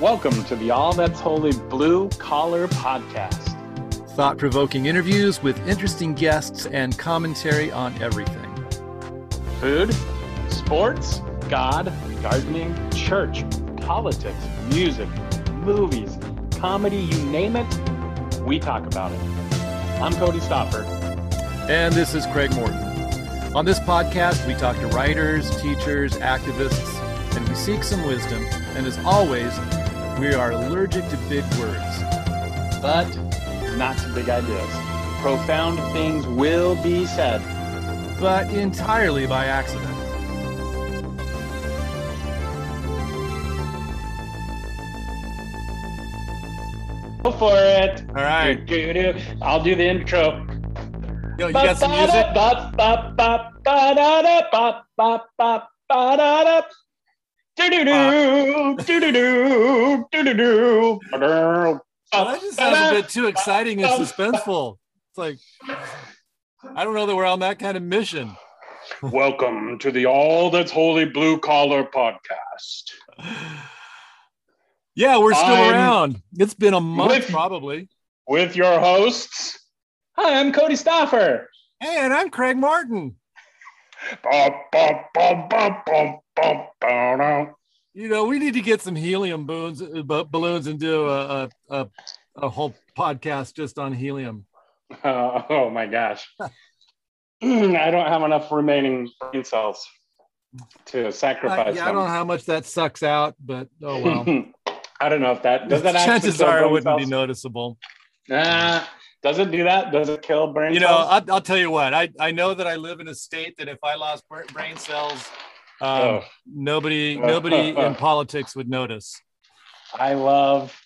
Welcome to the All That's Holy Blue Collar Podcast. Thought provoking interviews with interesting guests and commentary on everything food, sports, God, gardening, church, politics, music, movies, comedy you name it, we talk about it. I'm Cody Stopper. And this is Craig Morton. On this podcast, we talk to writers, teachers, activists, and we seek some wisdom. And as always, we are allergic to big words. But not to big ideas. Profound things will be said. But entirely by accident. Go for it. All right. I'll do the intro. Yo, you got some music? Do-do-do, do-do-do, do-do-do. Well, that just sounds a bit too exciting and suspenseful. It's like, I don't know that we're on that kind of mission. Welcome to the All That's Holy Blue Collar podcast. Yeah, we're still I'm around. It's been a month, with- probably. With your hosts, hi, I'm Cody Stoffer. Hey, and I'm Craig Martin. Bum, bum, bum, You know, we need to get some helium balloons, uh, balloons and do a, a, a, whole podcast just on helium. Uh, oh my gosh. I don't have enough remaining brain cells to Uh, sacrifice. yeah, I don't know how much that sucks out, but oh well. I don't know if that does that actually Chances are it wouldn't be noticeable. Nah, does it do that? Does it kill brain You know, cells? I'll, I'll tell you what. I, I know that I live in a state that if I lost brain cells, um, Oh. nobody nobody in politics would notice. I love,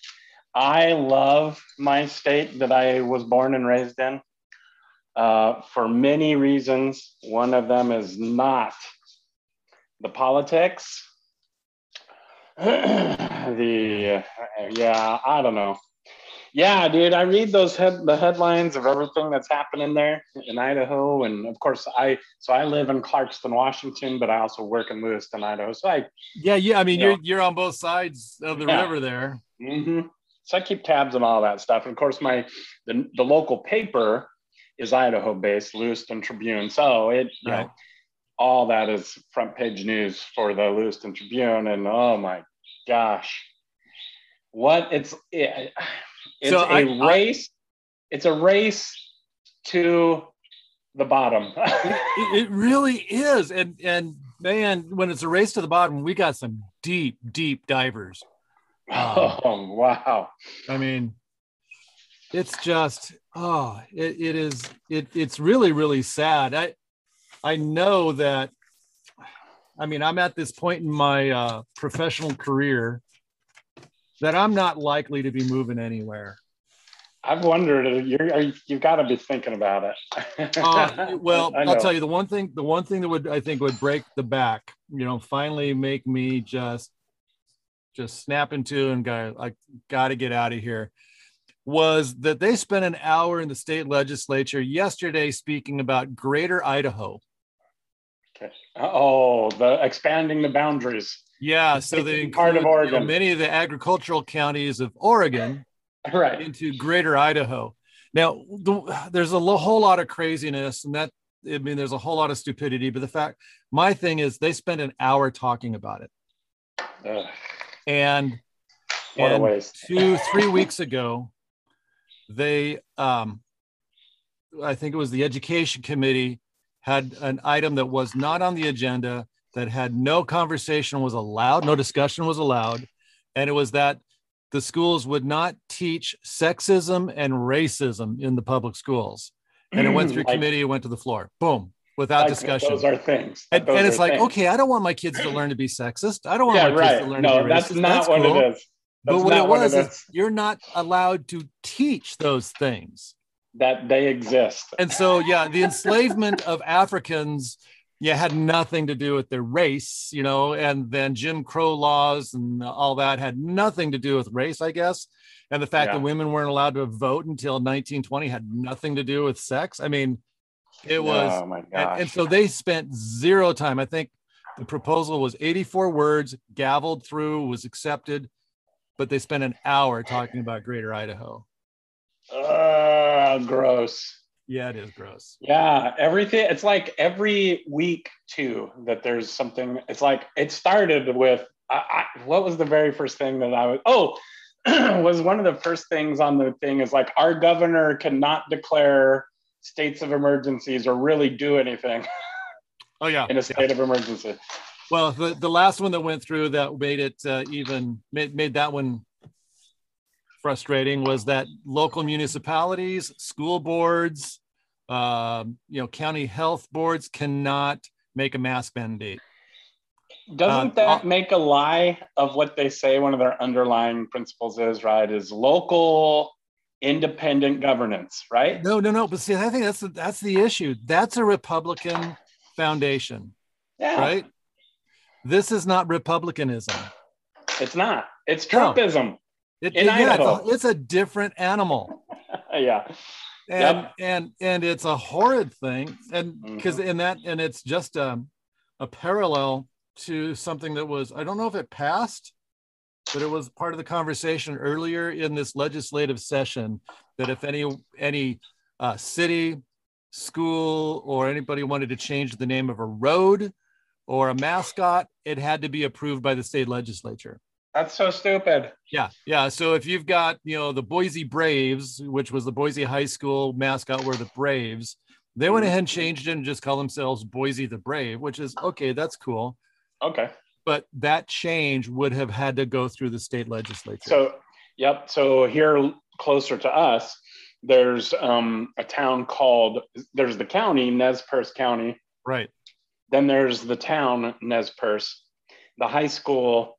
I love my state that I was born and raised in. Uh, for many reasons, one of them is not the politics. the uh, yeah, I don't know. Yeah, dude, I read those head the headlines of everything that's happening there in Idaho, and of course, I so I live in Clarkston, Washington, but I also work in Lewiston, Idaho. So I Yeah, yeah. I mean, Yeah. you're you're on both sides of the Yeah. river there. hmm So I keep tabs on all that stuff. And of course, my the, the local paper is Idaho based, Lewiston Tribune. So it you Right. know all that is front page news for the Lewiston Tribune. And oh my gosh, what it's it, it's So a I- I- race. it's a race to the bottom. It, it really is, and and man, when it's a race to the bottom, we got some deep, deep divers. oh wow. I mean, it's just oh, it, it is it it's really really sad. I I know that. I mean, I'm at this point in my uh, professional career that I'm not likely to be moving anywhere. I've wondered. You're, you've got to be thinking about it. Uh, well, I'll tell you the one thing. The one thing that would I think would break the back, you know, finally make me just just snap into and go, I got to get out of here. Was that they spent an hour in the state legislature yesterday speaking about Greater Idaho? Okay. Oh, the expanding the boundaries. Yeah, so they part of include, you know, Oregon. many of the agricultural counties of Oregon Right. into Greater Idaho. Now, the, there's a lo- whole lot of craziness, and that I mean, there's a whole lot of stupidity. But the fact, my thing is, they spent an hour talking about it, Ugh, and what and two, three weeks ago, they, um, I think it was the Education Committee, had an item that was not on the agenda that had no conversation was allowed, no discussion was allowed, and it was that the schools would not teach sexism and racism in the public schools. And it went through Like- committee, it went to the floor, boom, without like discussion. Those are things. and, and it's like, things. okay, I don't want my kids to learn to be sexist. I don't want Yeah, my kids to learn No, to be that's racist. not what cool. it is. But what it not was it is is. you're not allowed to teach those things. that they exist. And so, yeah, the enslavement of Africans, yeah, had nothing to do with their race, you know, and then Jim Crow laws and all that had nothing to do with race, I guess. And the fact Yeah. that women weren't allowed to vote until 1920 had nothing to do with sex. I mean, it was Oh my and, gosh. and so they spent zero time. I think the proposal was 84 words, gavelled through, was accepted. but they spent an hour talking about Greater Idaho. Uh, gross. Yeah, it is gross. Yeah, everything. It's like every week too that there's something. It's like it started with I, I, what was the very first thing that I was? Oh, was one of the first things on the thing is like our governor cannot declare states of emergencies or really do anything. Oh yeah, in a state yeah. of emergency. Well, the, the last one that went through that made it uh, even made, made that one frustrating was that local municipalities, school boards, uh, you know, county health boards cannot make a mask mandate. Doesn't uh, that make a lie of what they say one of their underlying principles is, right? Is local independent governance, right? No, no, no. But see, I think that's the, that's the issue. That's a Republican foundation. Yeah. Right? This is not republicanism. It's not. It's Trumpism. No. It, in it, Idaho. Yeah, it's, a, it's, a, different animal. yeah. And, yep. and and it's a horrid thing. And because mm-hmm. in that and it's just a, a parallel to something that was, I don't know if it passed, but it was part of the conversation earlier in this legislative session that if any any uh, city school or anybody wanted to change the name of a road or a mascot, it had to be approved by the state legislature. That's so stupid. Yeah, yeah. So if you've got, you know, the Boise Braves, which was the Boise High School mascot, were the Braves. They went ahead and changed it and just call themselves Boise the Brave, which is okay. That's cool. Okay. But that change would have had to go through the state legislature. So, yep. So here, closer to us, there's um, a town called there's the county Nez Perce County. Right. Then there's the town Nez Perce, the high school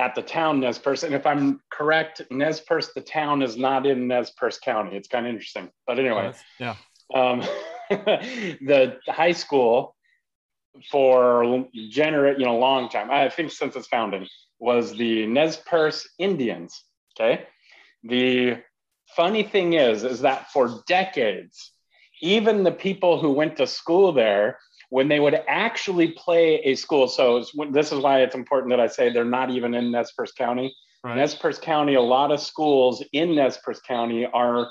at the town Nez Perce. And if I'm correct, Nez Perce, the town is not in Nez Perce County. It's kind of interesting. But anyway, yeah. Um, the high school for generate, you know, long time, I think since its founding, was the Nez Perce Indians. Okay. The funny thing is, is that for decades, even the people who went to school there, when they would actually play a school, so this is why it's important that I say they're not even in Nez Perce County. Right. Nez Perce County, a lot of schools in Nez Perce County are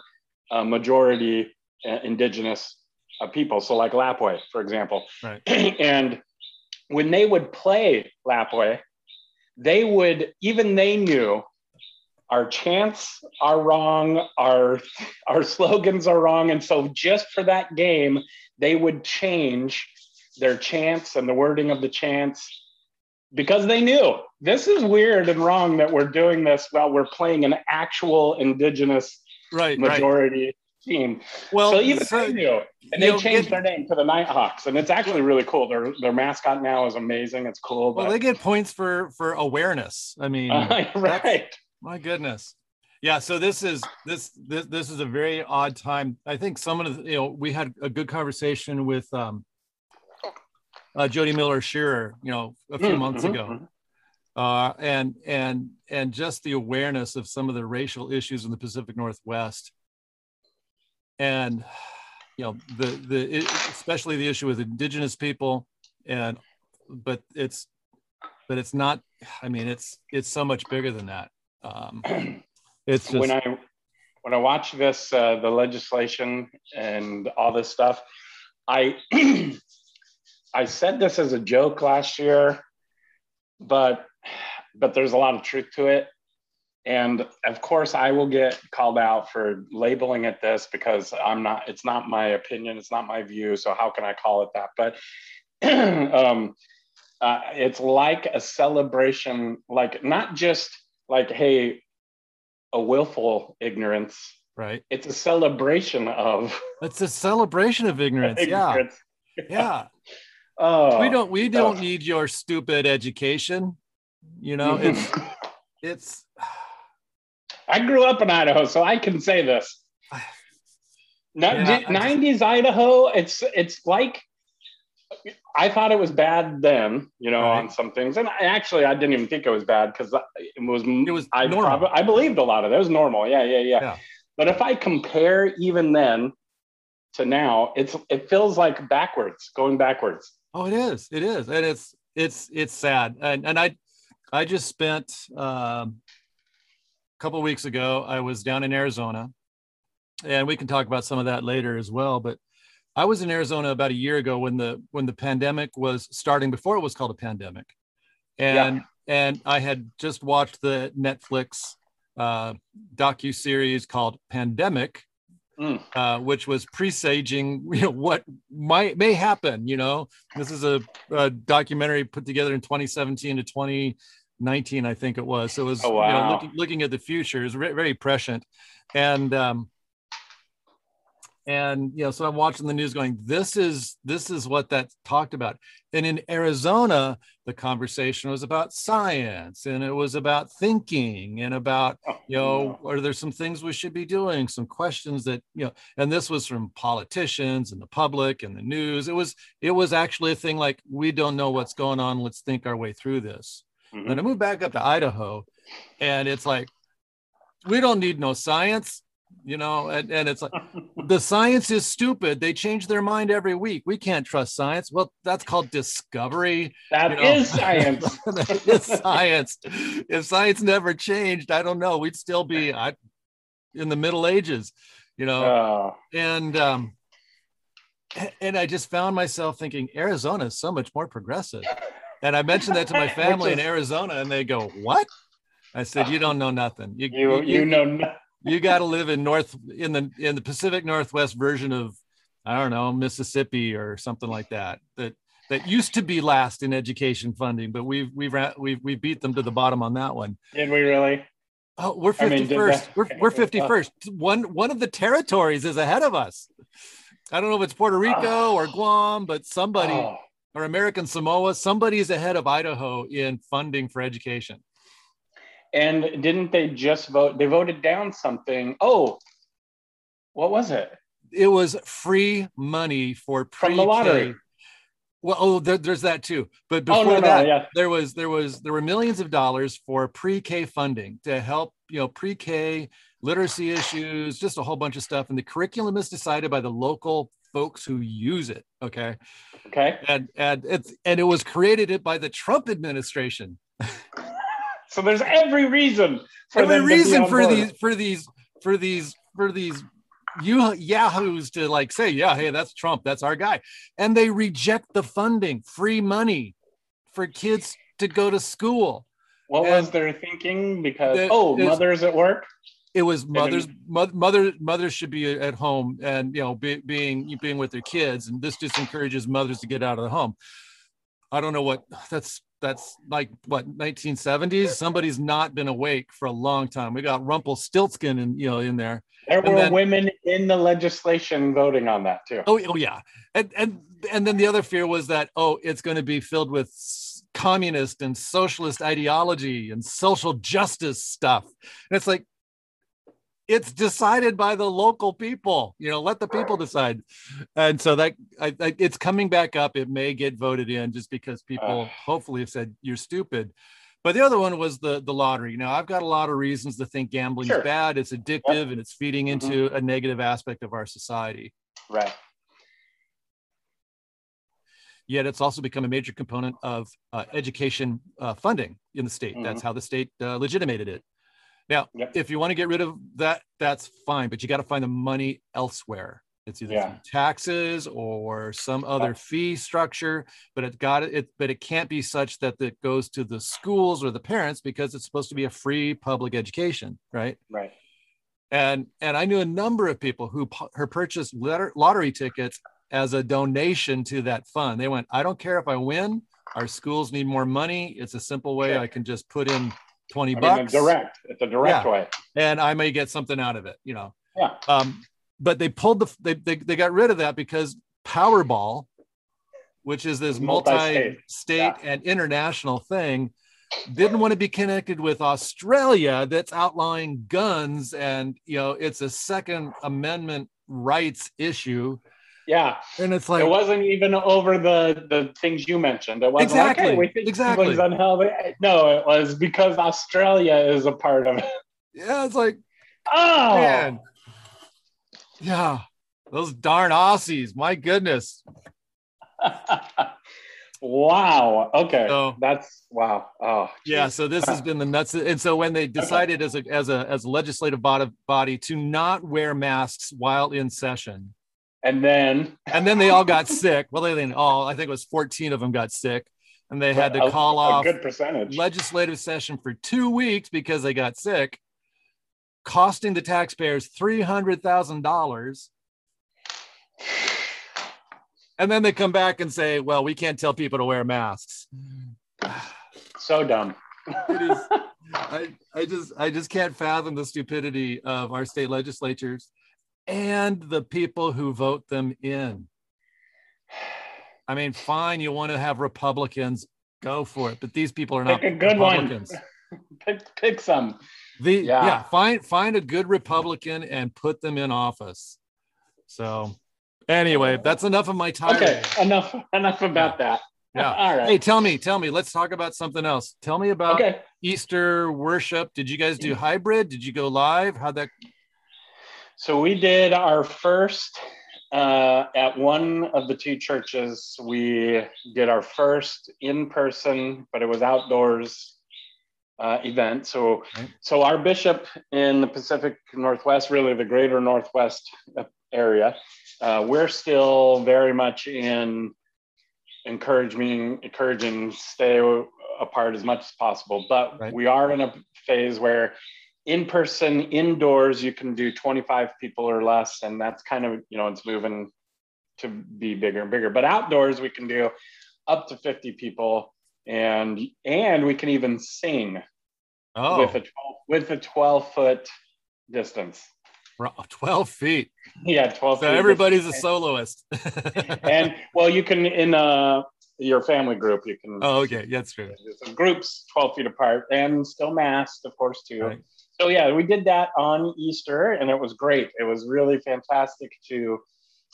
uh, majority uh, indigenous uh, people. So, like Lapwai, for example. Right. and when they would play Lapwai, they would, even they knew our chants are wrong, our our slogans are wrong, and so just for that game, they would change their chants and the wording of the chants because they knew this is weird and wrong that we're doing this while we're playing an actual indigenous right, majority right. team. Well, so even so, they knew, and they changed get, their name to the Nighthawks, and it's actually really cool. Their their mascot now is amazing. It's cool. But... Well, they get points for for awareness. I mean, uh, right. My goodness. Yeah, so this is this this this is a very odd time. I think some of the you know we had a good conversation with um, uh, Jody Miller Shearer, you know, a few mm-hmm. months ago, mm-hmm. uh, and and and just the awareness of some of the racial issues in the Pacific Northwest, and you know the the especially the issue with Indigenous people, and but it's but it's not. I mean, it's it's so much bigger than that. Um, it's just, when I when I watch this, uh, the legislation and all this stuff, I I said this as a joke last year, but but there's a lot of truth to it. And of course, I will get called out for labeling it this because I'm not. It's not my opinion. It's not my view. So how can I call it that? But um, uh, it's like a celebration, like not just like, hey, a willful ignorance. Right. It's a celebration of. It's a celebration of ignorance. ignorance. Yeah. yeah. Oh, we don't. We don't oh. need your stupid education. You know, it's it's. I grew up in Idaho, so I can say this. Yeah, 90s Idaho, it's it's like I thought it was bad then, you know, right. on some things, and I, actually I didn't even think it was bad because it was. It was I normal. I believed a lot of it. It was normal. Yeah, yeah, yeah, yeah. But if I compare even then to now, it's it feels like backwards, going backwards. Oh, it is. It is, and it's it's it's sad. And and I I just spent um, a couple weeks ago, I was down in Arizona, and we can talk about some of that later as well. But I was in Arizona about a year ago when the when the pandemic was starting before it was called a pandemic, and yeah. and I had just watched the Netflix uh, docu series called Pandemic, mm. uh, which was presaging you know what might may happen. You know, this is a, a, documentary put together in 2017 to 2019, I think it was. So it was oh, wow. you know, looking, looking at the future is very prescient, and um, and you know so i'm watching the news going this is this is what that talked about. And in arizona the conversation was about science and it was about thinking and about oh, you know are there some things we should be doing some questions that you know and this was from politicians and the public and the news. It was it was actually a thing like we don't know what's going on. Let's think our way through this. Mm-hmm. and i moved back up to idaho and it's like we don't need no science you know and, and it's like the science is stupid. They change their mind every week. We can't trust science. Well that's called discovery That you know? is science. That is science. If science never changed i don't know. We'd still be I, in the middle ages you know. Oh. and um and i just found myself thinking arizona is so much more progressive. And i mentioned that to my family in arizona and they go what? I said, "You don't know nothing. You you, you, you know nothing you got to live in north in the in the Pacific Northwest version of I don't know Mississippi or something like that that that used to be last in education funding, but we've we've we've we beat them to the bottom on that one. Did we really? Oh, we're fifty first. I mean, we're we're fifty first. One one of the territories is ahead of us. I don't know if it's Puerto ah. Rico oh. or Guam, but somebody oh. or American Samoa, somebody is ahead of Idaho in funding for education. And didn't they just vote? They voted down something. Oh, what was it? It was free money for pre-K. From the lottery. Well, oh, there, there's that too. But before oh, no, that, no, yeah. there was there was there were millions of dollars for pre-K funding to help you know pre-K literacy issues, just a whole bunch of stuff. And the curriculum is decided by the local folks who use it. Okay. Okay. And and it's and it was created by the Trump administration. So there's every reason for every reason for board. these for these for these for these you yahoos to like say, yeah, hey, that's Trump, that's our guy, and they reject the funding, free money for kids to go to school. What and was their thinking? Because the, oh, mothers at work. It was mothers, mother, mothers should be at home and you know be, being being with their kids, and this just encourages mothers to get out of the home. I don't know what that's that's like what 1970s somebody's not been awake for a long time. We got rumpelstiltskin and you know in there. There were then, women in the legislation voting on that too. Oh, oh yeah. And and and then the other fear was that oh it's going to be filled with communist and socialist ideology and social justice stuff. And it's like it's decided by the local people you know let the people decide and so that I, I, it's coming back up it may get voted in just because people uh, hopefully have said you're stupid but the other one was the the lottery now i've got a lot of reasons to think gambling sure. is bad it's addictive yep. and it's feeding mm-hmm. into mm-hmm. a negative aspect of our society right yet it's also become a major component of uh, education uh, funding in the state mm-hmm. that's how the state uh, legitimated it now, yep. if you want to get rid of that, that's fine, but you got to find the money elsewhere. It's either yeah. taxes or some other fee structure, but it got it, but it can't be such that it goes to the schools or the parents because it's supposed to be a free public education, right? Right. And and I knew a number of people who who purchased lottery tickets as a donation to that fund. They went, I don't care if I win. Our schools need more money. It's a simple way I can just put in 20 I bucks. Mean, direct. It's a direct yeah. way. And I may get something out of it, you know. Yeah. Um, but they pulled the they, they they got rid of that because Powerball, which is this multi-state, yeah. and international thing, didn't want to be connected with Australia that's outlawing guns and you know it's a second amendment rights issue yeah. And it's like it wasn't even over the the things you mentioned. It wasn't exactly. Like, hey, we think exactly. unhealthy. No, it was because Australia is a part of it. Yeah, it's like oh man. Yeah. Those darn Aussies. My goodness. Wow. Okay. So, That's wow. Oh. Geez. Yeah. So this has been the nuts. And so when they decided okay. as a as a as a legislative body, body to not wear masks while in session, and then and then they all got sick. Well, they didn't all. I think it was 14 of them got sick, and they had to call a, off a good percentage legislative session for two weeks because they got sick, costing the taxpayers three hundred thousand dollars and then they come back and say, "Well, we can't tell people to wear masks." So dumb. it is. I, I just I just can't fathom the stupidity of our state legislatures and the people who vote them in. I mean, fine, you want to have Republicans, go for it, but these people are not pick a good Republicans. One. pick, pick some. The yeah. yeah, find find a good Republican and put them in office. So Anyway, that's enough of my time. Okay, enough enough about that. Yeah. All right. Hey, tell me, tell me. Let's talk about something else. Tell me about okay. Easter worship. Did you guys do mm. hybrid? Did you go live? How'd that? So we did our first uh, at one of the two churches. We did our first in person, but it was outdoors uh, event. So, right. so our bishop in the Pacific Northwest, really the greater Northwest area, uh, we're still very much in encouraging encouraging stay apart as much as possible but right. we are in a phase where in person indoors you can do 25 people or less and that's kind of you know it's moving to be bigger and bigger but outdoors we can do up to 50 people and and we can even sing oh. with a 12 with a 12 foot distance 12 feet. Yeah, 12 so feet. everybody's a soloist. and well, you can in uh your family group, you can Oh, okay. Yeah, that's true. Groups 12 feet apart and still masked, of course, too. Right. So yeah, we did that on Easter and it was great. It was really fantastic to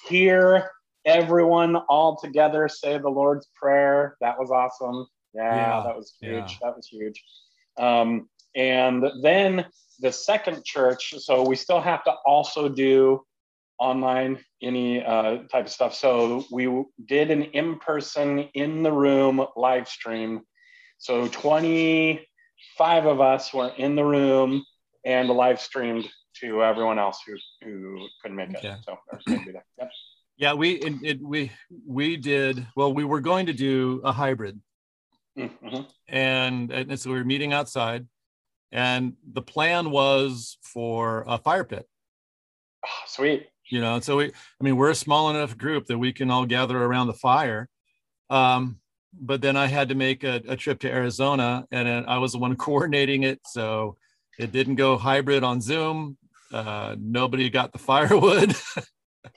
hear everyone all together say the Lord's Prayer. That was awesome. Yeah, yeah. that was huge. Yeah. That was huge. Um, and then the second church, so we still have to also do online any uh, type of stuff. So we did an in-person, in the room live stream. So 25 of us were in the room and live streamed to everyone else who, who couldn't make okay. it. So yep. Yeah, we it, it, we we did well. We were going to do a hybrid, mm-hmm. and, and so we were meeting outside, and the plan was for a fire pit. Oh, sweet. You know, so we, I mean, we're a small enough group that we can all gather around the fire. Um, but then I had to make a, a trip to Arizona and I was the one coordinating it. So it didn't go hybrid on Zoom. Uh, nobody got the firewood.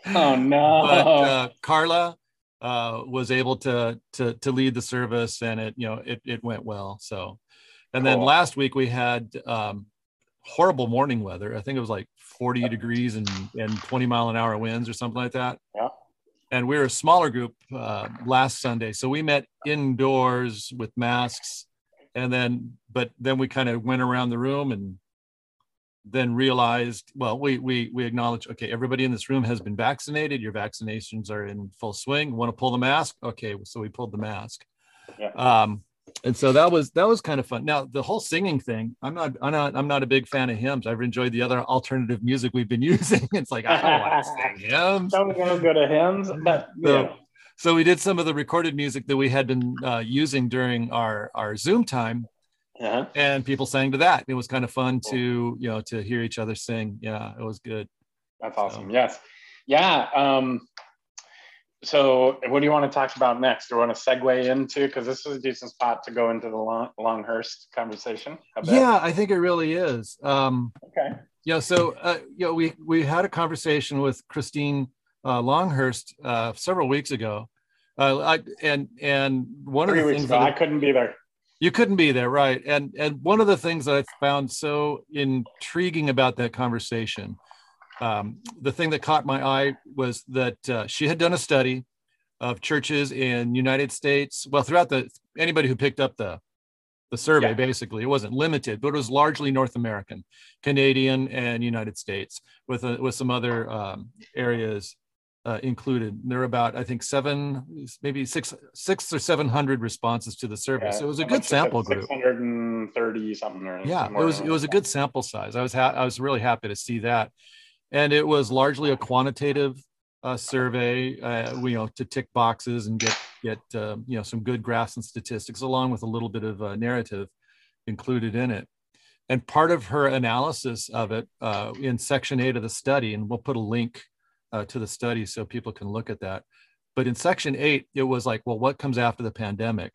oh no! but uh, Carla uh, was able to to to lead the service, and it you know it it went well. So and cool. then last week we had um, horrible morning weather. I think it was like 40 degrees and, and 20 mile an hour winds or something like that. Yeah. And we were a smaller group uh, last Sunday. So we met indoors with masks. And then, but then we kind of went around the room and then realized, well, we, we, we acknowledge, okay, everybody in this room has been vaccinated. Your vaccinations are in full swing. Want to pull the mask? Okay. So we pulled the mask. Yeah. Um, and so that was that was kind of fun. Now the whole singing thing, I'm not I'm not I'm not a big fan of hymns. I've enjoyed the other alternative music we've been using. It's like I don't want to sing hymns. Don't go to hymns. But, so, so we did some of the recorded music that we had been uh, using during our our Zoom time, uh-huh. and people sang to that. It was kind of fun cool. to you know to hear each other sing. Yeah, it was good. That's awesome. So. Yes, yeah. Um, so what do you want to talk about next? Do you want to segue into because this is a decent spot to go into the Long, Longhurst conversation? Yeah, I think it really is. Um, okay. Yeah. You know, so uh, you know, we we had a conversation with Christine uh, Longhurst uh, several weeks ago, uh, I, and and one Three of the things ago, that, I couldn't be there. You couldn't be there, right? And and one of the things that I found so intriguing about that conversation um, the thing that caught my eye was that uh, she had done a study of churches in United States. Well, throughout the anybody who picked up the the survey, yeah. basically, it wasn't limited, but it was largely North American, Canadian, and United States, with a, with some other um, areas uh, included. There were about, I think, seven, maybe six, six or seven hundred responses to the survey. Yeah, so it was a good sample group. Six hundred and thirty something. yeah, it was it was a good sample size. I was ha- I was really happy to see that, and it was largely a quantitative uh, survey. Uh, you know, to tick boxes and get get uh, you know some good graphs and statistics, along with a little bit of narrative included in it. And part of her analysis of it uh, in section eight of the study, and we'll put a link uh, to the study so people can look at that. But in section eight, it was like, well, what comes after the pandemic?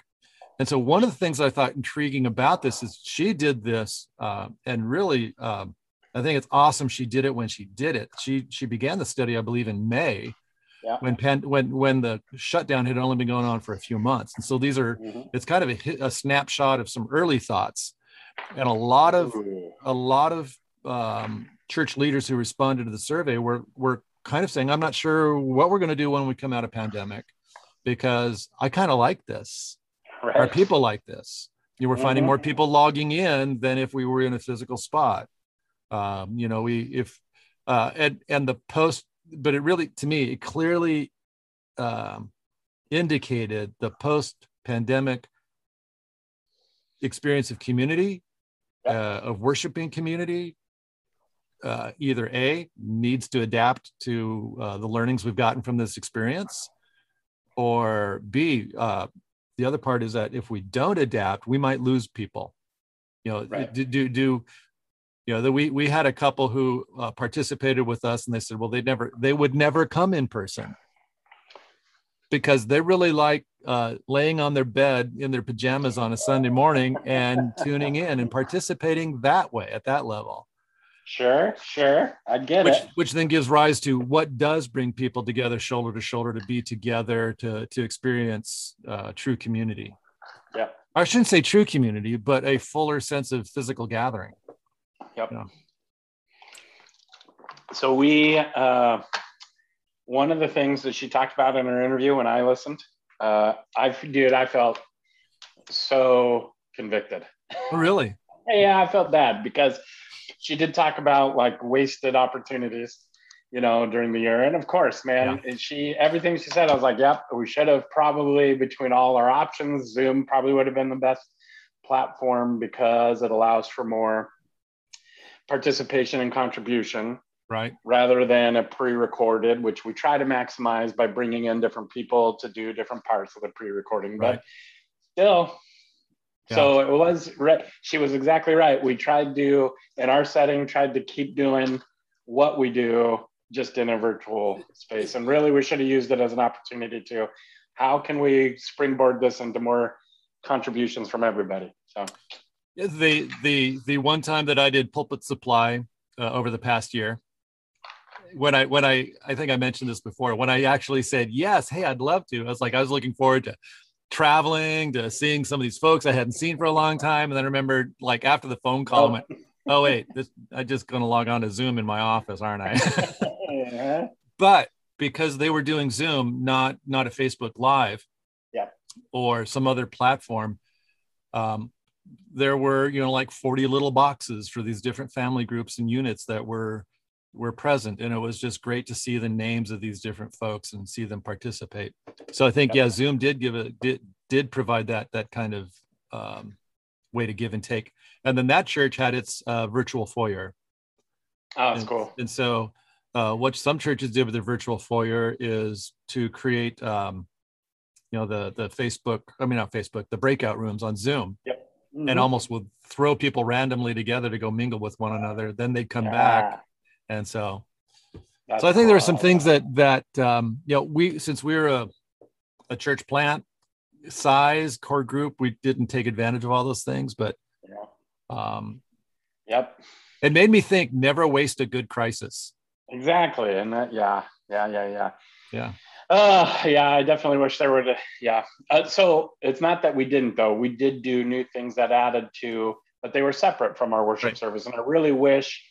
And so one of the things I thought intriguing about this is she did this, uh, and really, um, I think it's awesome she did it when she did it. She she began the study, I believe, in May, yeah. when pan, when when the shutdown had only been going on for a few months. And so these are mm-hmm. it's kind of a, a, snapshot of some early thoughts, and a lot of a lot of um, church leaders who responded to the survey were were kind of saying, I'm not sure what we're going to do when we come out of pandemic because I kind of like this. Right. Our people like this. You were finding mm-hmm. more people logging in than if we were in a physical spot. Um, you know, we if uh, and and the post, but it really to me it clearly um, indicated the post pandemic experience of community, uh, of worshiping community, uh, either A, needs to adapt to uh, the learnings we've gotten from this experience, or B, uh, the other part is that if we don't adapt, we might lose people. You know, right. do, do, do you know that we we had a couple who uh, participated with us and they said well they never they would never come in person because they really like uh, laying on their bed in their pajamas on a sunday morning and tuning in and participating that way at that level Sure, sure. I get which, it. Which then gives rise to what does bring people together, shoulder to shoulder, to be together, to to experience uh, true community. Yeah. I shouldn't say true community, but a fuller sense of physical gathering. Yep. You know? So we, uh, one of the things that she talked about in her interview when I listened, uh, I did. I felt so convicted. Oh, really? yeah, I felt bad because she did talk about like wasted opportunities, you know, during the year. And of course, man, yeah. she everything she said, I was like, yep, we should have probably between all our options, Zoom probably would have been the best platform because it allows for more participation and contribution right rather than a pre-recorded which we try to maximize by bringing in different people to do different parts of the pre-recording right. but still so it was right. She was exactly right. We tried to, in our setting, tried to keep doing what we do just in a virtual space. And really, we should have used it as an opportunity to how can we springboard this into more contributions from everybody? So the the the one time that I did pulpit supply uh, over the past year, when I when I I think I mentioned this before, when I actually said yes, hey, I'd love to. I was like I was looking forward to traveling to seeing some of these folks I hadn't seen for a long time. And then I remembered like after the phone call, oh, went, oh wait, this I just gonna log on to Zoom in my office, aren't I? yeah. But because they were doing Zoom, not not a Facebook Live, yeah, or some other platform, um, there were you know like 40 little boxes for these different family groups and units that were were present and it was just great to see the names of these different folks and see them participate. So i think yeah zoom did give a did did provide that that kind of um, way to give and take. And then that church had its uh, virtual foyer. Oh that's and, cool. and so uh, what some churches did with their virtual foyer is to create um, you know the the facebook i mean not facebook the breakout rooms on zoom. Yep. Mm-hmm. and almost would throw people randomly together to go mingle with one another. Then they'd come yeah. back and so That's so i think there are some things that that um you know we since we're a, a church plant size core group we didn't take advantage of all those things but yeah. um yep. it made me think never waste a good crisis. Exactly. And that yeah yeah yeah yeah. Yeah. Uh yeah i definitely wish there were yeah. Uh, so it's not that we didn't though. We did do new things that added to but they were separate from our worship right. service. And i really wish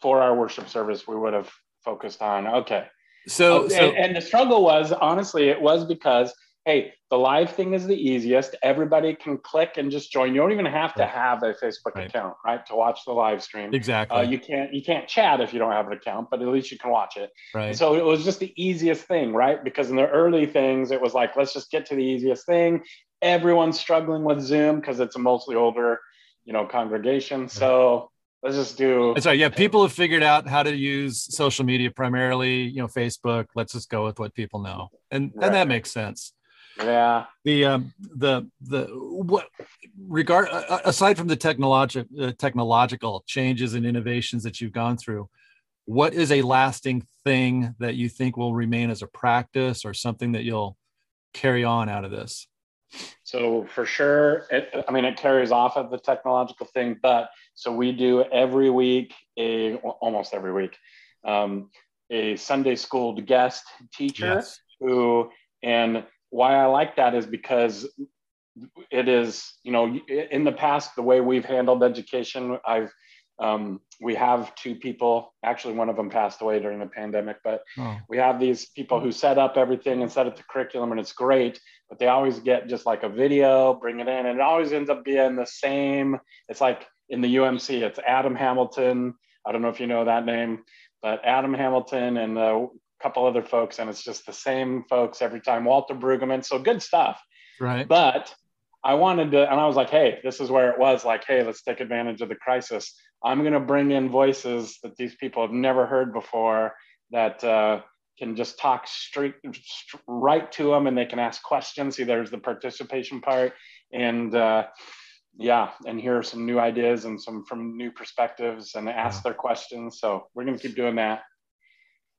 for our worship service, we would have focused on okay. So, uh, so and, and the struggle was honestly, it was because hey, the live thing is the easiest. Everybody can click and just join. You don't even have to have a Facebook right. account, right, to watch the live stream. Exactly. Uh, you can't you can't chat if you don't have an account, but at least you can watch it. Right. And so it was just the easiest thing, right? Because in the early things, it was like let's just get to the easiest thing. Everyone's struggling with Zoom because it's a mostly older, you know, congregation. So let's just do that's right yeah people have figured out how to use social media primarily you know facebook. Let's just go with what people know. And right. and that makes sense. Yeah. The um the the what regard aside from the technological uh, technological changes and innovations that you've gone through what is a lasting thing that you think will remain as a practice or something that you'll carry on out of this so for sure, it, I mean, it carries off of the technological thing, but so we do every week, a almost every week, um, a Sunday school guest teacher yes. who, and why I like that is because it is, you know, in the past, the way we've handled education, I've um, we have two people, actually, one of them passed away during the pandemic, but oh. we have these people who set up everything and set up the curriculum, and it's great. But they always get just like a video, bring it in, and it always ends up being the same. It's like in the UMC, it's Adam Hamilton. I don't know if you know that name, but Adam Hamilton and a couple other folks, and it's just the same folks every time. Walter Brueggemann, so good stuff. Right. But I wanted to, and I was like, hey, this is where it was like, hey, let's take advantage of the crisis. I'm going to bring in voices that these people have never heard before that uh, can just talk straight right to them and they can ask questions. See, there's the participation part. And uh, yeah, and here are some new ideas and some from new perspectives and ask their questions. So we're going to keep doing that.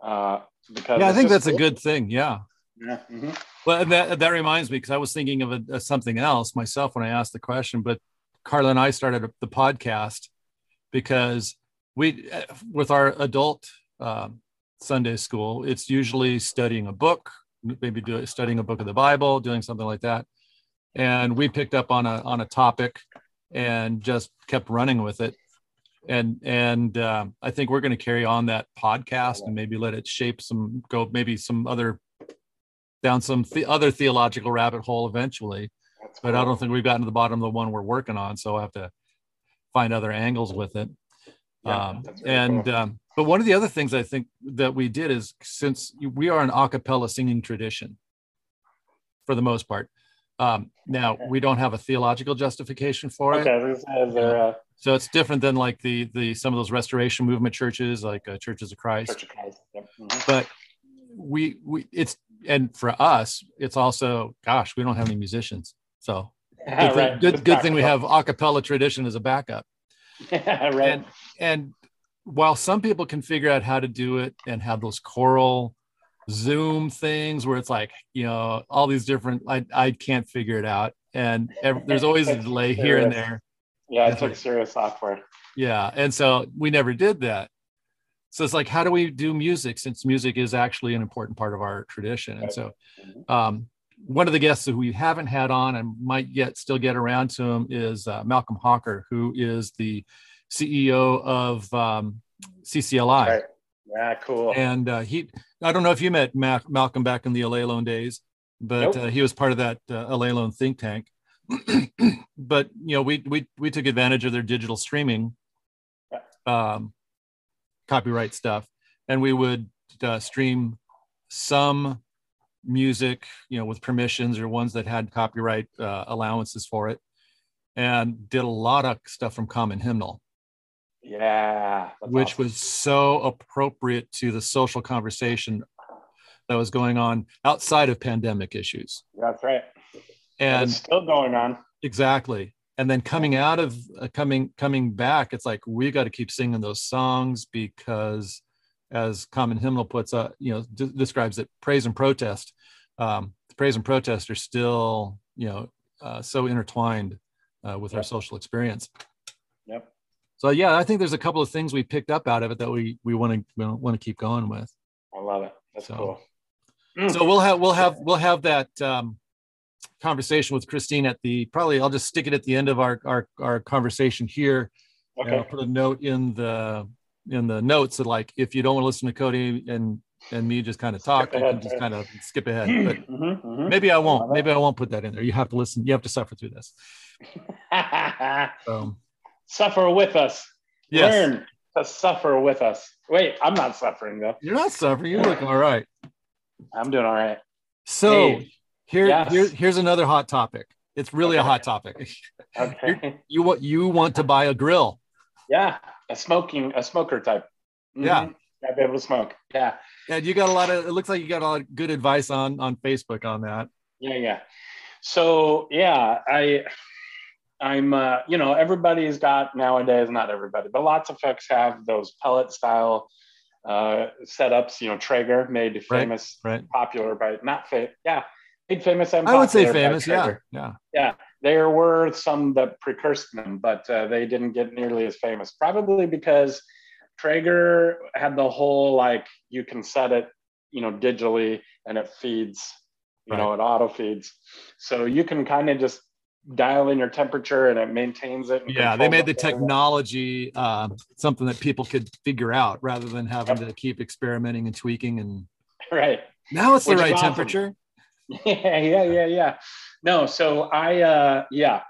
Uh, because yeah, I think that's cool. a good thing. Yeah. Yeah. Mm-hmm. Well, that, that reminds me because I was thinking of a, a, something else myself when I asked the question, but Carla and I started the podcast because we with our adult um, Sunday school, it's usually studying a book, maybe do, studying a book of the Bible, doing something like that. And we picked up on a on a topic and just kept running with it. And and um, I think we're going to carry on that podcast and maybe let it shape some go maybe some other down some the other theological rabbit hole eventually. But I don't think we've gotten to the bottom of the one we're working on, so I have to find other angles with it. Yeah, um, and cool. um, but one of the other things I think that we did is since we are an a cappella singing tradition for the most part. Um, now okay. we don't have a theological justification for it. Okay, uh, so it's different than like the the some of those restoration movement churches, like uh, Churches of Christ. Church of Christ. Yep. Mm-hmm. But we we it's and for us, it's also gosh, we don't have any musicians, so good, right. good, good thing we have a cappella tradition as a backup. right. And, and while some people can figure out how to do it and have those choral Zoom things where it's like, you know, all these different, I, I can't figure it out. And every, there's always a delay here and there. Yeah, it took serious software. Yeah. And so we never did that. So it's like, how do we do music since music is actually an important part of our tradition? And so mm-hmm. um, one of the guests who we haven't had on and might yet still get around to him is uh, Malcolm Hawker, who is the CEO of um, CCLI. Right. Yeah, cool. And uh, he, I don't know if you met Malcolm back in the Allelon days, but nope. uh, he was part of that uh, Allelon think tank. but you know, we we we took advantage of their digital streaming, um, copyright stuff, and we would uh, stream some music, you know, with permissions or ones that had copyright uh, allowances for it, and did a lot of stuff from Common Hymnal. Yeah, which awesome. was so appropriate to the social conversation that was going on outside of pandemic issues. That's right. And it's still going on. Exactly. And then coming out of uh, coming coming back, it's like we got to keep singing those songs because as Common Hymnal puts, uh, you know, d- describes it, praise and protest. Um, praise and protest are still, you know, uh, so intertwined uh, with yep. our social experience. Yep. So yeah, I think there's a couple of things we picked up out of it that we we want to want to keep going with. I love it. That's so, cool. Mm. So we'll have we'll have we'll have that um, conversation with Christine at the probably I'll just stick it at the end of our our, our conversation here. Okay. I'll put a note in the in the notes that like if you don't want to listen to Cody and and me just kind of talk, you can just kind of skip ahead. But mm-hmm, mm-hmm. maybe I won't. Maybe I won't put that in there. You have to listen. You have to suffer through this. so, suffer with us. Yes. Learn to suffer with us. Wait, I'm not suffering though. You're not suffering. You're looking all right. I'm doing all right. So hey, here, yes. here, here's another hot topic. It's really okay. a hot topic. Okay. you want you want to buy a grill. Yeah, a smoking a smoker type. Mm-hmm. Yeah. I'd be able to smoke. Yeah. Yeah, you got a lot of it looks like you got a lot of good advice on on Facebook on that. Yeah, yeah. So yeah, I I'm uh, you know, everybody's got nowadays, not everybody, but lots of folks have those pellet style uh setups, you know, Traeger made famous, right, right. popular by not fa- yeah, made famous and I would say famous, yeah. Yeah. Yeah. There were some that precursed them, but uh, they didn't get nearly as famous, probably because Traeger had the whole like you can set it, you know, digitally and it feeds, you right. know, it auto feeds. So you can kind of just dial in your temperature and it maintains it. Yeah, they made the technology uh, something that people could figure out rather than having yep. to keep experimenting and tweaking and. Right. Now it's Which the right awesome. temperature. Yeah, yeah, yeah, yeah. No, so I, uh, yeah,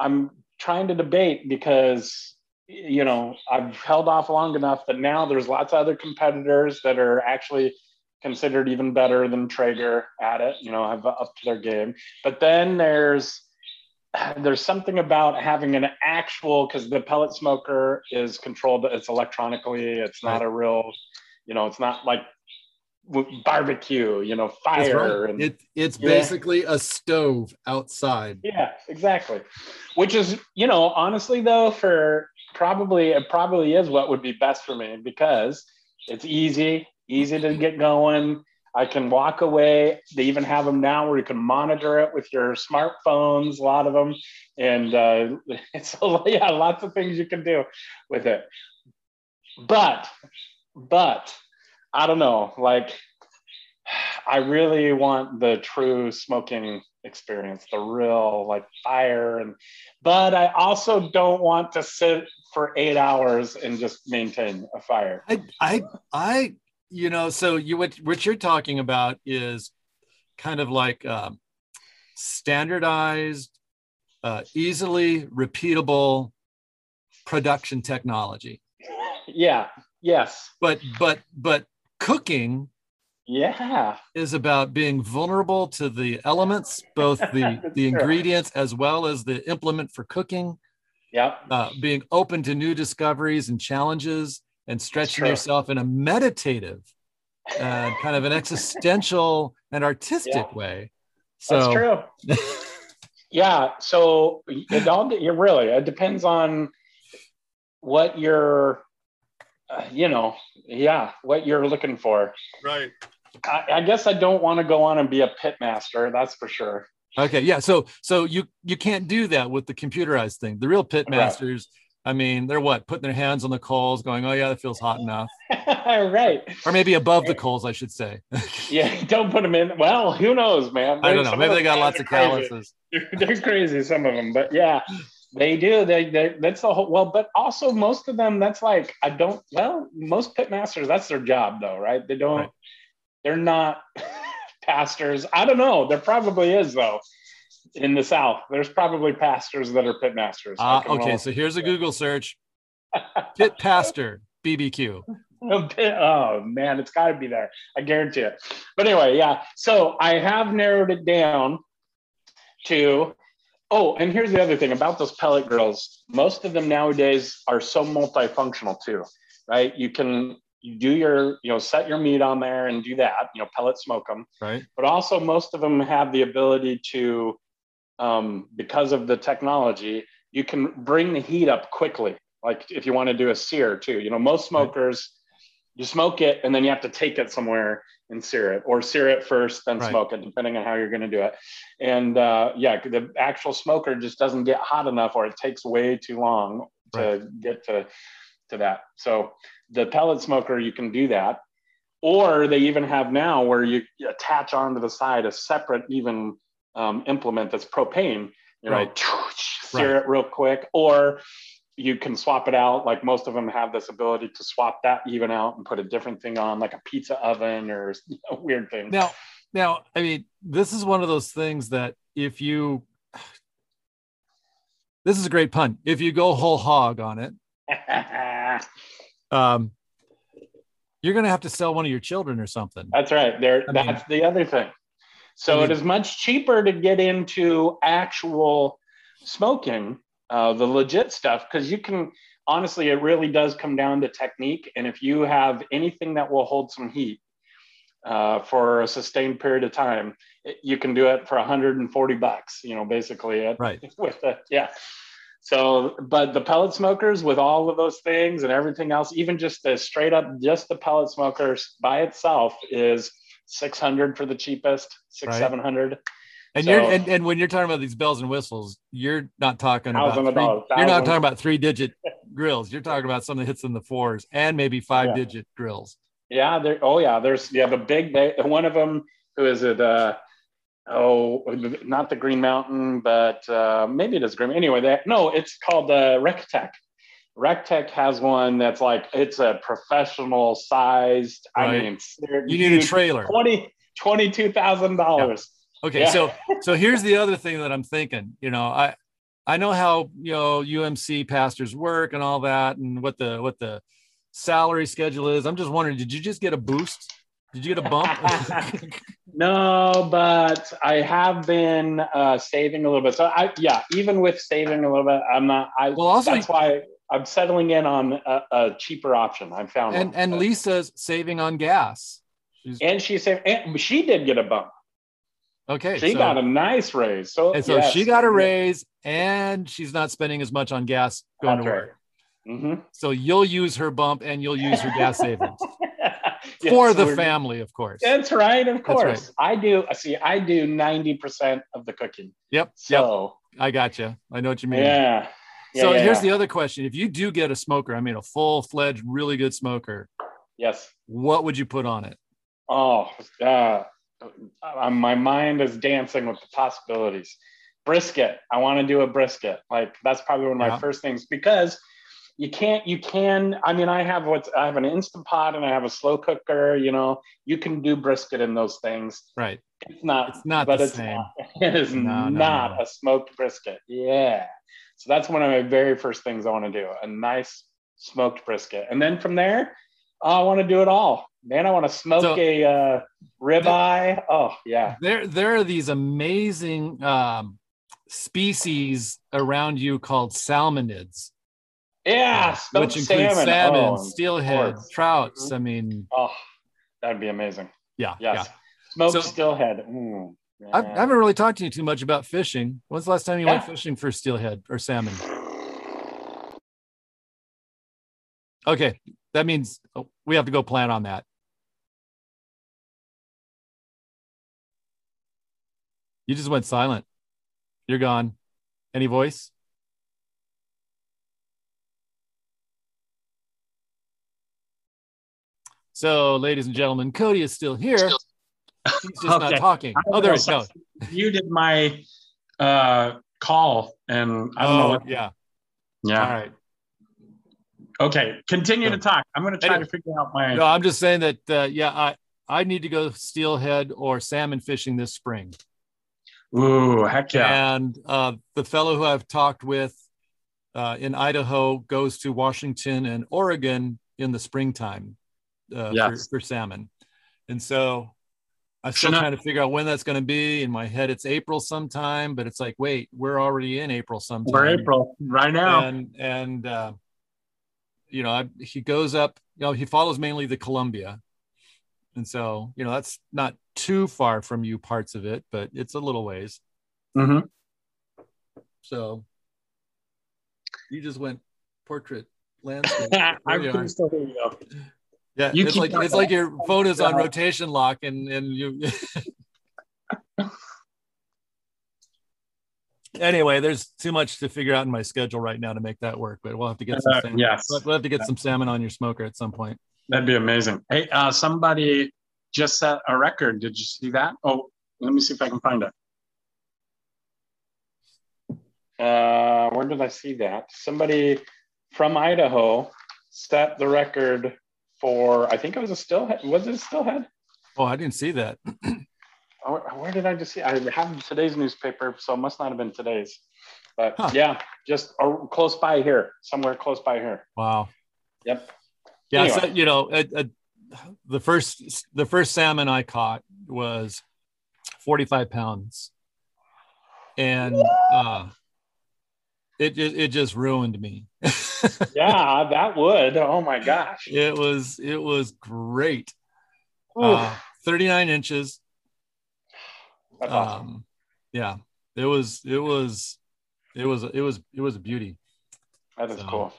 I'm trying to debate because you know I've held off long enough that now there's lots of other competitors that are actually considered even better than Traeger at it. You know, have up to their game. But then there's there's something about having an actual because the pellet smoker is controlled. It's electronically. It's not a real. You know, it's not like barbecue, you know, fire. Right. And, it, it's yeah. basically a stove outside. Yeah, exactly. Which is, you know, honestly though, for probably it probably is what would be best for me because it's easy, easy to get going. I can walk away. They even have them now where you can monitor it with your smartphones, a lot of them. And uh, it's, yeah, lots of things you can do with it. But, but I don't know. Like, I really want the true smoking experience, the real like fire, and but I also don't want to sit for eight hours and just maintain a fire. I, I, I, you know, so you what what you're talking about is kind of like um, standardized, uh, easily repeatable production technology. Yeah. Yes. But but but cooking yeah. is about being vulnerable to the elements both the the ingredients as well as the implement for cooking. Yeah uh, being open to new discoveries and challenges and stretching yourself in a meditative uh, kind of an existential and artistic yeah. way. So that's true. Yeah. So it all it really it depends on what your uh, you know, yeah, what you're looking for. Right. I, I guess I don't want to go on and be a pit master. That's for sure. Okay. Yeah. So so you you can't do that with the computerized thing. The real pit masters. Right. I mean, they're what putting their hands on the coals, going, "Oh yeah, that feels hot enough." right. Or maybe above the coals, I should say. yeah, don't put them in. Well, who knows, man? There's I don't know. Maybe they got lots of calluses. They're crazy, some of them, but yeah, they do. They, they that's the whole well, but also most of them, that's like I don't well, most pit masters, that's their job though, right? They don't right. They're not pastors. I don't know. There probably is though. In the South, there's probably pastors that are pit masters. Uh, okay, so here's a Google search. pit pastor BBQ. Oh man, it's got to be there. I guarantee it. But anyway, yeah. So I have narrowed it down to Oh, and here's the other thing about those pellet grills. Most of them nowadays are so multifunctional too, right? You can you do your, you know, set your meat on there and do that, you know, pellet smoke them. Right. But also most of them have the ability to, um, because of the technology, you can bring the heat up quickly. Like if you want to do a sear too, you know, most smokers, right. you smoke it and then you have to take it somewhere and sear it or sear it first then right. smoke it depending on how you're going to do it and uh, yeah the actual smoker just doesn't get hot enough or it takes way too long to right. get to to that so the pellet smoker you can do that or they even have now where you attach onto the side a separate even um, implement that's propane you know right. sear it real quick or you can swap it out. Like most of them have this ability to swap that even out and put a different thing on, like a pizza oven or you know, weird thing. Now, now, I mean, this is one of those things that if you, this is a great pun. If you go whole hog on it, um, you're going to have to sell one of your children or something. That's right. There, I mean- that's the other thing. So I mean- is much cheaper to get into actual smoking, uh, the legit stuff, because you can honestly, it really does come down to technique. And if you have anything that will hold some heat uh, for a sustained period of time, it- you can do it for 140 bucks. You know, basically, it, Right. with the yeah. So, but the pellet smokers with all of those things and everything else, even just the straight up, just the pellet smokers by itself is 600 for the cheapest, six, Right. 700. And So- you're and, and when you're talking about these bells and whistles, you're not talking about three, dollars, you're not talking about three digit grills. You're talking about something that hits in the fours and maybe five Yeah. digit grills. Yeah. There, oh yeah. There's, yeah, the big, they, one of them, who is it? Uh, oh, not the Green Mountain, but uh, maybe it is Green. Anyway, that, no, it's called uh, Rectech. Rectech has one that's like, it's a professional sized, I mean, You need a trailer. 20, $22,000. Okay, Yeah. so so here's the other thing that I'm thinking. You know, I I know how you know UMC pastors work and all that, and what the what the salary schedule is. I'm just wondering, did you just get a boost? Did you get a bump? No, but I have been uh, saving a little bit. So I, yeah, even with saving a little bit, I'm not. I Well, also- that's why I'm settling in on a, a cheaper option. I found and one. and Lisa's saving on gas. She's, and she said, and she did get a bump. okay, She so, got a nice raise. So and so yes. she got a raise, and she's not spending as much on gas going That's to right. work. hmm So you'll use her bump, and you'll use her gas savings for the family, of course. That's right. Of course, I do. See, I do ninety percent of the cooking. Yep, yep. So I got you. I know what you mean. yeah. Yeah, so yeah, here's yeah. the other question: If you do get a smoker, I mean a full-fledged, really good smoker, yes. what would you put on it? Oh, uh, uh, my mind is dancing with the possibilities. Brisket. I want to do a brisket. Like that's probably one of my first things because you can't. You can. I mean, I have what's. I have an instant pot and I have a slow cooker. You know, you can do brisket in those things. Right. It's not. It's not but the it's same. Not, it is No, no, not no. a smoked brisket. Yeah. So that's one of my very first things I want to do. A nice smoked brisket, and then from there, I want to do it all. Man, I want to smoke So- a uh, ribeye. Oh yeah. There, there are these amazing um, species around you called salmonids, Yeah, which smoked include salmon, salmon, Oh, steelhead, trouts. I mean, Oh, that'd be amazing. yeah, Yes, yeah. smoked So- steelhead. Mm, I, I haven't really talked to you too much about fishing. When's the last time you went fishing for steelhead or salmon? Okay, that means oh, we have to go plan on that. You just went silent. You're gone. Any voice? So, ladies and gentlemen, Cody is still here. He's just not talking. Oh, there we go. You did my uh, call, and I don't know Oh, what. yeah. Yeah. All right. Okay, continue to talk. I'm going to try Anyway. to figure out my. No, I'm just saying that, uh, yeah, I, I need to go steelhead or salmon fishing this spring. Ooh, heck yeah! And uh, the fellow who I've talked with uh, in Idaho goes to Washington and Oregon in the springtime uh, Yes. for, for salmon. And so I'm still trying to figure out when that's going to be. In my head, it's April sometime, but it's like, wait, we're already in April sometime. We're April right now. And, and uh, you know, I, he goes up, you know, he follows mainly the Columbia. And so, you know, that's not too far from you parts of it, but it's a little ways. Mhm. So you just went portrait landscape. I There you are. can still you. Yeah, You it's keep like it's like your phone is on rotation lock, and and you. anyway, there's too much to figure out in my schedule right now to make that work, but we'll have to get some. Uh, salmon. yes. we'll have to get some salmon on your smoker at some point. That'd be amazing. Hey, uh, somebody just set a record. Did you see that? Oh, let me see if I can find it. Uh, where did I see that? Somebody from Idaho set the record for I think it was a steelhead. Was it a steelhead? Oh, I didn't see that. oh, where did I just see? I have today's newspaper, so it must not have been today's. But Huh. yeah, just uh, close by here, somewhere close by here. Wow. Yep. Yeah, Anyway. so, you know, a, a, the first the first salmon I caught was 45 pounds, and uh, it it it just ruined me. Yeah, that would. Oh my gosh. it was it was great. Uh, 39 inches. that's awesome. Um, yeah, it was it was it was it was it was a beauty. That is so- cool.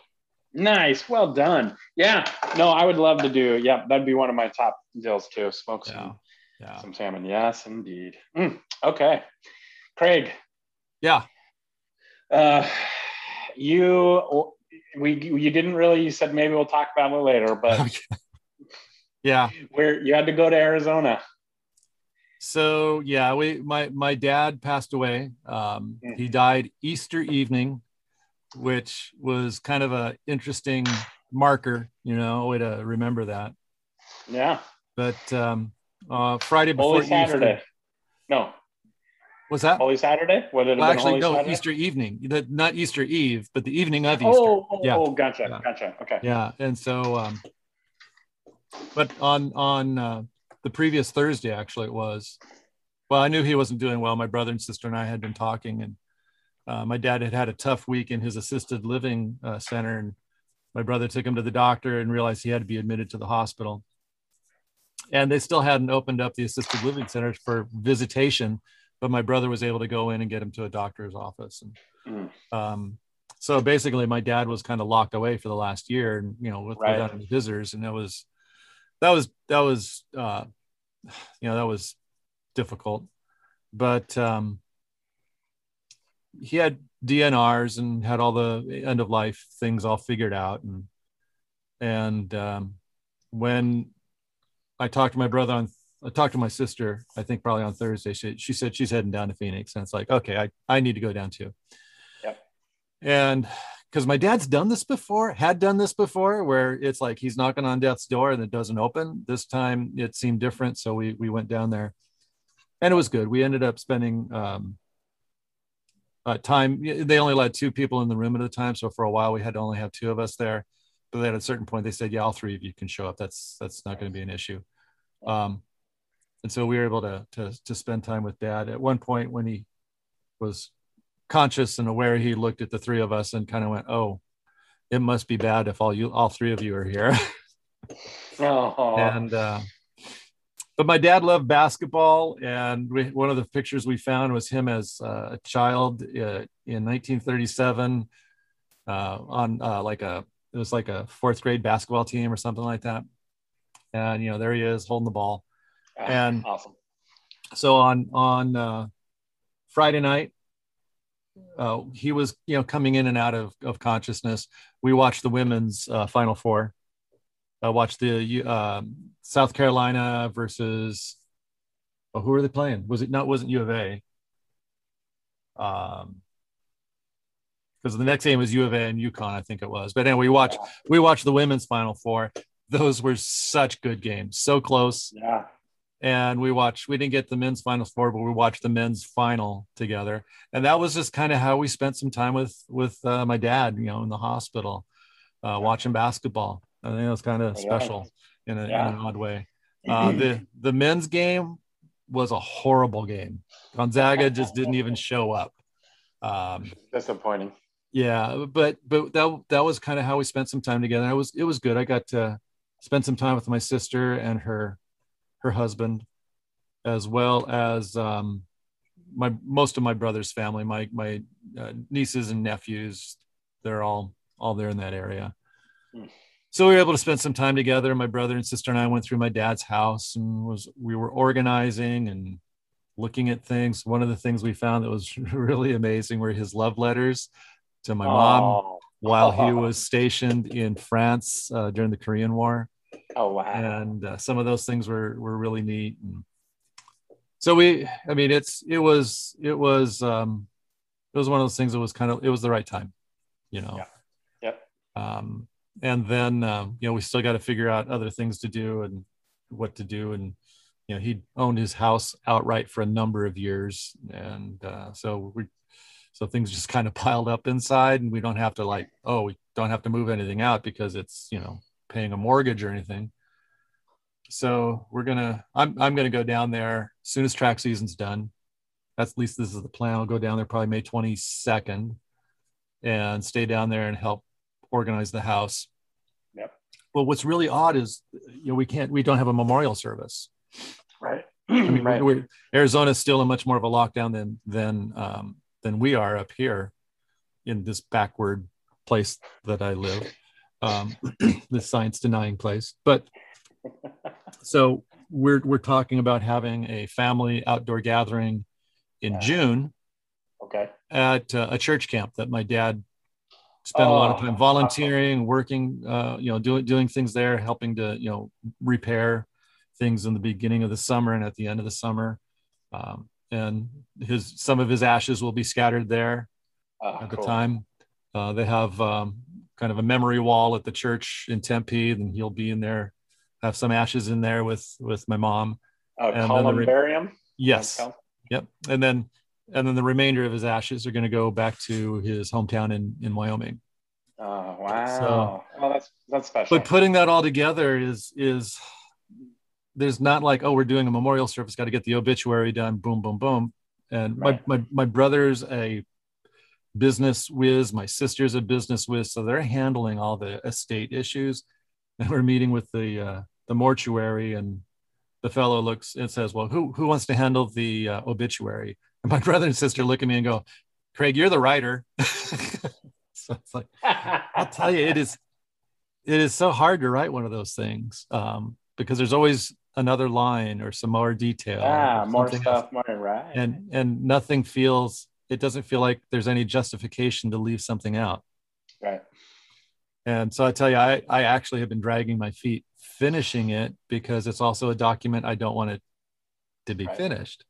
Nice. Well done. Yeah. No, I would love to do. Yeah, that'd be one of my top deals too. Smoke some Yeah, yeah, some salmon. Yes, indeed. Mm, okay. Craig, yeah. Uh, you we you didn't really. You said maybe we'll talk about it later, but yeah. where you had to go to Arizona. So yeah, we my my dad passed away. Um, Mm. He died Easter evening, which was kind of a interesting marker, you know, a way to remember that. Yeah. But um, uh, Friday before Holy Saturday. Easter, no, was that? Holy Saturday. What did it Well, actually, no, Saturday? Easter evening. The, not Easter Eve, but the evening of Easter. Oh, oh, Yeah. oh, gotcha, Yeah. gotcha. Okay. Yeah, and so, um, but on on uh, the previous Thursday, actually, it was. Well, I knew he wasn't doing well. My brother and sister and I had been talking, and uh, my dad had had a tough week in his assisted living uh, center, and my brother took him to the doctor and realized he had to be admitted to the hospital. And they still hadn't opened up the assisted living centers for visitation, but my brother was able to go in and get him to a doctor's office, and Mm. um, so basically my dad was kind of locked away for the last year and you know with, Right. without any visitors and that was that was that was uh you know that was difficult but um he had dnrs and had all the end of life things all figured out and and um when i talked to my brother on I talked to my sister, I think probably on Thursday. She, she said she's heading down to Phoenix. And it's like, okay, I, I need to go down too. Yep. And because my dad's done this before, had done this before, where it's like he's knocking on death's door and it doesn't open. This time it seemed different. So we we went down there and it was good. We ended up spending um uh, time. They only let two people in the room at a time. So for a while we had to only have two of us there. But then at a certain point they said, yeah, all three of you can show up. That's that's not going to be an issue. Um, and so we were able to, to to spend time with dad. At one point when he was conscious and aware he looked at the three of us and kind of went oh it must be bad if all you all three of you are here. Oh, and uh but my dad loved basketball and we, one of the pictures we found was him as uh, a child uh, in 1937 uh, on uh, like a it was like a fourth grade basketball team or something like that. And you know there he is holding the ball and- awesome. so on on uh, Friday night, uh, he was you know coming in and out of, of consciousness. We watched the women's uh, Final Four. I watched the um, South Carolina versus. Oh, who were they playing? Was it not? Wasn't U of A? Um, because the next game was U of A and UConn, I think it was. But anyway, we watched we watched the women's Final Four. Those were such good games, so close Yeah. And we watched we didn't get the men's final four but we watched the men's final together. And that was just kind of how we spent some time with with uh, my dad you know in the hospital uh, watching basketball. I think it was kind of special in, a, Yeah. in an odd way. Uh, the the men's game was a horrible game. Gonzaga just didn't even show up. Um, Disappointing. yeah but but that that was kind of how we spent some time together. It was it was good. I got to spend some time with my sister and her her husband as well as um my most of my brother's family my my uh, nieces and nephews they're all all there in that area. So we were able to spend some time together. My brother and sister and i went through my dad's house and was we were organizing and looking at things. One of the things we found that was really amazing were his love letters to my mom Oh, while he was stationed in France uh, during the Korean War, oh wow. and uh, some of those things were were really neat. And so we, I mean, it's it was it was um, it was one of those things that was kind of it was the right time, you know. Yeah. Yep. Um, and then um, you know we still got to figure out other things to do and what to do and you know he owned his house outright for a number of years and uh, so we so things just kind of piled up inside and we don't have to like oh we don't have to move anything out because it's you know paying a mortgage or anything so we're gonna i'm, I'm gonna go down there as soon as track season's done that's at least this is the plan i'll go down there probably may 22nd and stay down there and help organize the house Yep. well what's really odd is you know we can't we don't have a memorial service Right. I mean, right. we Arizona's still in much more of a lockdown than than um, than we are up here in this backward place that I live, um, this science denying place. But so we're we're talking about having a family outdoor gathering in Yeah. June okay. at uh, a church camp that my dad spent a lot of Oh, time volunteering, working, uh, you know, doing doing things there, helping to you know repair things in the beginning of the summer and at the end of the summer. Um, and his some of his ashes will be scattered there Oh, at the time. Uh, they have um, kind of a memory wall at the church in Tempe, and he'll be in there, have some ashes in there with with my mom. And then the re- columbarium. Yes. Yep. And then and then the remainder of his ashes are going to go back to his hometown in in Wyoming. Oh wow. So- well, that's that's special. But putting that all together is is there's not like oh we're doing a memorial service got to get the obituary done boom boom boom and Right. my, my my brother's a business whiz my sister's a business whiz so they're handling all the estate issues and we're meeting with the uh, the mortuary and the fellow looks and says well who who wants to handle the uh, obituary and my brother and sister look at me and go craig you're the writer so it's like I'll tell you, it is it is so hard to write one of those things um, because there's always another line or some more detail. Ah, more stuff, else. more right. And and nothing feels it doesn't feel like there's any justification to leave something out. right. And so I tell you, I, I actually have been dragging my feet finishing it because it's also a document I don't want it to be Right. finished.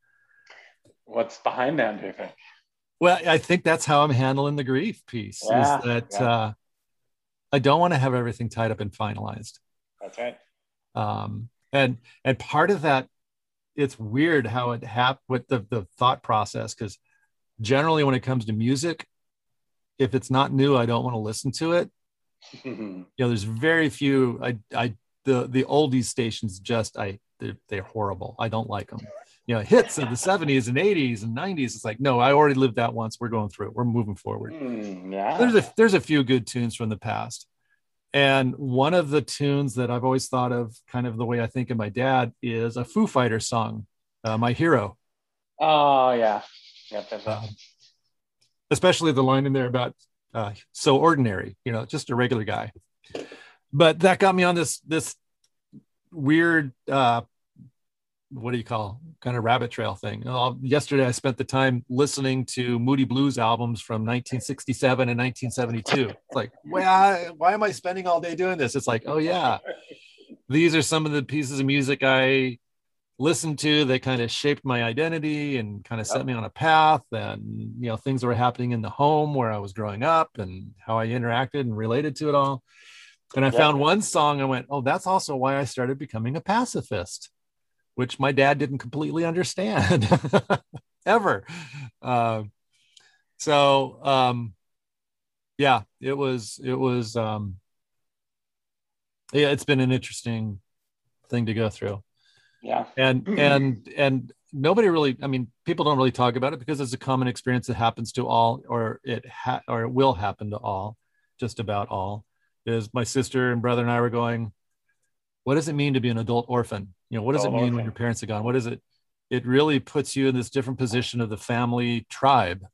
What's behind that? Do you think? Well, I think that's how I'm handling the grief piece Yeah, is that yeah. uh, I don't want to have everything tied up and finalized. That's right. um, and and part of that it's weird how it happened with the, the thought process because generally when it comes to music if it's not new i don't want to listen to it. You know there's very few i i the the oldies stations just i they're, they're horrible. I don't like them you know hits of the 70s and 80s and 90s it's like no i already lived that once we're going through it we're moving forward. Hmm, yeah. there's a there's a few good tunes from the past. And one of the tunes that i've always thought of kind of the way i think of my dad is a foo fighter song uh, my hero. Oh yeah. Yep, um, especially the line in there about uh, so ordinary you know just a regular guy. But that got me on this this weird uh what do you call kind of rabbit trail thing. Uh, yesterday i spent the time listening to moody blues albums from 1967 and 1972 it's like why, why am i spending all day doing this? It's like oh yeah. These are some of the pieces of music i listened to that kind of shaped my identity and kind of set me on a path and you know things that were happening in the home where i was growing up and how i interacted and related to it all. And i Yep. found one song i went oh that's also why i started becoming a pacifist which my dad didn't completely understand ever. Uh, so um yeah it was it was um yeah it's been an interesting thing to go through Yeah. and and and nobody really i mean people don't really talk about it because it's a common experience that happens to all or it ha- or it will happen to all just about all is my sister and brother and i were going what does it mean to be an adult orphan you know what does it Adult mean when your parents are gone what is it it really puts you in this different position of the family tribe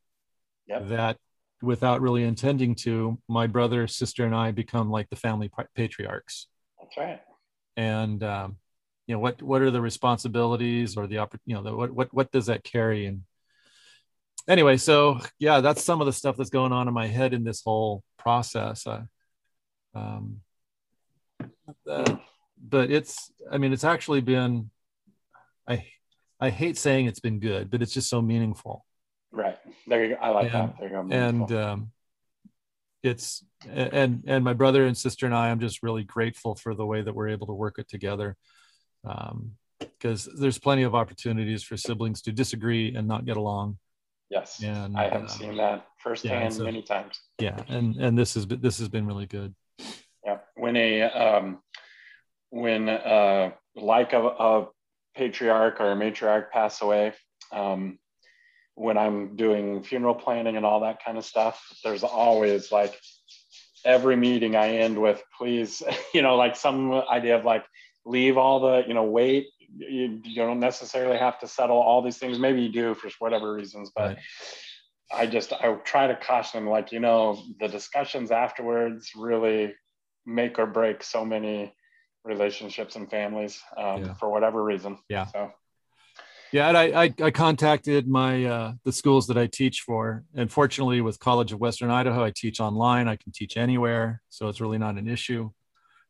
Yep. that without really intending to my brother sister and i become like the family patriarchs That's right. and um, you know what what are the responsibilities or the you know the, what what what does that carry and anyway so yeah that's some of the stuff that's going on in my head in this whole process uh, um, uh, but it's i mean it's actually been i i hate saying it's been good but it's just so meaningful Right. There you go. I like And- that. There you go. and um, it's and and my brother and sister and I, I'm just really grateful for the way that we're able to work it together. Um, because there's plenty of opportunities for siblings to disagree and not get along. Yes, and I have uh, seen that firsthand yeah, so, many times. Yeah, and and this has been this has been really good. Yeah, when a um, when uh, like a, a patriarch or a matriarch pass away, um, when I'm doing funeral planning and all that kind of stuff, there's always like every meeting I end with, please, you know, like some idea of like leave all the, you know, wait. You, you don't necessarily have to settle all these things. Maybe you do for whatever reasons, but right. I just I try to caution them, like you know, the discussions afterwards really make or break so many relationships and families um, yeah. for whatever reason. Yeah. So yeah, and I, I, I contacted my uh, the schools that I teach for, and fortunately, with College of Western Idaho, I teach online. I can teach anywhere, so it's really not an issue.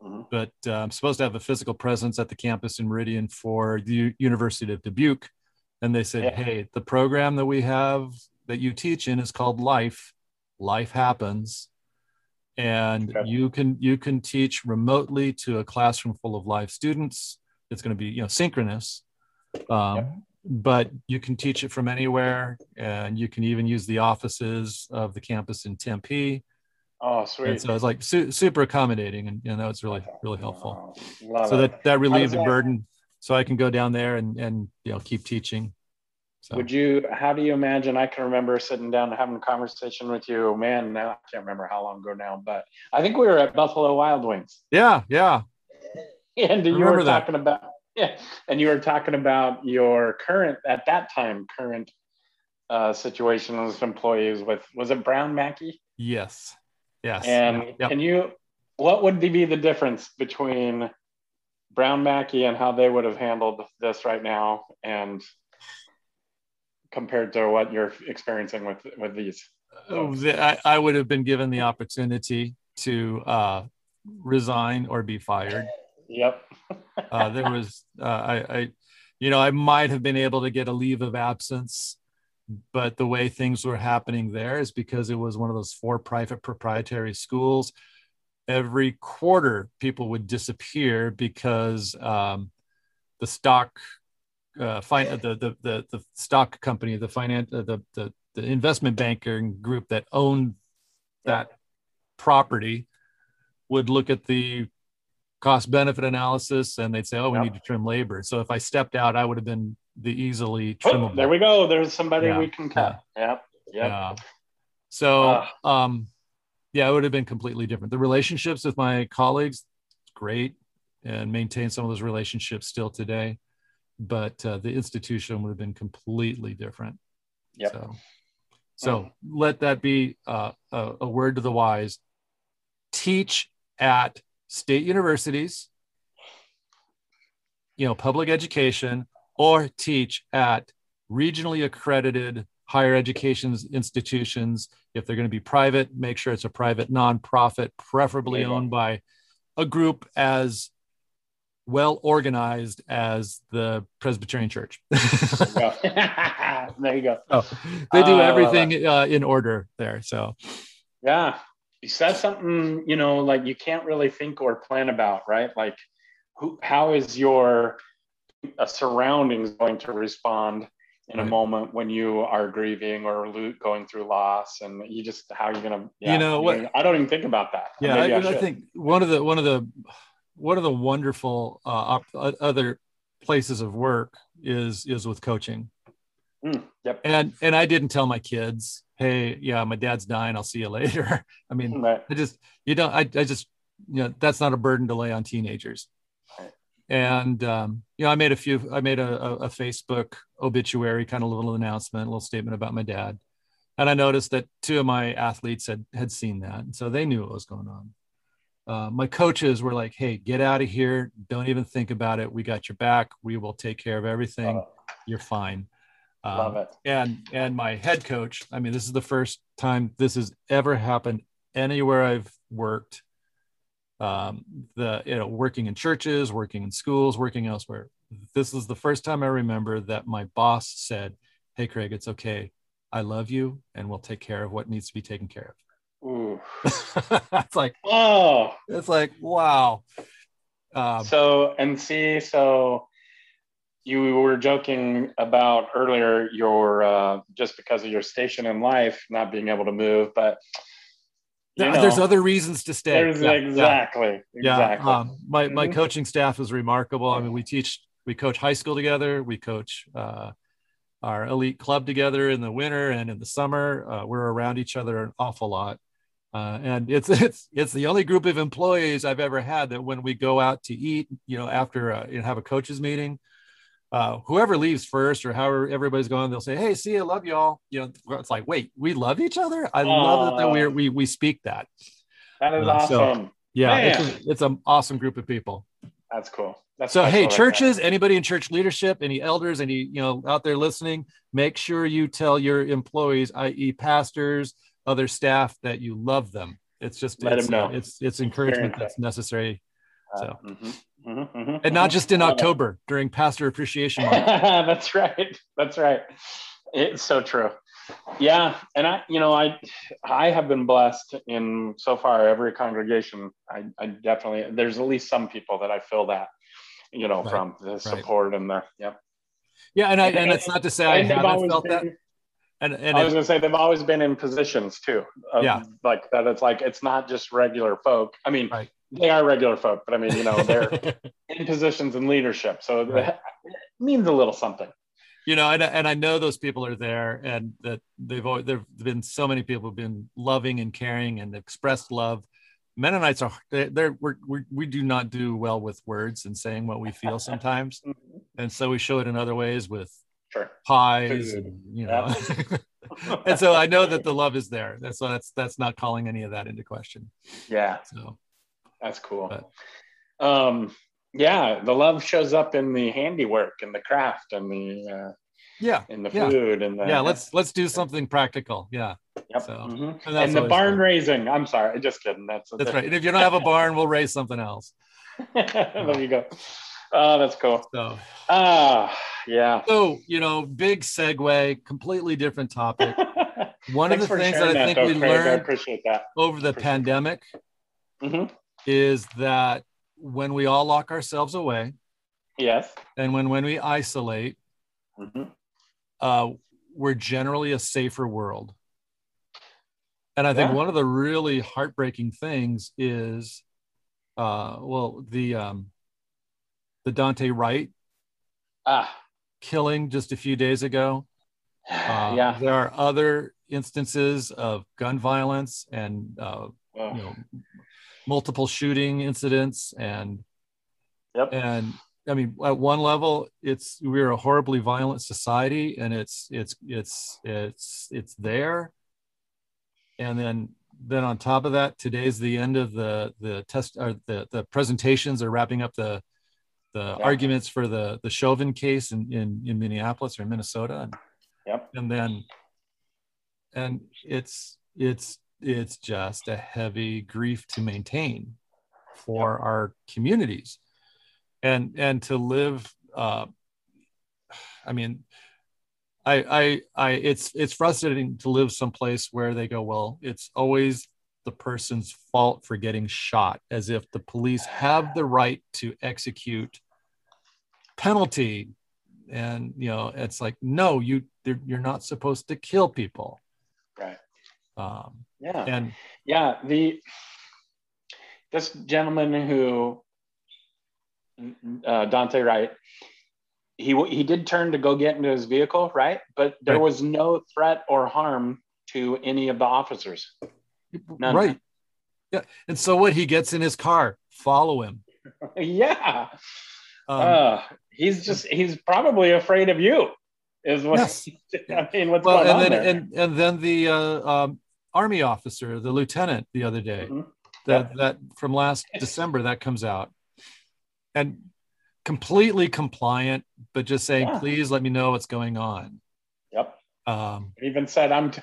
Mm-hmm. But uh, I'm supposed to have a physical presence at the campus in Meridian for the U- University of Dubuque, and they said, yeah. "Hey, the program that we have that you teach in is called Life. Life happens, and okay. you can you can teach remotely to a classroom full of live students. It's going to be you know synchronous." Um, but you can teach it from anywhere and you can even use the offices of the campus in Tempe. Oh, sweet. And so it's like su- super accommodating and you know, it's really, really helpful. Oh, so that, that relieved the burden. So I can go down there and, and, you know, keep teaching. So. Would you, how do you imagine? I can remember sitting down and having a conversation with you, man. Now I can't remember how long ago now, but I think we were at Buffalo Wild Wings. Yeah. Yeah. and you were talking that. about, yeah. And you were talking about your current, at that time, current uh, situation with employees with, was it Brown Mackie? Yes. Yes. And yep. can you, what would be the difference between Brown Mackie and how they would have handled this right now and compared to what you're experiencing with, with these? Oh, I, I would have been given the opportunity to uh, resign or be fired. Yep. uh, there was uh, I, I, you know, I might have been able to get a leave of absence, but the way things were happening there is because it was one of those four private proprietary schools. Every quarter, people would disappear because um, the stock, uh, fin- the, the the the stock company, the finance, uh, the the the investment banking group that owned that property would look at the cost benefit analysis and they'd say, oh, we yep. need to trim labor. So if I stepped out, I would have been the easily trimmable. Oh, there we go. There's somebody yeah. we can cut. Yeah. Yep. Yep. Yeah. So, uh, um, yeah, it would have been completely different. The relationships with my colleagues, great, and maintain some of those relationships still today. But uh, the institution would have been completely different. Yeah. So, so mm. let that be uh, a, a word to the wise. Teach at state universities, you know, public education, or teach at regionally accredited higher education institutions. If they're going to be private, make sure it's a private nonprofit, preferably owned by a group as well organized as the Presbyterian Church. there you go. Oh, they do uh, everything uh, in order there. So, yeah, you said something you know like you can't really think or plan about right like who how is your uh, surroundings going to respond in right. a moment when you are grieving or going through loss and you just how you're gonna yeah, you know what i don't even think about that yeah I, I, I, think one of the one of the one of the wonderful uh, other places of work is is with coaching mm, yep and and i didn't tell my kids hey, yeah, my dad's dying. I'll see you later. I mean, right. I just, you don't, I, I just, you know, that's not a burden to lay on teenagers. Right. And, um, you know, I made a few, I made a, a, Facebook obituary kind of little announcement, a little statement about my dad. And I noticed that two of my athletes had, had seen that. And so they knew what was going on. Uh, my coaches were like, hey, get out of here. Don't even think about it. We got your back. We will take care of everything. You're fine. Love um, it. And and my head coach. I mean, this is the first time this has ever happened anywhere I've worked. Um, the you know working in churches, working in schools, working elsewhere. This is the first time I remember that my boss said, "Hey, Craig, it's okay. I love you, and we'll take care of what needs to be taken care of." It's like Oh, it's like wow. Um, so and see, so you were joking about earlier your uh, just because of your station in life not being able to move, but you know, there's other reasons to stay. there's Yeah, exactly Yeah, exactly. um, my my Mhm. coaching staff is remarkable. I mean, we teach, we coach high school together. We coach uh, our elite club together in the winter and in the summer. Uh, we're around each other an awful lot, uh, and it's it's it's the only group of employees I've ever had that when we go out to eat, you know, after uh, you know, have a coaches meeting. Uh, whoever leaves first or however everybody's going, they'll say, "Hey, see I love y'all." You know, it's like, wait, we love each other. I love that we we we speak that. that is uh, so- awesome. Yeah, it's, it's an awesome group of people. That's cool. That's So hey, like churches, anybody in church leadership, any elders, any you know out there listening, make sure you tell your employees, i.e., pastors, other staff, that you love them. It's just Let it's, them know. it's it's encouragement that's necessary, Uh, so. mhm, mhm, mhm, and not mhm. just in. October during Pastor Appreciation Month. That's right. That's right. It's so true. Yeah, and I, you know, I, I have been blessed in so far every congregation. I, I definitely there's at least some people that I feel that, you know, Right, from the support and the yep. Yeah, and I and it's not to say I haven't felt that, and and I was gonna say they've always been in positions too. Yeah. like that. It's like it's not just regular folk. I mean, Right. They are regular folk, but I mean, you know, they're in positions in leadership, so that means a little something. you know, and, and I know those people are there, and that they've always there've been so many people who've been loving and caring and expressed love. Mennonites are we're, we're, we do not do well with words and saying what we feel sometimes, mm-hmm. and so we show it in other ways with Sure. pies, and, you know. and so I know that the love is there. That's so that's that's not calling any of that into question. Yeah. So That's cool. But- um, yeah, the love shows up in the handiwork and the craft and the uh, yeah, in the Yeah. food and the yeah. Let's let's do something practical. Yeah, yep. so- mhm. and and the barn good. raising. I'm sorry, just kidding. That's That's right. And if you don't have a barn, we'll raise something else. there you go. Oh, that's cool. So. Ah, yeah. So, you know, big segue, completely different topic. One of the things that I think though, we Craig. Learned that. over the Appreciate that. pandemic Mhm. Is that when we all lock ourselves away Yes. and when when we isolate, Mhm. uh, we're generally a safer world. And I think Yeah. one of the really heartbreaking things is, uh, well, the um, the Daunte Wright Ah, killing just a few days ago. Uh, yeah. There are other instances of gun violence and uh, Oh, you know multiple shooting incidents and Yep. and I mean at one level it's we're a horribly violent society and it's it's it's it's it's there and then then on top of that today's the end of the the test or the the presentations are wrapping up the the Yeah. arguments for the the Chauvin case in in, in Minneapolis or Minnesota and Yep. and then and it's it's it's just a heavy grief to maintain for our communities. And and to live uh i mean i i i it's it's frustrating to live someplace where they go well it's always the person's fault for getting shot as if the police have the right to execute penalty. And you know it's like no you you're not supposed to kill people. Right. um Yeah. and Yeah, the this gentleman who uh, Daunte Wright, he he did turn to go get into his vehicle, right? But there Right. was no threat or harm to any of the officers. None. right yeah and so what he gets in his car follow him yeah, um, uh, he's just he's probably afraid of you. Is what Yes. I mean? What's well going and on then there? and and then the uh, um, army officer the lieutenant the other day Mhm. that that from last december that comes out and completely compliant but just saying Yeah. please let me know what's going on Yep. um Even said I'm t-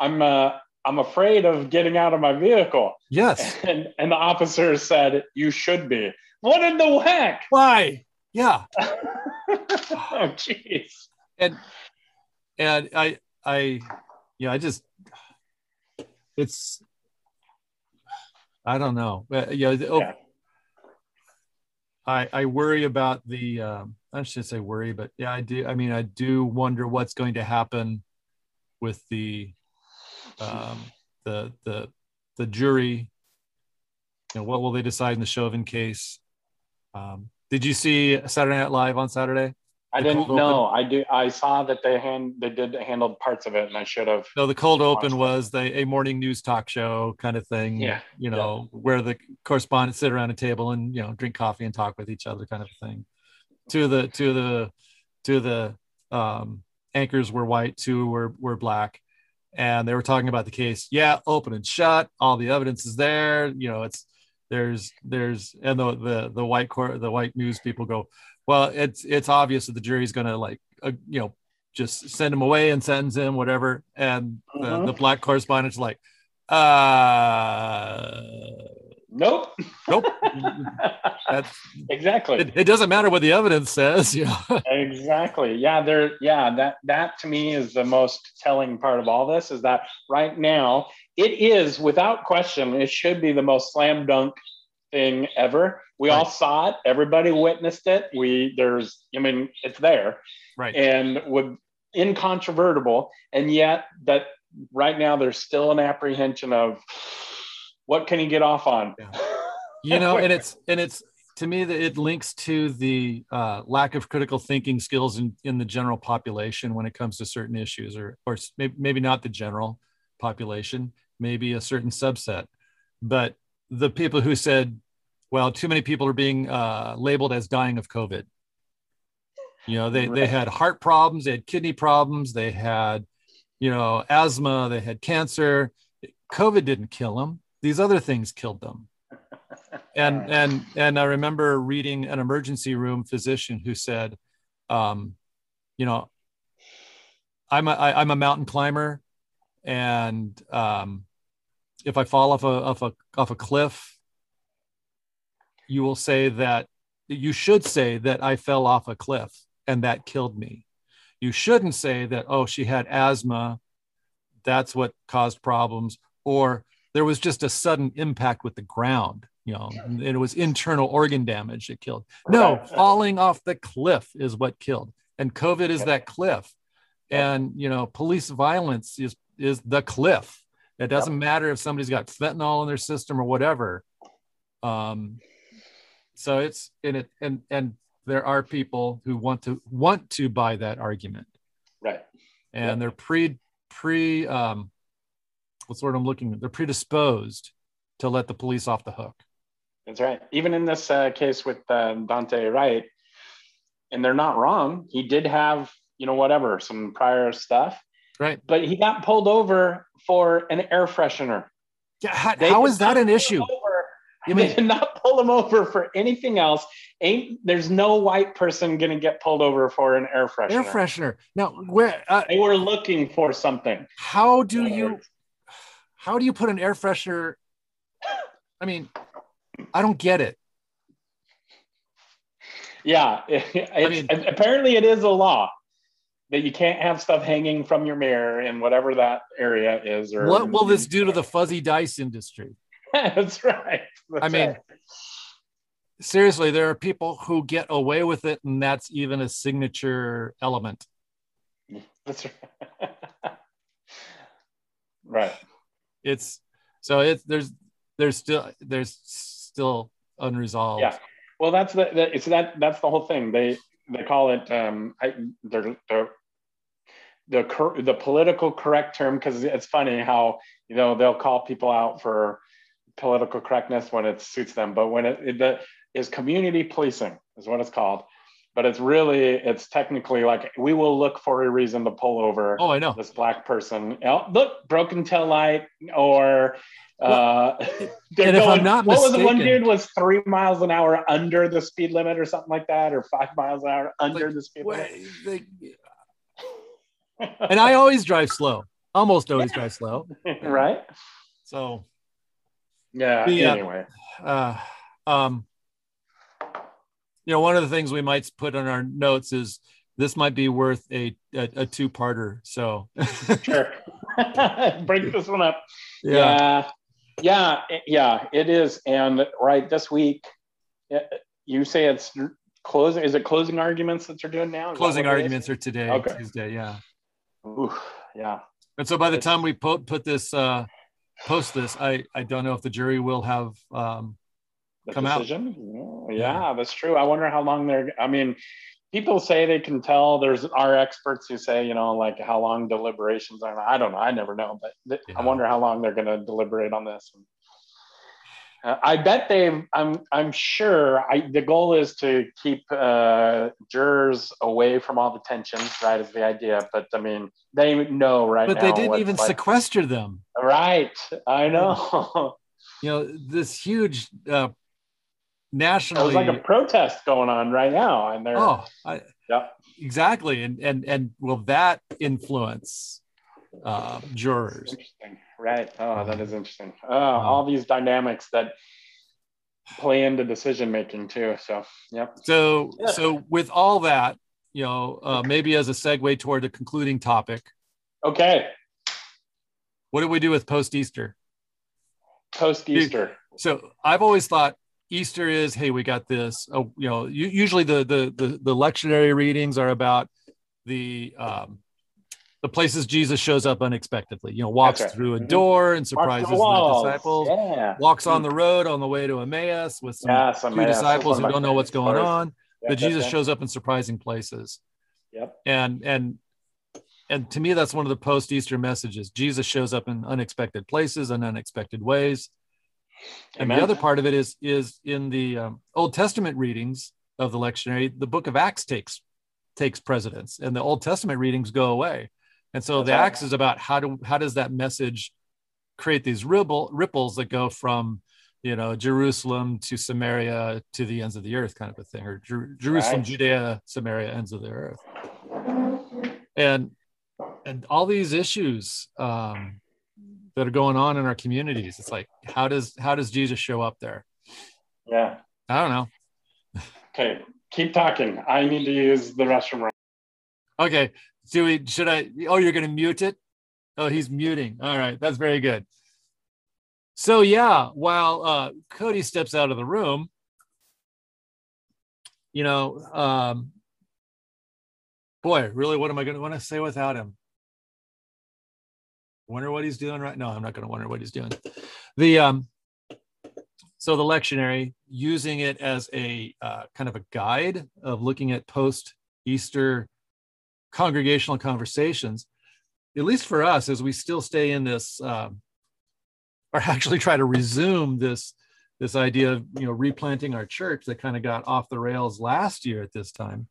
I'm uh, I'm afraid of getting out of my vehicle. yes And and the officer said, "You should be." What in the heck? why yeah oh, jeez. and and i i yeah i just it's I don't know. But, yeah, oh, Yeah. I I worry about the. Um, I should say worry, but yeah, I do. I mean, I do wonder what's going to happen with the um, the the the jury. You know, what will they decide in the Chauvin case? Um, did you see Saturday Night Live on Saturday? I didn't know. I do. I saw that they hand they did handle parts of it, and I should have. No, the cold open was the a morning news talk show kind of thing. Yeah, You know, where the correspondents sit around a table and you know drink coffee and talk with each other, kind of thing. To the to the to the um, anchors were white, two were were black, and they were talking about the case. Yeah, open and shut. All the evidence is there. You know, it's there's there's and the the the white court the white news people go, well, it's it's obvious that the jury's going to like uh, you know just send him away and sentence him, whatever. And the, Mhm. the black correspondent's like, uh, Nope. nope. That's, exactly. it, it doesn't matter what the evidence says. You know? exactly. Yeah. There. Yeah. That. That to me is the most telling part of all this is that right now it is without question. It should be the most slam dunk thing ever. We all saw it. Everybody witnessed it. We there's. I mean, it's there. right. and would incontrovertible and yet that right now there's still an apprehension of what can he get off on Yeah. you know and it's and it's to me that it links to the uh, lack of critical thinking skills in, in the general population when it comes to certain issues or or maybe not the general population maybe a certain subset but the people who said well too many people are being uh, labeled as dying of covid. You know they, they had heart problems they had kidney problems they had you know asthma they had cancer. Covid didn't kill them these other things killed them. And and and i remember reading an emergency room physician who said um you know i'm a I, i'm a mountain climber and um if i fall off a off a off a cliff you will say that you should say that i fell off a cliff and that killed me. You shouldn't say that oh she had asthma that's what caused problems or there was just a sudden impact with the ground you know and it was internal organ damage that killed. No falling off the cliff is what killed. And covid is that cliff. And you know police violence is is the cliff. It doesn't matter if somebody's got fentanyl in their system or whatever. Um so it's in it and and there are people who want to want to buy that argument. Right. And Yep. they're pre pre um what's the word i'm looking at? they're predisposed to let the police off the hook. That's right. Even in this uh, case with uh, daunte wright and they're not wrong. He did have you know whatever some prior stuff. Right. But he got pulled over for an air freshener. Yeah how, how is that an issue? over. You they mean not pull them over for anything else. Ain't there's no white person gonna get pulled over for an air freshener. Air freshener. Now where uh, they were looking for something. how do you how do you put an air freshener? I mean i don't get it. Yeah, it's, mean- apparently it is a law that you can't have stuff hanging from your mirror in whatever that area is. Or what will this do to the fuzzy dice industry That's right. That's I mean, right. seriously there are people who get away with it and that's even a signature element that's right. right. it's so it's there's there's still there's still unresolved Yeah. Well, that's the, the it's that that's the whole thing. They they call it um I, they're, they're the cor- the political correct term because it's funny how you know they'll call people out for political correctness when it suits them, but when it, it community policing is what it's called. But it's really it's technically like we will look for a reason to pull over oh i know this black person. Oh, look, broken tail light or. Uh, and if I'm not what was the one dude was three miles an hour under the speed limit or something like that, or five miles an hour under Like, the speed limit, and i always drive slow almost always drive slow right? so Yeah. The, uh, Anyway, uh, um, you know, one of the things we might put on our notes is this might be worth a a, a two parter. So sure. Break this one up. yeah. Yeah. Yeah, yeah, it is. And right this week, you say it's closing. Is it closing arguments that you're doing now? Is closing arguments are today, okay. Tuesday. Yeah. Ooh, yeah. And so by the time we put put this uh, post this, I I don't know if the jury will have um, come decision? out. Yeah, that's true. I wonder how long they're. I mean, people say they can tell. There's our experts who say, you know, like how long deliberations are. I don't know. I never know, but th- yeah. I wonder how long they're going to deliberate on this. Uh, I bet they. I'm. I'm sure. I. The goal is to keep uh, jurors away from all the tensions. Right, is the idea. But I mean, they know right. But they didn't even like. sequester them. Right. I know. you know this huge uh, nationally. There's like a protest going on right now, and they're oh, I, yeah, exactly, and and and will that influence uh, jurors? Interesting, right? Oh, that is interesting. Oh, all these dynamics that play into decision making too. So, yep. So, yeah. so with all that, you know, uh, maybe as a segue toward the concluding topic. Okay. What do we do with post Easter? Post Easter. So I've always thought Easter is, hey, we got this. Oh, you know, usually the the the, the lectionary readings are about the um, the places Jesus shows up unexpectedly. You know, walks right. through a mm-hmm. door and surprises the, the, disciples. Yeah. Walks on the road on the way to Emmaus with some yeah, two Emmaus. disciples who don't know what's going on. But Jesus shows up in surprising places. Yep. And and and to me, that's one of the post Easter messages. Jesus shows up in unexpected places and unexpected ways. And the other part of it is is in the um, Old Testament readings of the lectionary, the Book of Acts takes takes precedence, and the Old Testament readings go away. And so That's the right. Acts is about how do how does that message create these ripple ripples that go from you know Jerusalem to Samaria to the ends of the earth, kind of a thing, or Jer- Jerusalem, right. Judea, Samaria, ends of the earth, and and all these issues um, that are going on in our communities. It's like, how does how does Jesus show up there? Yeah. I don't know. Okay, keep talking. I need to use the restroom. Okay. Do we should I oh you're gonna mute it? Oh, he's muting. All right, that's very good. So yeah, while uh, Cody steps out of the room, you know, um, boy, really, what am I going to want to say without him? wonder what he's doing right now. I'm not going to wonder what he's doing. The um, so the lectionary using it as a uh, kind of a guide of looking at post Easter congregational conversations, at least for us, as we still stay in this, um, or actually try to resume this this idea of you know replanting our church that kind of got off the rails last year at this time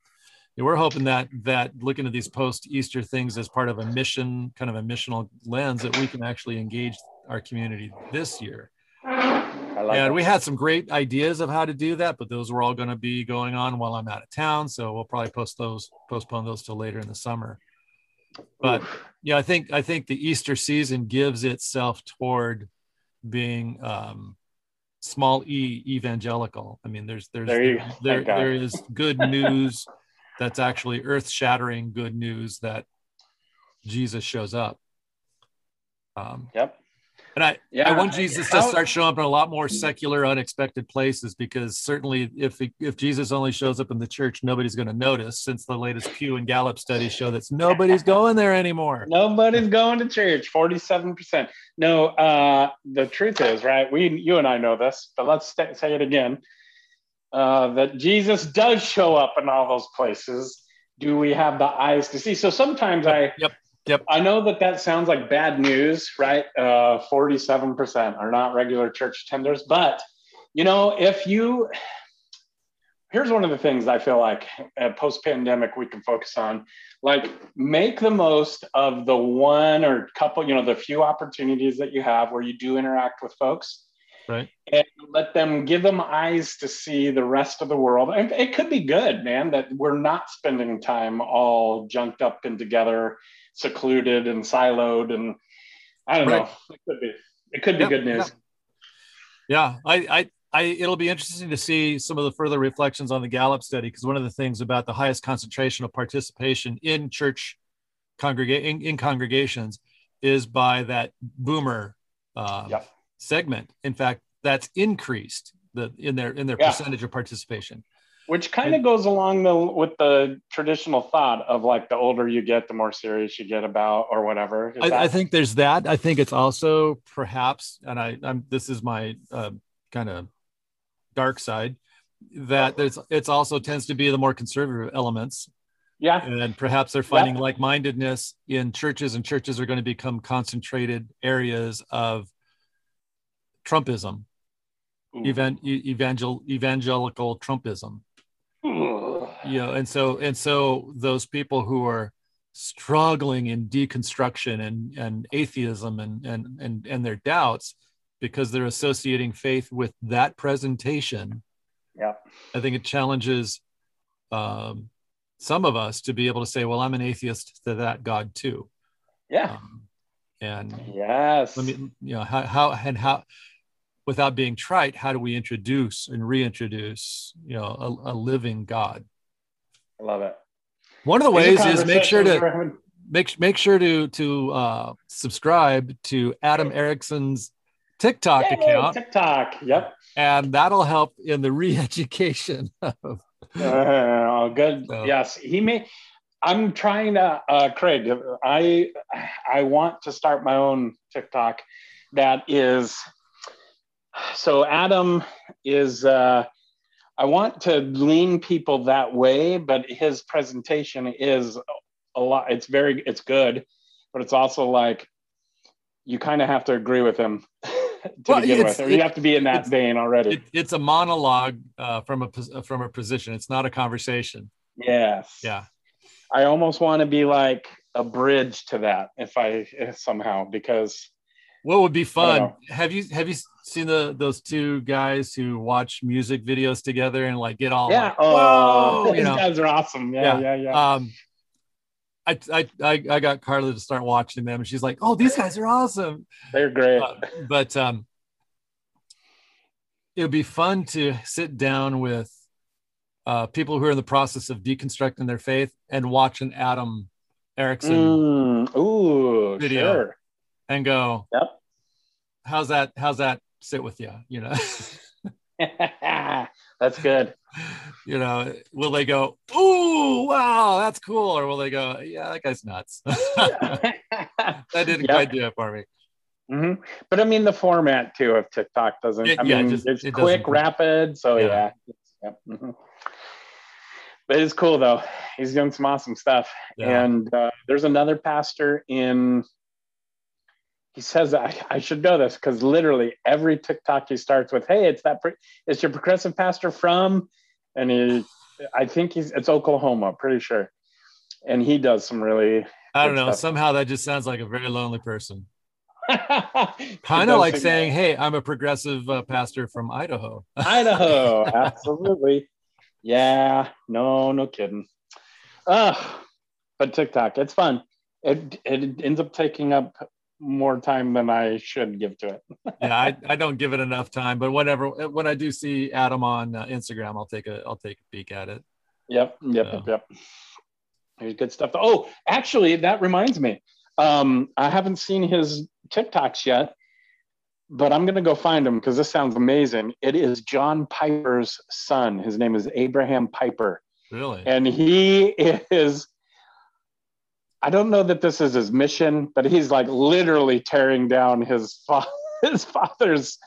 we're hoping that that looking at these post Easter things as part of a mission, kind of a missional lens, that we can actually engage our community this year. Like and that. we had some great ideas of how to do that, but those were all going to be going on while I'm out of town, so we'll probably post those, postpone those till later in the summer. But Oof. yeah, I think I think the Easter season gives itself toward being um, small e evangelical. I mean, there's there's there, you, there, there is good news that's actually earth shattering good news that Jesus shows up. Um, yep. And I, yeah, I want Jesus to start showing up in a lot more secular, unexpected places because certainly if if Jesus only shows up in the church, nobody's going to notice. Since the latest Pew and Gallup studies show that nobody's going there anymore. Nobody's going to church. Forty-seven percent. No, uh, the truth is, right? We, you and I know this, but let's st- say it again. Uh, that Jesus does show up in all those places. Do we have the eyes to see? So sometimes I, yep, yep. I know that that sounds like bad news, right? Uh, 47% are not regular church tenders, but you know, if you, here's one of the things I feel like uh, post pandemic we can focus on like make the most of the one or couple, you know, the few opportunities that you have where you do interact with folks right and let them give them eyes to see the rest of the world and it could be good man that we're not spending time all junked up and together secluded and siloed and i don't right. know it could be it could be good news yeah. yeah i i I, it'll be interesting to see some of the further reflections on the Gallup study because one of the things about the highest concentration of participation in church congregate in, in, congregations is by that boomer uh, yep segment. In fact, that's increased the in their in their Yeah. percentage of participation. Which kind of goes along the with the traditional thought of like the older you get, the more serious you get about or whatever. I, I think there's that. I think it's also perhaps, and I, I'm this is my uh, kind of dark side, that there's it's also tends to be the more conservative elements, yeah, and perhaps they're finding like-mindedness in churches, and churches are going to become concentrated areas of Trumpism, Ooh. evan, evangel, evangelical Trumpism. You know and so and so those people who are struggling in deconstruction and and atheism and and and, and their doubts because they're associating faith with that presentation Yeah. i think it challenges um, some of us to be able to say well i'm an atheist to that god too Yeah. um, and Yes. let me you know how, how and how without being trite how do we introduce and reintroduce you know a, a living god I love it. one of the ways is make sure to make make sure to to uh, subscribe to Adam Ericksen's TikTok Yay, account, TikTok. Yep. and that'll help in the re-education. of Uh, good. So- Yes, he may. I'm trying to, uh, Craig. I I want to start my own TikTok. That is, so Adam is. Uh, I want to lean people that way, but his presentation is a lot. It's very. It's good, but it's also like you kind of have to agree with him to Well, begin with, or you have to be in that vein already. it, it's a monologue uh, from a from a position. It's not a conversation. yes. Yeah. I almost want to be like a bridge to that if I if somehow because What would be fun? Have you have you seen the those two guys who watch music videos together and like get all yeah, like, oh, whoa, you these know? guys are awesome. Yeah, yeah, yeah. Um, I, I I I got Carla to start watching them, and she's like, "Oh, these guys are awesome." They're great. Uh, but um, it would be fun to sit down with uh, people who are in the process of deconstructing their faith and watch an Adam Ericksen Mm, ooh, video. sure. And go, Yep. "How's that? How's that sit with you?" You know, That's good. you know, will they go, "Ooh, wow, that's cool," or will they go, "Yeah, that guy's nuts." that didn't Yep. quite do it for me. Mhm. But I mean, the format too of TikTok doesn't. It- I yeah, mean, just- it's it quick, rapid. So Yeah. yeah. Mhm. But it's cool though. He's doing some awesome stuff. Yeah. And uh, there's another pastor in. He says I, I should know this because literally every TikTok he starts with, "Hey, it's that pre- it's your progressive pastor from," and he, I think he's it's Oklahoma, pretty sure, and he does some really I don't know. stuff. Somehow that just sounds like a very lonely person. kind of like saying, "Hey, I'm a progressive uh, pastor from Idaho." Idaho, absolutely. Yeah, no, no kidding. Uh, but TikTok, it's fun. It it ends up taking up more time than I should give to it. yeah, I, I don't give it enough time, but whatever. When I do see Adam on uh, Instagram, I'll take a I'll take a peek at it. Yep, yep, yep, yep. There's good stuff. Oh, actually, that reminds me. Um, I haven't seen his TikToks yet, but I'm gonna go find him because this sounds amazing. It is John Piper's son. His name is Abraham Piper. Really? and he is i don't know that this is his mission but he's like literally tearing down his fa- his father's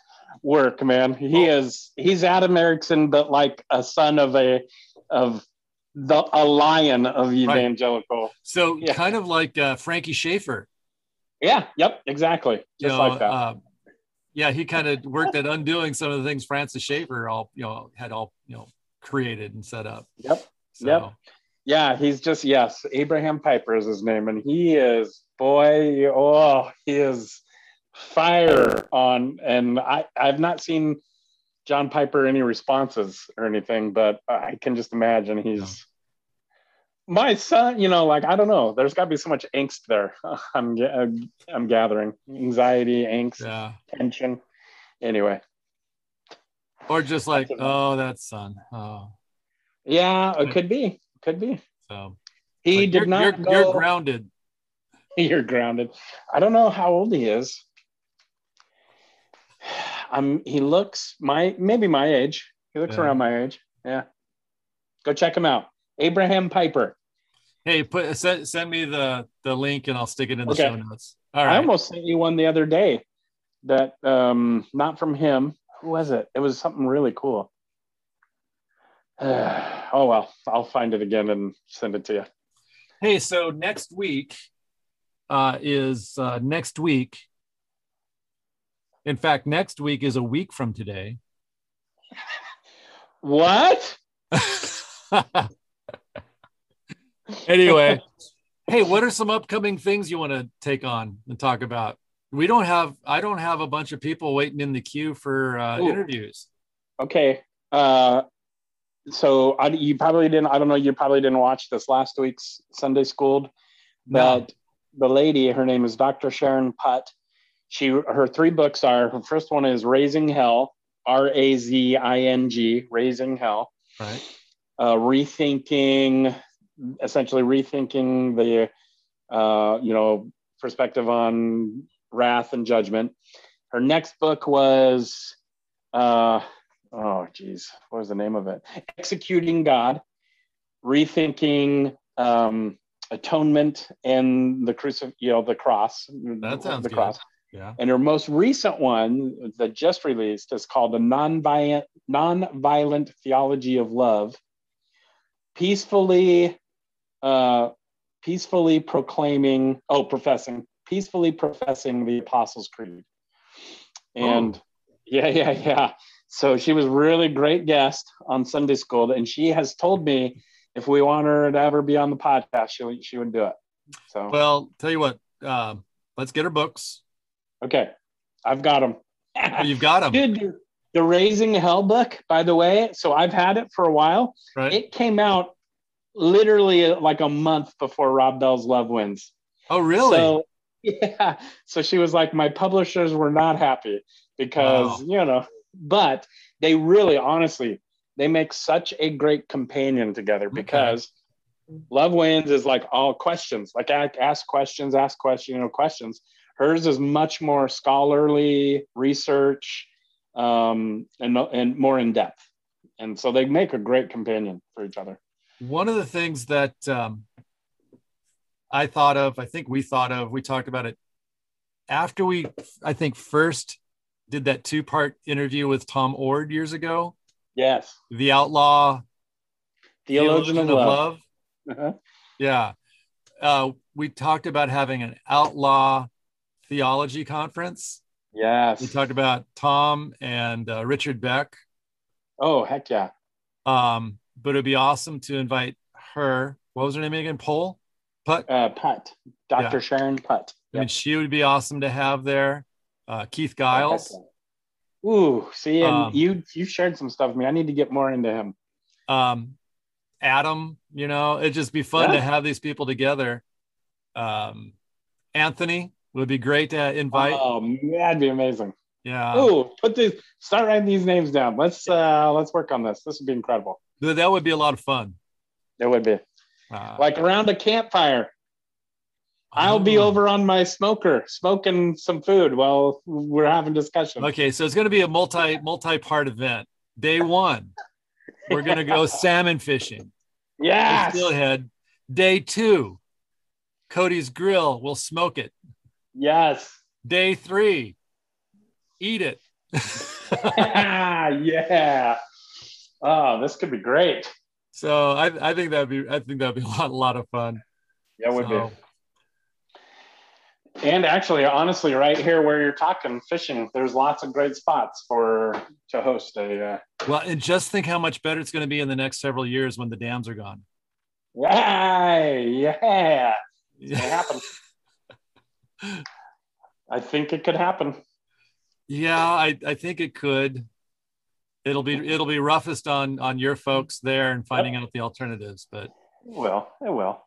work man he Oh. is he's adam ericksen but like a son of a of the a lion of evangelical So Yeah. kind of like uh, Frankie Schaeffer. yeah yep exactly You just know, like that uh, yeah, he kind of worked at undoing some of the things Francis Schaeffer all you know had all you know created and set up. Yep, So, yep. Yeah he's just yes abraham piper is his name and he is boy oh he is fire on and i i've not seen john piper any responses or anything but i can just imagine he's my son you know like i don't know there's got to be so much angst there i'm uh, i'm gathering anxiety angst Yeah. tension anyway Or just like, oh, that son. Oh, yeah it could be could be so he like, did you're, not You're, go you're grounded. You're grounded. I don't know how old he is. Um, he looks my maybe my age. He looks Yeah. around my age. Yeah. Go check him out. Abraham Piper. Hey, put send, send me the the link and I'll stick it in the Okay. show notes. All I almost sent you one the other day. That um, not from him. Who was it? It was something really cool. oh well, I'll find it again and send it to you. Hey, so next week uh, is uh, next week. In fact, next week is a week from today. What? anyway, hey, what are some upcoming things you want to take on and talk about? We don't have, I don't have a bunch of people waiting in the queue for uh, Ooh. interviews. Okay. Uh, so I, you probably didn't. I don't know. You probably didn't watch this last week's Sunday Schooled. No. But the lady, her name is Dr. Sharon Putt. She her three books are. Her first one is Raising Hell, R A Z I N G, Raising Hell. Right. Uh, rethinking, essentially rethinking the, uh, you know, perspective on wrath and judgment. Her next book was, uh, oh geez, what was the name of it? Executing God, rethinking um, atonement and the crucif, you know, the cross. That sounds the good. cross. Yeah. And her most recent one that just released is called a nonviolent nonviolent theology of love, peacefully, uh, peacefully proclaiming, oh, professing, peacefully professing the Apostles' Creed. And yeah, yeah, yeah. So she was really great guest on Sunday School, and she has told me if we want her to ever be on the podcast, she would- she would do it. So Well, tell you what, um, let's get her books. okay, I've got them. Oh, you've got them, Dude, the Raising Hell book, by the way. So I've had it for a while. right? It came out literally like a month before Rob Bell's Love Wins. oh, really? So, yeah. So she was like, my publishers were not happy because, you know, but they really, honestly, they make such a great companion together because Love Wins is like all questions, like ask questions, ask questions, you know, questions. Hers is much more scholarly research um, and, and more in depth. And so they make a great companion for each other. One of the things that um, I thought of, I think we thought of, we talked about it after we, I think, first did that two part interview with Tom Oord years ago, Yes. The Outlaw Theologian, of, love. Uh-huh. Yeah. Uh, we talked about having an outlaw theology conference. Yes. We talked about Tom and uh, Richard Beck. Oh, heck yeah. Um, but it'd be awesome to invite her. What was her name again? Pole? Putt. Uh, Putt. Dr. Sharon Putt. I mean, she would be awesome to have there. Uh, Keith Giles. Ooh, see, and Um, you you shared some stuff with me. I need to get more into him. um, Adam, you know, it'd just be fun Yeah. to have these people together. Um, Anthony would be great to invite. Oh, that'd be amazing. yeah, Ooh, put these start writing these names down. Let's uh let's work on this. This would be incredible. That would be a lot of fun. It would be. Uh, Like around a campfire. I'll be oh. over on my smoker smoking some food while we're having discussion. Okay, so it's going to be a multi multi part event. Day one, we're going to go salmon fishing. Yes. Steelhead. Day two, Cody's Grill. We'll smoke it. Yes. Day three, eat it. yeah. Oh, this could be great. so I, I think that'd be I think that'd be a lot, a lot of fun. Yeah, it would So, be. And actually, honestly, right here where you're talking fishing, there's lots of great spots for to host a. Uh, well, and just think how much better it's going to be in the next several years when the dams are gone. yeah, yeah, it happen. I think it could happen. Yeah, I, I think it could. It'll be it'll be roughest on on your folks there and finding out the alternatives, but It will. It will.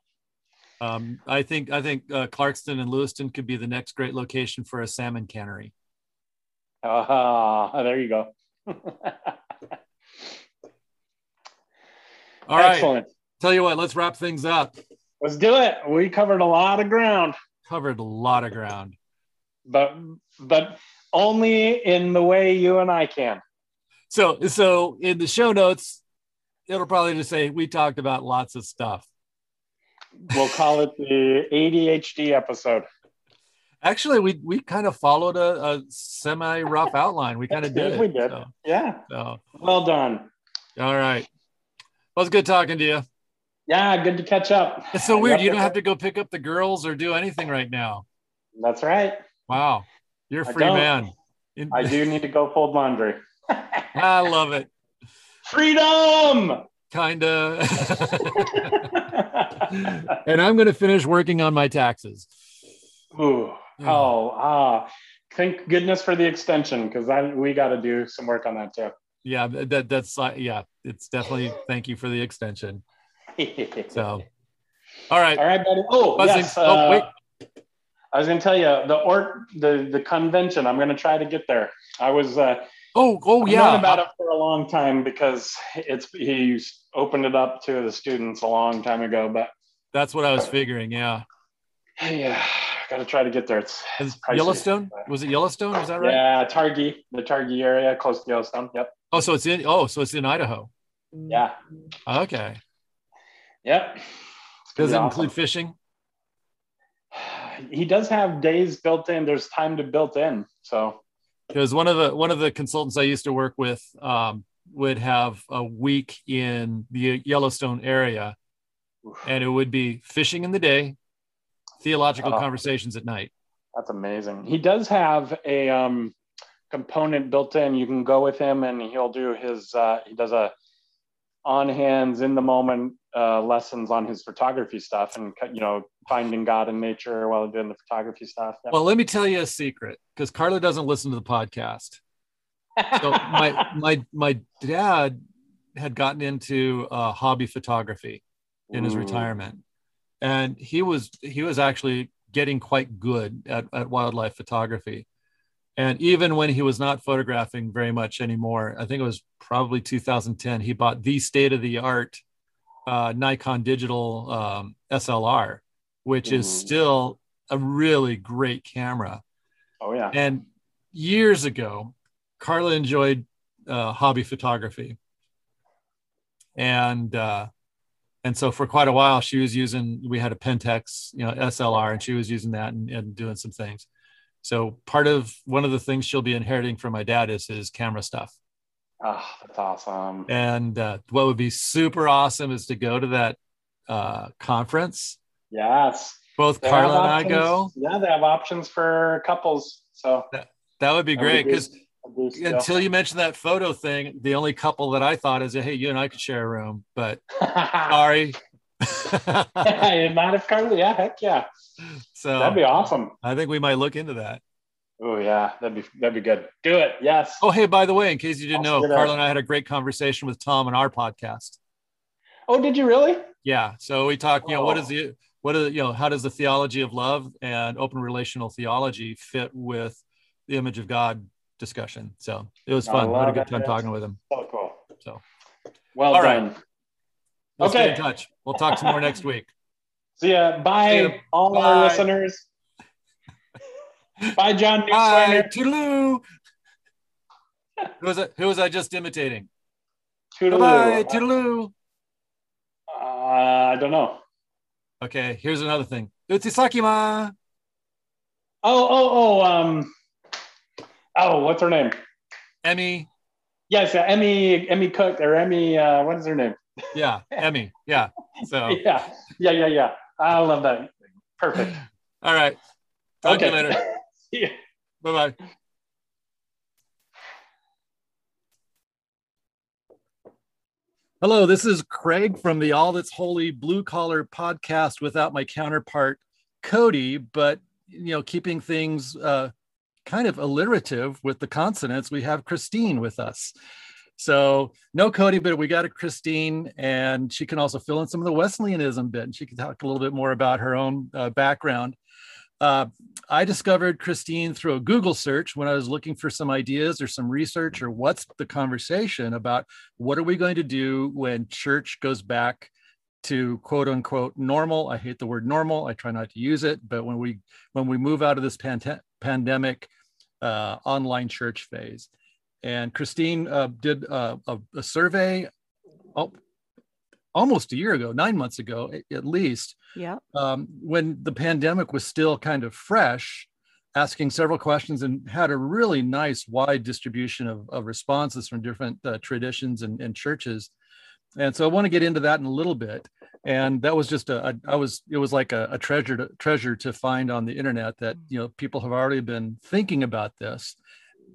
Um, I think I think uh, Clarkston and Lewiston could be the next great location for a salmon cannery. Ah, there you go. All right, Excellent. tell you what, let's wrap things up. Let's do it. We covered a lot of ground. Covered a lot of ground. but but only in the way you and I can. So so in the show notes, it'll probably just say we talked about lots of stuff. We'll call it the ADHD episode. Actually, we we kind of followed a, a semi rough outline. We kind of did. we did. So, yeah. So well done. All right. Well, it's good talking to you. Yeah, good to catch up. It's so weird. You don't have to go pick up the girls or do anything right now. That's right. Wow. You're a free man. I do need to go fold laundry. I love it. Freedom. Kinda. and I'm going to finish working on my taxes. Ooh. Oh, ah. Thank goodness for the extension because we got to do some work on that too. Yeah, that that's uh, yeah, it's definitely thank you for the extension. so, all right, all right, buddy. Oh, Buzzing. yes. oh, uh, wait. I was going to tell you the or the the convention. I'm going to try to get there. I was. Uh, oh, oh I've yeah. about it for a long time because it's he opened it up to the students a long time ago. But that's what I was figuring. Yeah. Yeah, got to try to get there. It's, it's Yellowstone. Was it Yellowstone? Is that right? Yeah, Targhee, the Targhee area, close to Yellowstone. Yep. Oh, so it's in. Oh, so it's in Idaho. Yeah. Okay. Yep. Does it awesome. include fishing? he does have days built in. There's time to built in. So because one of the one of the consultants I used to work with um, would have a week in the Yellowstone area, and it would be fishing in the day, theological oh, conversations at night. That's amazing. He does have a um, component built in. You can go with him, and he'll do his. Uh, he does a on hands in the moment uh, lessons on his photography stuff and you know finding god in nature while doing the photography stuff well let me tell you a secret because carla doesn't listen to the podcast so my my my dad had gotten into uh, hobby photography in his retirement and he was he was actually getting quite good at, at wildlife photography and even when he was not photographing very much anymore, I think it was probably 2010, he bought the state of the art uh, Nikon digital um, SLR, which is still a really great camera. Oh, yeah. And years ago, Carla enjoyed uh, hobby photography. And, uh, and so for quite a while, she was using, we had a Pentax, you know, SLR, and she was using that and, and doing some things. So part of one of the things she'll be inheriting from my dad is his camera stuff. Oh, that's awesome. And uh, what would be super awesome is to go to that uh, conference. Yes. Both they Carla and I go. Yeah, they have options for couples. So that, that would be great because until you mentioned that photo thing, the only couple that I thought is, hey, you and I could share a room, but sorry, not if Carly. Yeah, heck yeah. So that'd be awesome. I think we might look into that. Oh yeah, that'd be that'd be good. Do it. Yes. Oh hey, by the way, in case you didn't I'll know, Carla and I had a great conversation with Tom on our podcast. Oh, did you really? Yeah. So we talked. You know, what is oh. the what is you know how does the theology of love and open relational theology fit with the image of God discussion? So it was fun. I had a good time talking with him. So cool. So well All done. Right. Let's okay. in touch. We'll talk some more next week. See ya. Bye, all Bye. our listeners. Bye, John Bye. Toodaloo. who was it? Who was I just imitating? Toodaloo. Bye. Toodaloo. Uh, I don't know. Okay, here's another thing. Utsisakima. Oh, oh, oh, um, oh, what's her name? Emmy. Yes, uh, Emmy, Emmy Cook or Emmy. Uh, what is her name? yeah, Emmy. Yeah. So yeah, yeah, yeah, yeah. I love that. Perfect. All right. Talk okay. to you later. yeah. Bye bye. Hello, this is Craig from the All That's Holy Blue Collar podcast without my counterpart, Cody, but you know, keeping things uh, kind of alliterative with the consonants, we have Christine with us. So no Cody, but we got a Christine, and she can also fill in some of the Wesleyanism bit. And she can talk a little bit more about her own uh, background. Uh, I discovered Christine through a Google search when I was looking for some ideas or some research or what's the conversation about what are we going to do when church goes back to quote unquote normal. I hate the word normal. I try not to use it, but when we when we move out of this pand- pandemic uh, online church phase, and Christine uh, did uh, a, a, survey oh, almost a year ago, nine months ago at least. Yeah. Um, when the pandemic was still kind of fresh, asking several questions and had a really nice wide distribution of, of responses from different uh, traditions and, and churches and so I want to get into that in a little bit. And that was just a, I was it was like a, a treasure to, treasure to find on the internet that mm. you know people have already been thinking about this.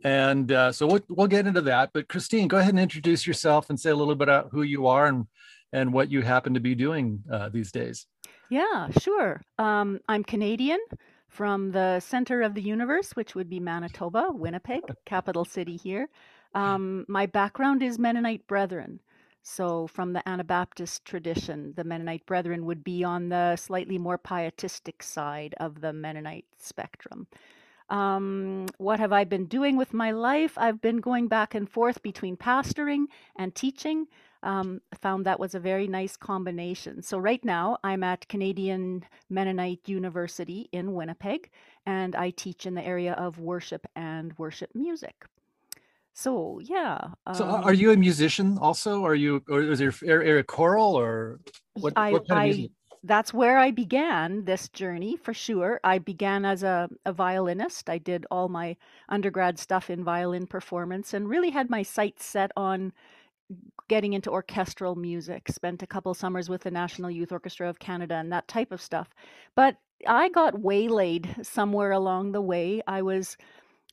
And uh, so we'll, we'll get into that. But Christine, go ahead and introduce yourself and say a little bit about who you are and and what you happen to be doing uh, these days. Yeah, sure. Um, I'm Canadian from the center of the universe, which would be Manitoba, Winnipeg, capital city here. Um, my background is Mennonite Brethren. So, from the Anabaptist tradition, the Mennonite Brethren would be on the slightly more pietistic side of the Mennonite spectrum. Um, what have I been doing with my life? I've been going back and forth between pastoring and teaching. Um, found that was a very nice combination. So, right now, I'm at Canadian Mennonite University in Winnipeg, and I teach in the area of worship and worship music. So yeah. So are um you a musician also? Are you or is your area choral or what, I, what kind I, of music? That's where I began this journey for sure. I began as a, a violinist. I did all my undergrad stuff in violin performance and really had my sights set on getting into orchestral music. Spent a couple summers with the National Youth Orchestra of Canada and that type of stuff. But I got waylaid somewhere along the way. I was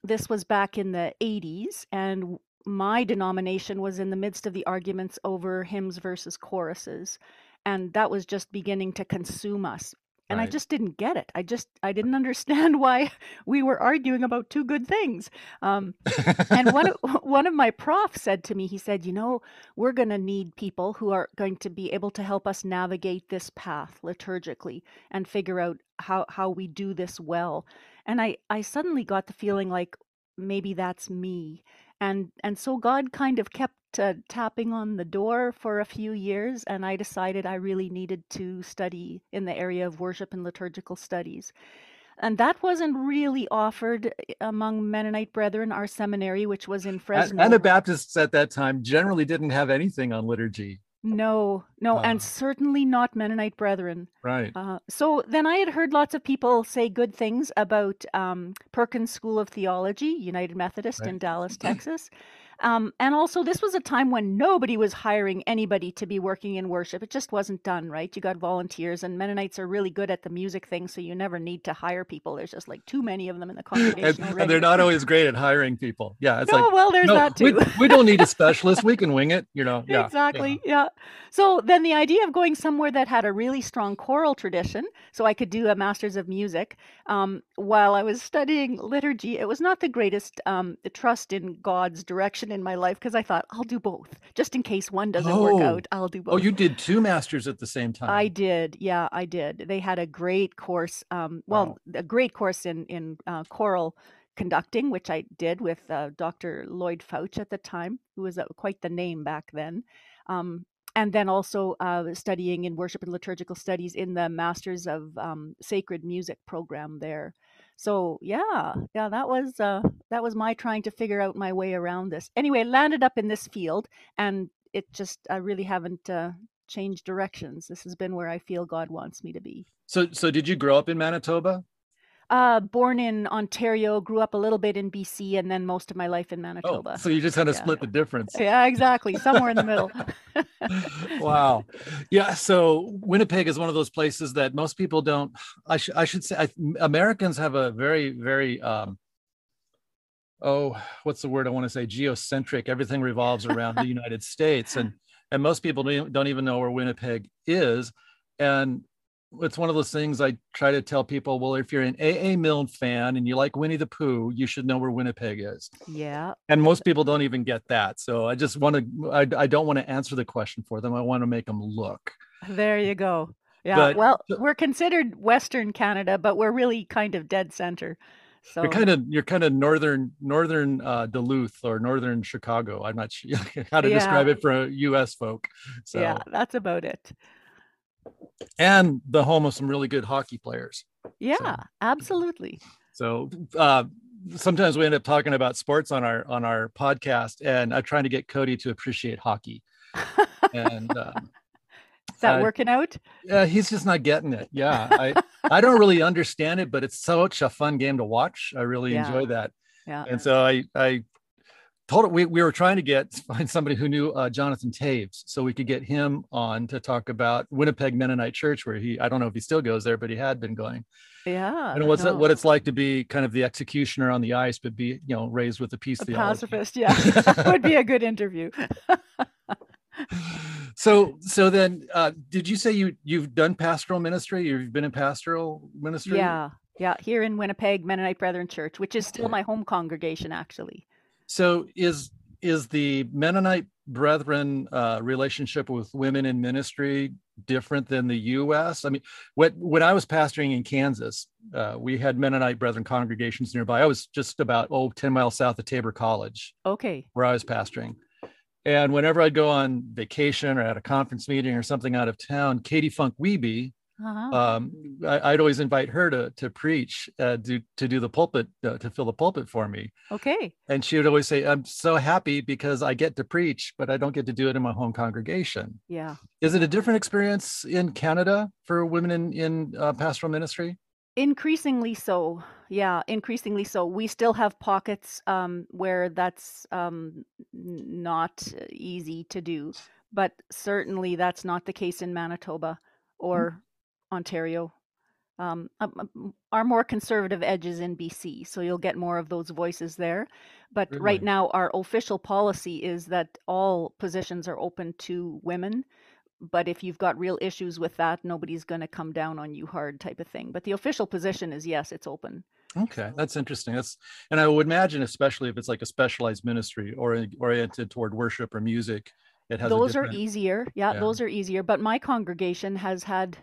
this was back in the 80s, and my denomination was in the midst of the arguments over hymns versus choruses. And that was just beginning to consume us. And right. I just didn't get it. I just I didn't understand why we were arguing about two good things. Um, and one of, one of my profs said to me, he said, "You know, we're going to need people who are going to be able to help us navigate this path liturgically and figure out how how we do this well." And I I suddenly got the feeling like maybe that's me. And and so God kind of kept uh, tapping on the door for a few years and I decided I really needed to study in the area of worship and liturgical studies. And that wasn't really offered eh, among Mennonite brethren, our seminary, which was in Fresno. Anabaptists at that time generally didn't have anything on liturgy. No, no, and ah. certainly not Mennonite brethren. Right. Uh, so then I had heard lots of people say good things about um, Perkins School of Theology, United Methodist right. in Dallas, Texas. Um, and also, this was a time when nobody was hiring anybody to be working in worship. It just wasn't done, right? You got volunteers, and Mennonites are really good at the music thing, so you never need to hire people. There's just like too many of them in the congregation. and, and, they're not always great at hiring people. Yeah, it's no, like, well, there's no, that too. we, we, don't need a specialist. we can wing it, you know. Yeah, exactly. Yeah. yeah. So then the idea of going somewhere that had a really strong choral tradition, so I could do a master's of music um, while I was studying liturgy, it was not the greatest um, trust in God's direction in my life because I thought I'll do both just in case one doesn't oh. work out. I'll do both. Oh, you did two masters at the same time. I did. Yeah, I did. They had a great course. Um, well, wow. a great course in in uh, choral conducting, which I did with uh, Dr. Lloyd Pfautsch at the time, who was uh, quite the name back then. Um, and then also uh, studying in worship and liturgical studies in the Masters of um, Sacred Music program there so yeah yeah that was uh that was my trying to figure out my way around this. Anyway landed up in this field and it just i really haven't uh changed directions. This has been where i feel god wants me to be. So so did you grow up in manitoba uh, born in Ontario, grew up a little bit in BC, and then most of my life in oh, Manitoba. Oh, so you just kind of yeah. split the difference. Yeah, exactly. Somewhere in the middle. wow. Yeah. So Winnipeg is one of those places that most people don't. I should I should say I, Americans have a very very um, oh what's the word I want to say geocentric. Everything revolves around the United States, and and most people don't even know where Winnipeg is. And it's one of those things I try to tell people. Well, if you're an A.A. Milne fan and you like Winnie the Pooh, you should know where Winnipeg is. Yeah. And most people don't even get that. So I just want to. I, I don't want to answer the question for them. I want to make them look. There you go. Yeah. But, well, we're considered Western Canada, but we're really kind of dead center. So you're kind of you're kind of northern northern uh, Duluth or northern Chicago. I'm not sure how to yeah. describe it for U.S. folk. So yeah, that's about it. And the home of some really good hockey players. Yeah, so, absolutely. So uh, sometimes we end up talking about sports on our on our podcast, and I'm trying to get Cody to appreciate hockey. and um, is that uh, working out? Yeah, he's just not getting it. Yeah, I I don't really understand it, but it's such a fun game to watch. I really yeah. enjoy that. Yeah. And so I I told it we, we were trying to get find somebody who knew uh, Jonathan Toews so we could get him on to talk about Winnipeg Mennonite Church where he I don't know if he still goes there but he had been going. Yeah. And what's no. what it's like to be kind of the executioner on the ice but be you know raised with a peace a theology. pacifist, yeah. would be a good interview. so so then uh, did you say you you've done pastoral ministry you've been in pastoral ministry yeah yeah here in winnipeg mennonite brethren church which is still my home congregation actually so is is the Mennonite Brethren uh, relationship with women in ministry different than the U.S.? I mean, when when I was pastoring in Kansas, uh, we had Mennonite Brethren congregations nearby. I was just about oh 10 miles south of Tabor College. Okay. Where I was pastoring. And whenever I'd go on vacation or at a conference meeting or something out of town, Katie Funk Wiebe uh-huh. Um, I, would always invite her to to preach, uh, to to do the pulpit, uh, to fill the pulpit for me. Okay. And she would always say, "I'm so happy because I get to preach, but I don't get to do it in my home congregation." Yeah. Is it a different experience in Canada for women in in uh, pastoral ministry? Increasingly so. Yeah, increasingly so. We still have pockets um, where that's um, not easy to do, but certainly that's not the case in Manitoba or Ontario. Um, our more conservative edges in BC, so you'll get more of those voices there. But really? right now, our official policy is that all positions are open to women. But if you've got real issues with that, nobody's going to come down on you hard, type of thing. But the official position is yes, it's open. Okay, that's interesting. That's and I would imagine, especially if it's like a specialized ministry or oriented toward worship or music, it has those are easier. Yeah, yeah, those are easier. But my congregation has had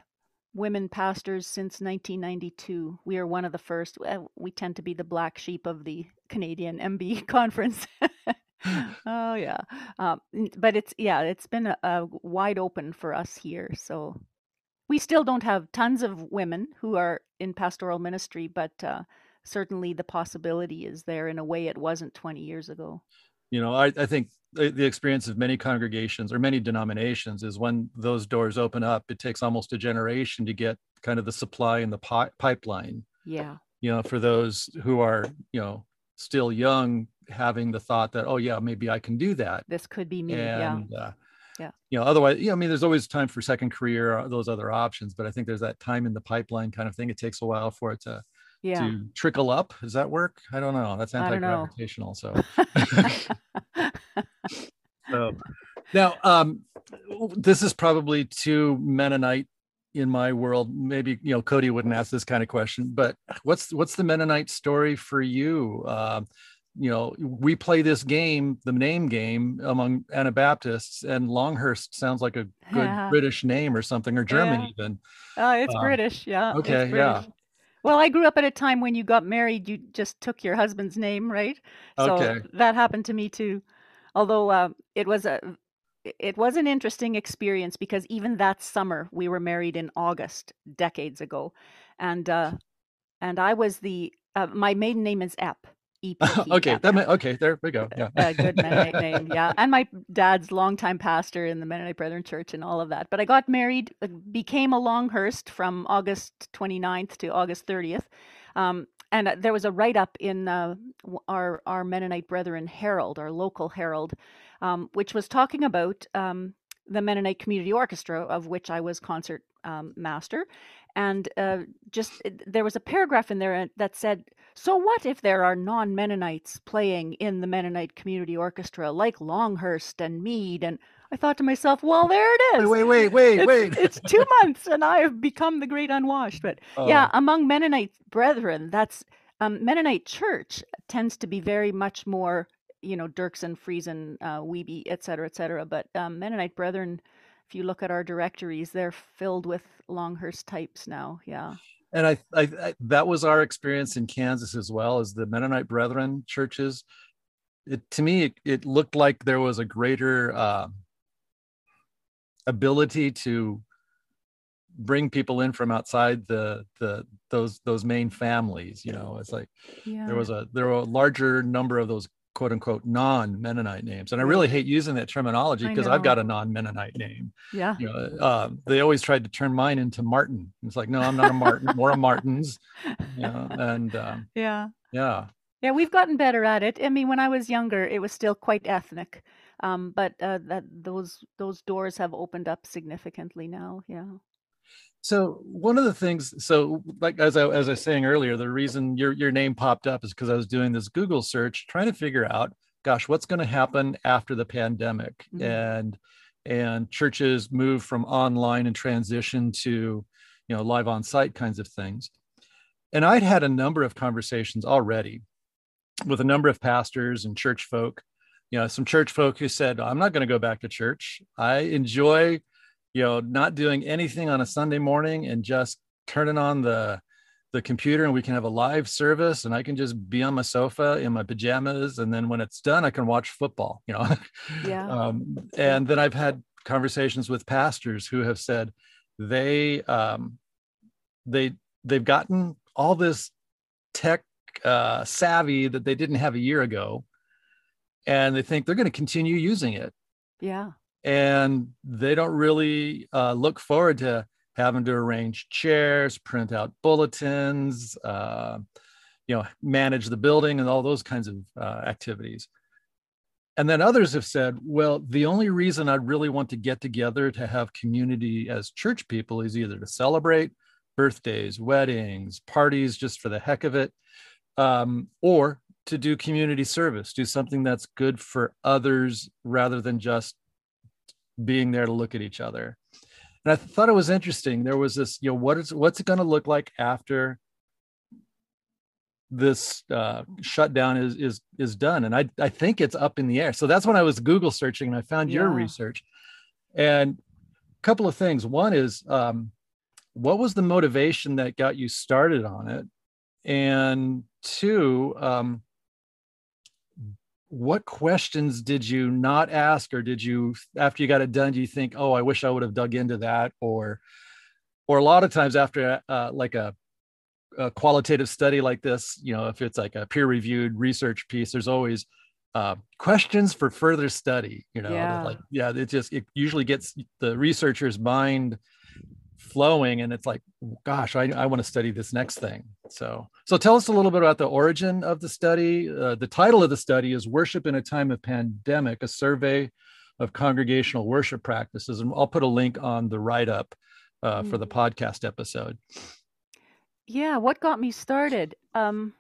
women pastors since 1992. We are one of the first. We tend to be the black sheep of the Canadian MB conference. oh yeah, um, but it's yeah, it's been a, a wide open for us here. So we still don't have tons of women who are in pastoral ministry, but uh, certainly the possibility is there in a way it wasn't 20 years ago. You know, I, I think the experience of many congregations or many denominations is when those doors open up it takes almost a generation to get kind of the supply in the pi- pipeline yeah you know for those who are you know still young having the thought that oh yeah maybe i can do that this could be me and, yeah uh, yeah you know otherwise yeah i mean there's always time for second career those other options but i think there's that time in the pipeline kind of thing it takes a while for it to yeah. to trickle up. Does that work? I don't know. That's anti-gravitational. So. so now, um, this is probably too Mennonite in my world. Maybe you know Cody wouldn't ask this kind of question, but what's what's the Mennonite story for you? Uh, you know, we play this game, the name game among Anabaptists, and Longhurst sounds like a good yeah. British name or something, or German yeah. even. Oh, it's um, British, yeah. Okay, yeah. Well, I grew up at a time when you got married, you just took your husband's name, right? So Okay. that happened to me too. Although uh, it was a it was an interesting experience because even that summer we were married in August decades ago, and uh, and I was the uh, my maiden name is Epp. E P. Okay, that may, okay, there we go. Yeah. a good Mennonite name, yeah. And my dad's longtime pastor in the Mennonite Brethren Church and all of that. But I got married, uh, became a Longhurst from August 29th to August 30th. Um, and uh, there was a write up in uh, our, our Mennonite Brethren Herald, our local Herald, um, which was talking about um, the Mennonite Community Orchestra, of which I was concert um, master. And uh, just there was a paragraph in there uh, that said, So what if there are non Mennonites playing in the Mennonite Community Orchestra like Longhurst and Mead? And I thought to myself, Well, there it is. Wait, wait, wait, wait. It's, it's two months and I have become the great unwashed. But oh. yeah, among Mennonite brethren, that's um, Mennonite church tends to be very much more, you know, Dirksen, Friesen, uh, Wiebe, et cetera, et cetera. But um, Mennonite brethren, if you look at our directories, they're filled with Longhurst types now. Yeah. And I, I, I, that was our experience in Kansas as well as the Mennonite Brethren churches. It, to me, it, it looked like there was a greater uh, ability to bring people in from outside the the those those main families you know it's like yeah. there was a there were a larger number of those quote unquote non Mennonite names. And I really hate using that terminology because I've got a non Mennonite name. Yeah. You know, uh, they always tried to turn mine into Martin. It's like, no, I'm not a Martin, more a Martins. You know, and um, yeah. Yeah. Yeah, we've gotten better at it. I mean, when I was younger, it was still quite ethnic, um, but uh, that those those doors have opened up significantly now. Yeah. So one of the things, so like as I as I was saying earlier, the reason your your name popped up is because I was doing this Google search trying to figure out, gosh, what's going to happen after the pandemic, mm-hmm. and and churches move from online and transition to, you know, live on site kinds of things. And I'd had a number of conversations already with a number of pastors and church folk, you know, some church folk who said, I'm not going to go back to church. I enjoy you know not doing anything on a sunday morning and just turning on the the computer and we can have a live service and i can just be on my sofa in my pajamas and then when it's done i can watch football you know? Yeah. Um, and then i've had conversations with pastors who have said they um, they they've gotten all this tech uh, savvy that they didn't have a year ago and they think they're going to continue using it yeah and they don't really uh, look forward to having to arrange chairs, print out bulletins, uh, you know, manage the building, and all those kinds of uh, activities. And then others have said, well, the only reason I really want to get together to have community as church people is either to celebrate birthdays, weddings, parties, just for the heck of it, um, or to do community service, do something that's good for others rather than just being there to look at each other. And I thought it was interesting. There was this, you know, what is what's it going to look like after this uh, shutdown is is is done? And I I think it's up in the air. So that's when I was Google searching and I found yeah. your research. And a couple of things. One is um, what was the motivation that got you started on it? And two, um, what questions did you not ask or did you after you got it done do you think oh i wish i would have dug into that or or a lot of times after uh, like a, a, qualitative study like this you know if it's like a peer reviewed research piece there's always uh, questions for further study you know yeah. like yeah it just it usually gets the researcher's mind flowing and it's like gosh i, I want to study this next thing. So so tell us a little bit about the origin of the study. Uh, the title of the study is worship in a time of pandemic a survey of congregational worship practices and i'll put a link on the write-up uh, for the mm. podcast episode. Yeah what got me started? Um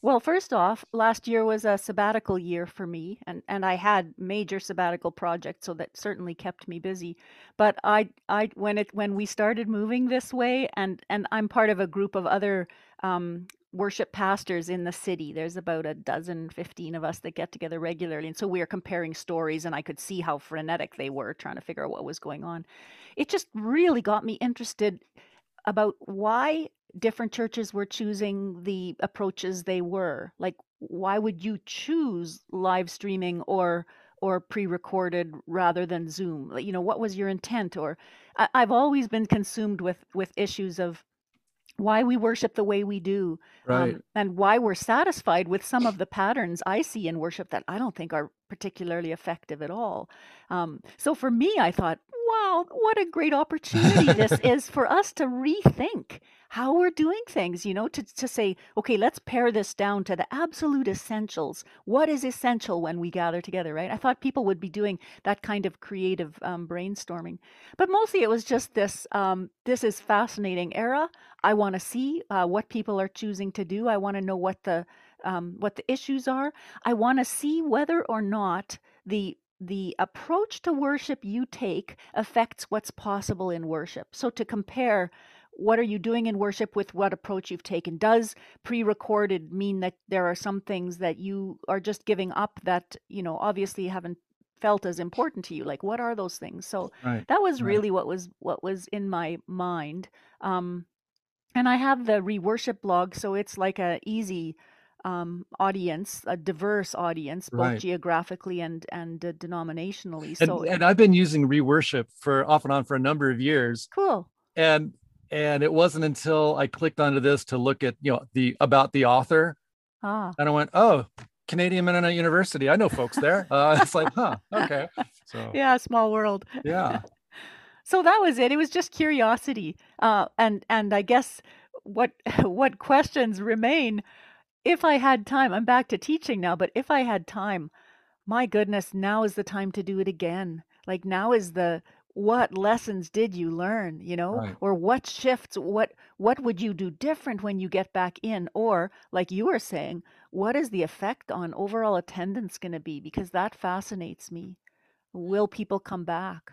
well, first off, last year was a sabbatical year for me, and, and I had major sabbatical projects, so that certainly kept me busy. But I I when it when we started moving this way, and and I'm part of a group of other um, worship pastors in the city. There's about a dozen, 15 of us that get together regularly. And so we are comparing stories, and I could see how frenetic they were trying to figure out what was going on. It just really got me interested about why different churches were choosing the approaches they were. Like, why would you choose live streaming or or pre-recorded rather than Zoom? You know, what was your intent? Or I, I've always been consumed with with issues of why we worship the way we do um, right. um, and why we're satisfied with some of the patterns i see in worship that i don't think are particularly effective at all um, so for me i thought wow what a great opportunity this is for us to rethink how we're doing things, you know, to, to say, okay, let's pare this down to the absolute essentials. What is essential when we gather together, right? I thought people would be doing that kind of creative um, brainstorming, but mostly it was just this um, this is fascinating era. I want to see uh, what people are choosing to do. I want to know what the um, what the issues are. I want to see whether or not the the approach to worship you take affects what's possible in worship. So to compare what are you doing in worship with what approach you've taken does pre-recorded mean that there are some things that you are just giving up that you know obviously haven't felt as important to you like what are those things so right. that was right. really what was what was in my mind um and i have the re-worship blog so it's like a easy um, audience, a diverse audience, both right. geographically and and uh, denominationally. So, and, and I've been using re-worship for off and on for a number of years. Cool and and it wasn't until I clicked onto this to look at you know the about the author, Ah, and I went, oh, Canadian Mennonite University. I know folks there. Uh, it's like, huh, okay. So yeah, small world. yeah, So that was it. It was just curiosity. Uh, and and I guess what what questions remain if I had time. I'm back to teaching now, but if I had time, my goodness, now is the time to do it again. Like now is the what lessons did you learn, you know? Right. Or what shifts, what what would you do different when you get back in? Or like you were saying, what is the effect on overall attendance going to be? Because that fascinates me. Will people come back?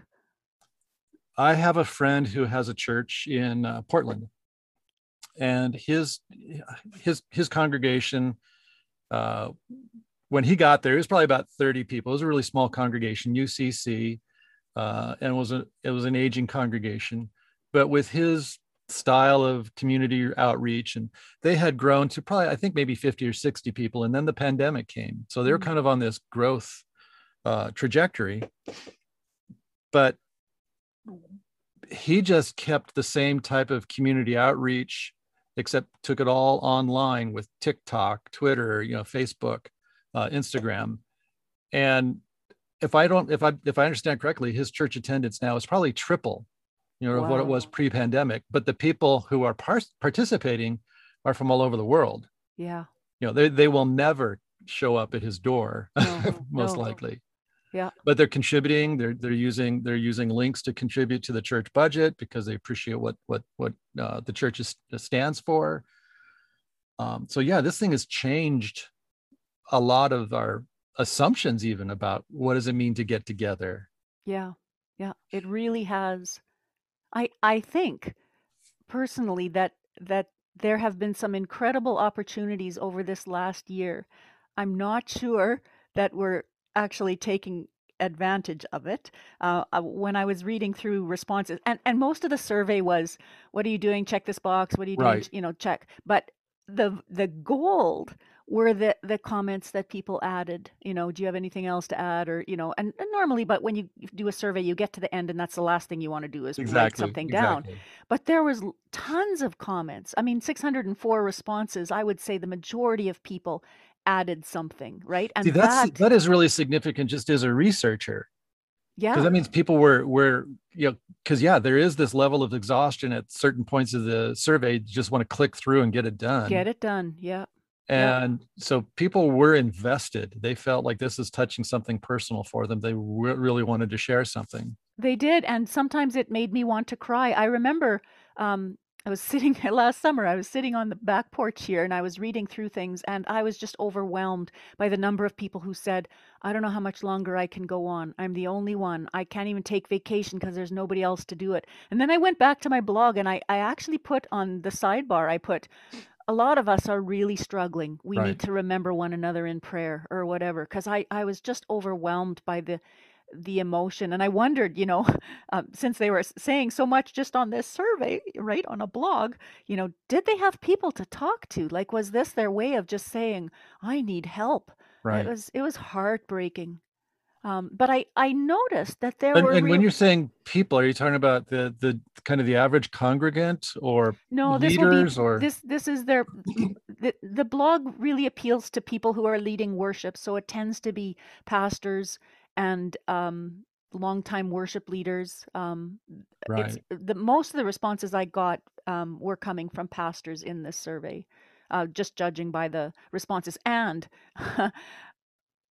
I have a friend who has a church in uh, Portland, and his his his congregation. Uh, when he got there, it was probably about 30 people. It was a really small congregation, UCC, uh, and it was a it was an aging congregation. But with his style of community outreach, and they had grown to probably I think maybe 50 or 60 people, and then the pandemic came, so they were Mm. kind of on this growth uh, trajectory. But he just kept the same type of community outreach except took it all online with tiktok twitter you know facebook uh, instagram. And if i don't if i if i understand correctly his church attendance now is probably triple you know of what it was pre-pandemic. But the people who are par- participating are from all over the world. Yeah. you know they, they will never show up at his door No, most no. likely Yeah. but they're contributing they're they're using they're using links to contribute to the church budget because they appreciate what what what uh, the church is, stands for um, so yeah this thing has changed a lot of our assumptions even about what does it mean to get together Yeah. Yeah. It really has. I I think personally that that there have been some incredible opportunities over this last year. I'm not sure that we're actually taking advantage of it. Uh, uh, when I was reading through responses, and and most of the survey was, "What are you doing? Check this box. What are you doing? Right. You know, check." But the the gold were the the comments that people added. You know, do you have anything else to add, or you know, and, and normally, but when you do a survey, you get to the end, and that's the last thing you want to do is write exactly something down. exactly But there was tons of comments. I mean, 604 responses. I would say the majority of people added something, right? And see that's that, that is really significant just as a researcher Yeah. because that means people were were you know because yeah there is this level of exhaustion at certain points of the survey you just want to click through and get it done get it done. Yeah, yeah. and so people were invested they felt like this is touching something personal for them they re- really wanted to share something They did, and sometimes it made me want to cry. I remember um, I was sitting last summer. I was sitting on the back porch here, and I was reading through things, and I was just overwhelmed by the number of people who said, "I don't know how much longer I can go on. I'm the only one. I can't even take vacation because there's nobody else to do it." And then I went back to my blog, and I I actually put on the sidebar. I put. A lot of us are really struggling. We Right. need to remember one another in prayer or whatever. Because I, I was just overwhelmed by the the emotion and i wondered you know um, since they were saying so much just on this survey right on a blog you know did they have people to talk to? Like was this their way of just saying i need help? Right. it was it was heartbreaking. Um, but i i noticed that there and, were and when you're saying people are you talking about the the kind of the average congregant or no this leaders be or this this is their the, the blog really appeals to people who are leading worship so it tends to be pastors and um longtime worship leaders um right it's the most of the responses I got um, were coming from pastors in this survey, uh, just judging by the responses. And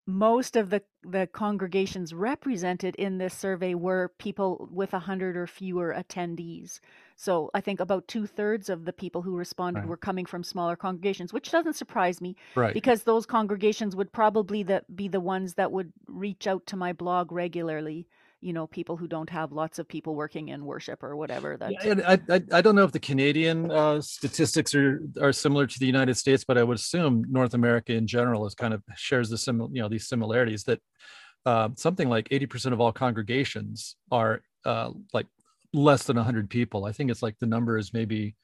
most of the the congregations represented in this survey were people with a hundred or fewer attendees. So I think about two thirds of the people who responded Right. were coming from smaller congregations, which doesn't surprise me right because those congregations would probably the, be the ones that would reach out to my blog regularly you know people who don't have lots of people working in worship or whatever that Yeah, and I, I I don't know if the Canadian uh, statistics are are similar to the United States, but I would assume North America in general is kind of shares the similar you know these similarities that uh, something like eighty percent of all congregations are uh, like less than hundred people. I think it's like the number is maybe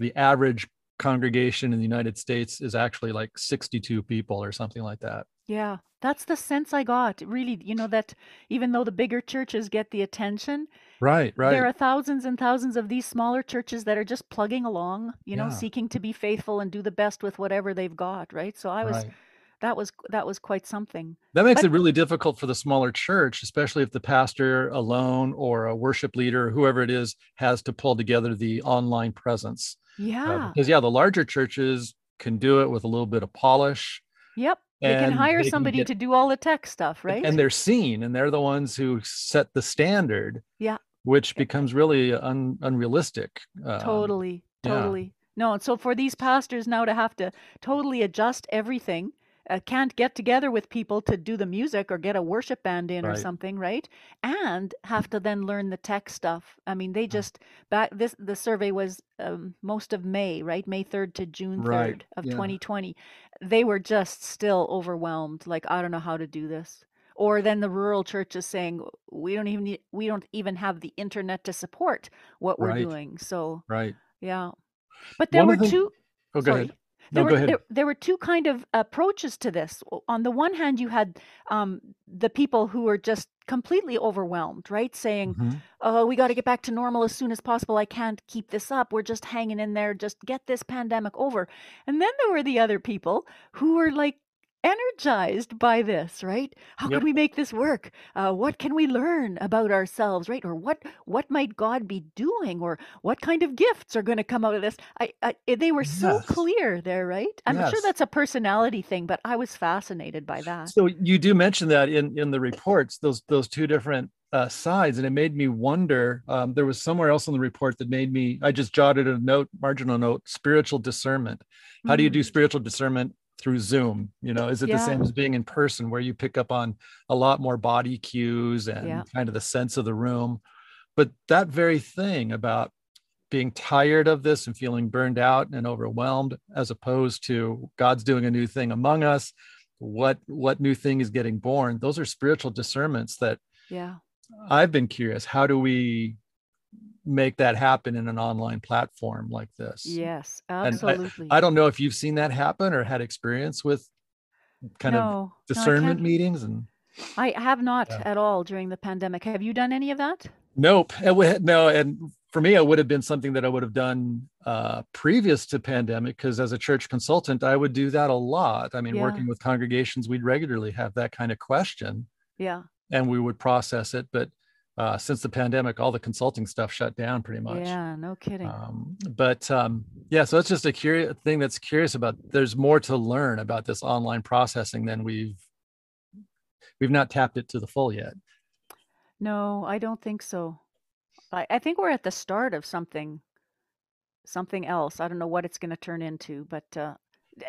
the average congregation in the United States is actually like sixty two people or something like that. yeah that's the sense i got really you know that even though the bigger churches get the attention Right, right. There are thousands and thousands of these smaller churches that are just plugging along, you know, Yeah. seeking to be faithful and do the best with whatever they've got, right? So I was right. That was that was quite something. That makes But it really difficult for the smaller church, especially if the pastor alone or a worship leader, whoever it is, has to pull together the online presence. Uh, yeah. because yeah, the larger churches can do it with a little bit of polish, Yep. They can hire they can somebody get to do all the tech stuff, right? and they're seen, and they're the ones who set the standard. Yeah. which becomes really un, unrealistic. Um, Totally, yeah. totally. No, and so for these pastors now to have to totally adjust everything, uh, can't get together with people to do the music or get a worship band in or something, right? And have to then learn the tech stuff. I mean, they just back this the survey was um, most of May, right? May 3rd to June 3rd Right, of yeah. 2020. They were just still overwhelmed, like I don't know how to do this. Or then the rural church is saying we don't even need, we don't even have the internet to support what we're Right. doing. So Right. yeah. But there One were the- two Oh, go sorry. ahead. There No, were go ahead. there, there were two kind of approaches to this. On the one hand, you had um, the people who were just completely overwhelmed, right? Saying, Mhm. "Oh, we got to get back to normal as soon as possible. I can't keep this up. We're just hanging in there. Just get this pandemic over." And then there were the other people who were like energized by this, right? How Yep. can we make this work? Uh, what can we learn about ourselves, right? Or what what might God be doing? Or what kind of gifts are going to come out of this? I, I eh, they were so Yes. clear there, right? I'm sure that's a personality thing, but I was fascinated by that. So you do mention that in in the reports, those those two different uh, sides, and it made me wonder. Um, there was somewhere else in the report that made me. I just jotted a note, marginal note: spiritual discernment. How do you do Mm, spiritual discernment through Zoom? You know, is it the same as being in person, where you pick up on a lot more body cues and Yeah. kind of the sense of the room? But that very thing about being tired of this and feeling burned out and overwhelmed as opposed to god's doing a new thing among us what what new thing is getting born those are spiritual discernments that yeah. i've been curious how do we make that happen in an online platform like this Yes, and absolutely. I, I don't know if you've seen that happen or had experience with kind of no, no, I discernment can't. meetings and I have not Yeah. at all during the pandemic. Have you done any of that? Nope. No, and for me, it would have been something that I would have done uh, previous to pandemic because as a church consultant, I would do that a lot. I mean, Yeah. working with congregations, we'd regularly have that kind of question, Yeah. and we would process it. But uh, since the pandemic, all the consulting stuff shut down pretty much. Yeah, no kidding. Um, but um, yeah, so it's just a curious thing that's curious about. There's more to learn about this online processing than we've we've not tapped it to the full yet. No, I don't think so. I, I think we're at the start of something something else. I don't know what it's going to turn into, but uh,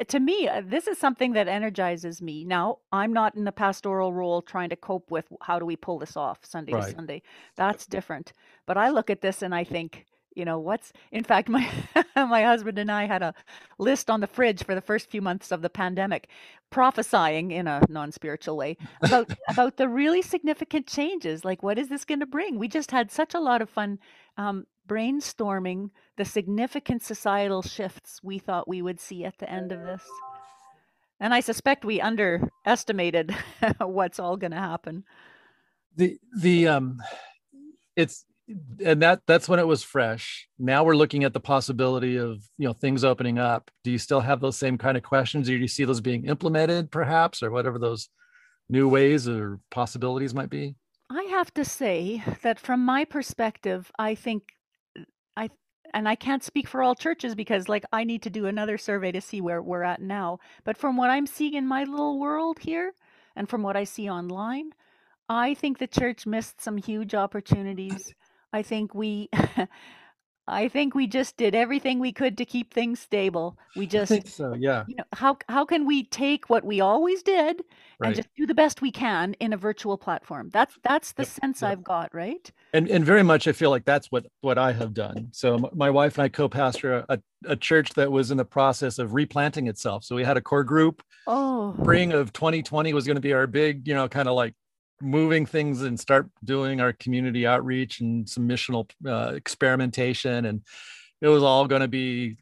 to me, uh, this is something that energizes me. Now, I'm not in a pastoral role trying to cope with how do we pull this off Sunday to Right. Sunday. That's different. But I look at this and I think, you know, what's in fact my my husband and I had a list on the fridge for the first few months of the pandemic, prophesying in a non-spiritual way about about the really significant changes. Like, what is this going to bring? We just had such a lot of fun um, brainstorming the significant societal shifts we thought we would see at the end of this. And I suspect we underestimated what's all going to happen. the the um it's and that that's when it was fresh now we're looking at the possibility of you know things opening up do you still have those same kind of questions or do you see those being implemented perhaps or whatever those new ways or possibilities might be I have to say that from my perspective, I think I and I can't speak for all churches because like I need to do another survey to see where we're at now. But from what I'm seeing in my little world here and from what I see online, I think the church missed some huge opportunities. I think we I think we just did everything we could to keep things stable. We just i think so yeah. you know how how can we take what we always did and just do the best we can in a virtual platform? That's that's the yep sense yep. I've got right? And and very much i feel like that's what what i have done. So my wife and i co-pastor a, a church that was in the process of replanting itself. So we had a core group. Oh. Spring of 2020 was going to be our big, you know, kind of like moving things and start doing our community outreach and some missional uh, experimentation. And it was all going to be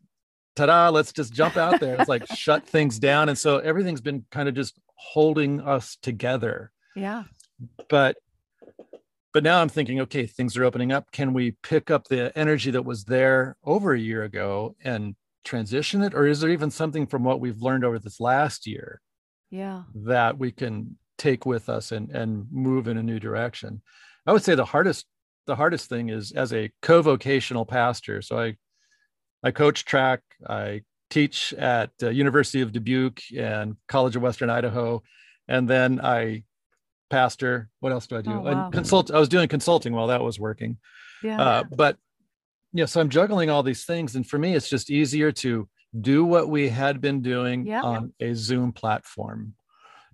ta-da, let's just jump out there. It's like shut things down. And so everything's been kind of just holding us together. yeah But but now I'm thinking, okay, things are opening up. Can we pick up the energy that was there over a year ago and transition it? Or is there even something from what we've learned over this last year Yeah. that we can take with us and, and move in a new direction? I would say the hardest the hardest thing is as a co-vocational pastor. So I I coach track, I teach at uh, University of Dubuque and College of Western Idaho, and then I pastor. What else do I do? Oh, wow. And consult. I was doing consulting while that was working. Yeah. Uh, but yeah, so I'm juggling all these things, and for me, it's just easier to do what we had been doing Yeah. on a Zoom platform.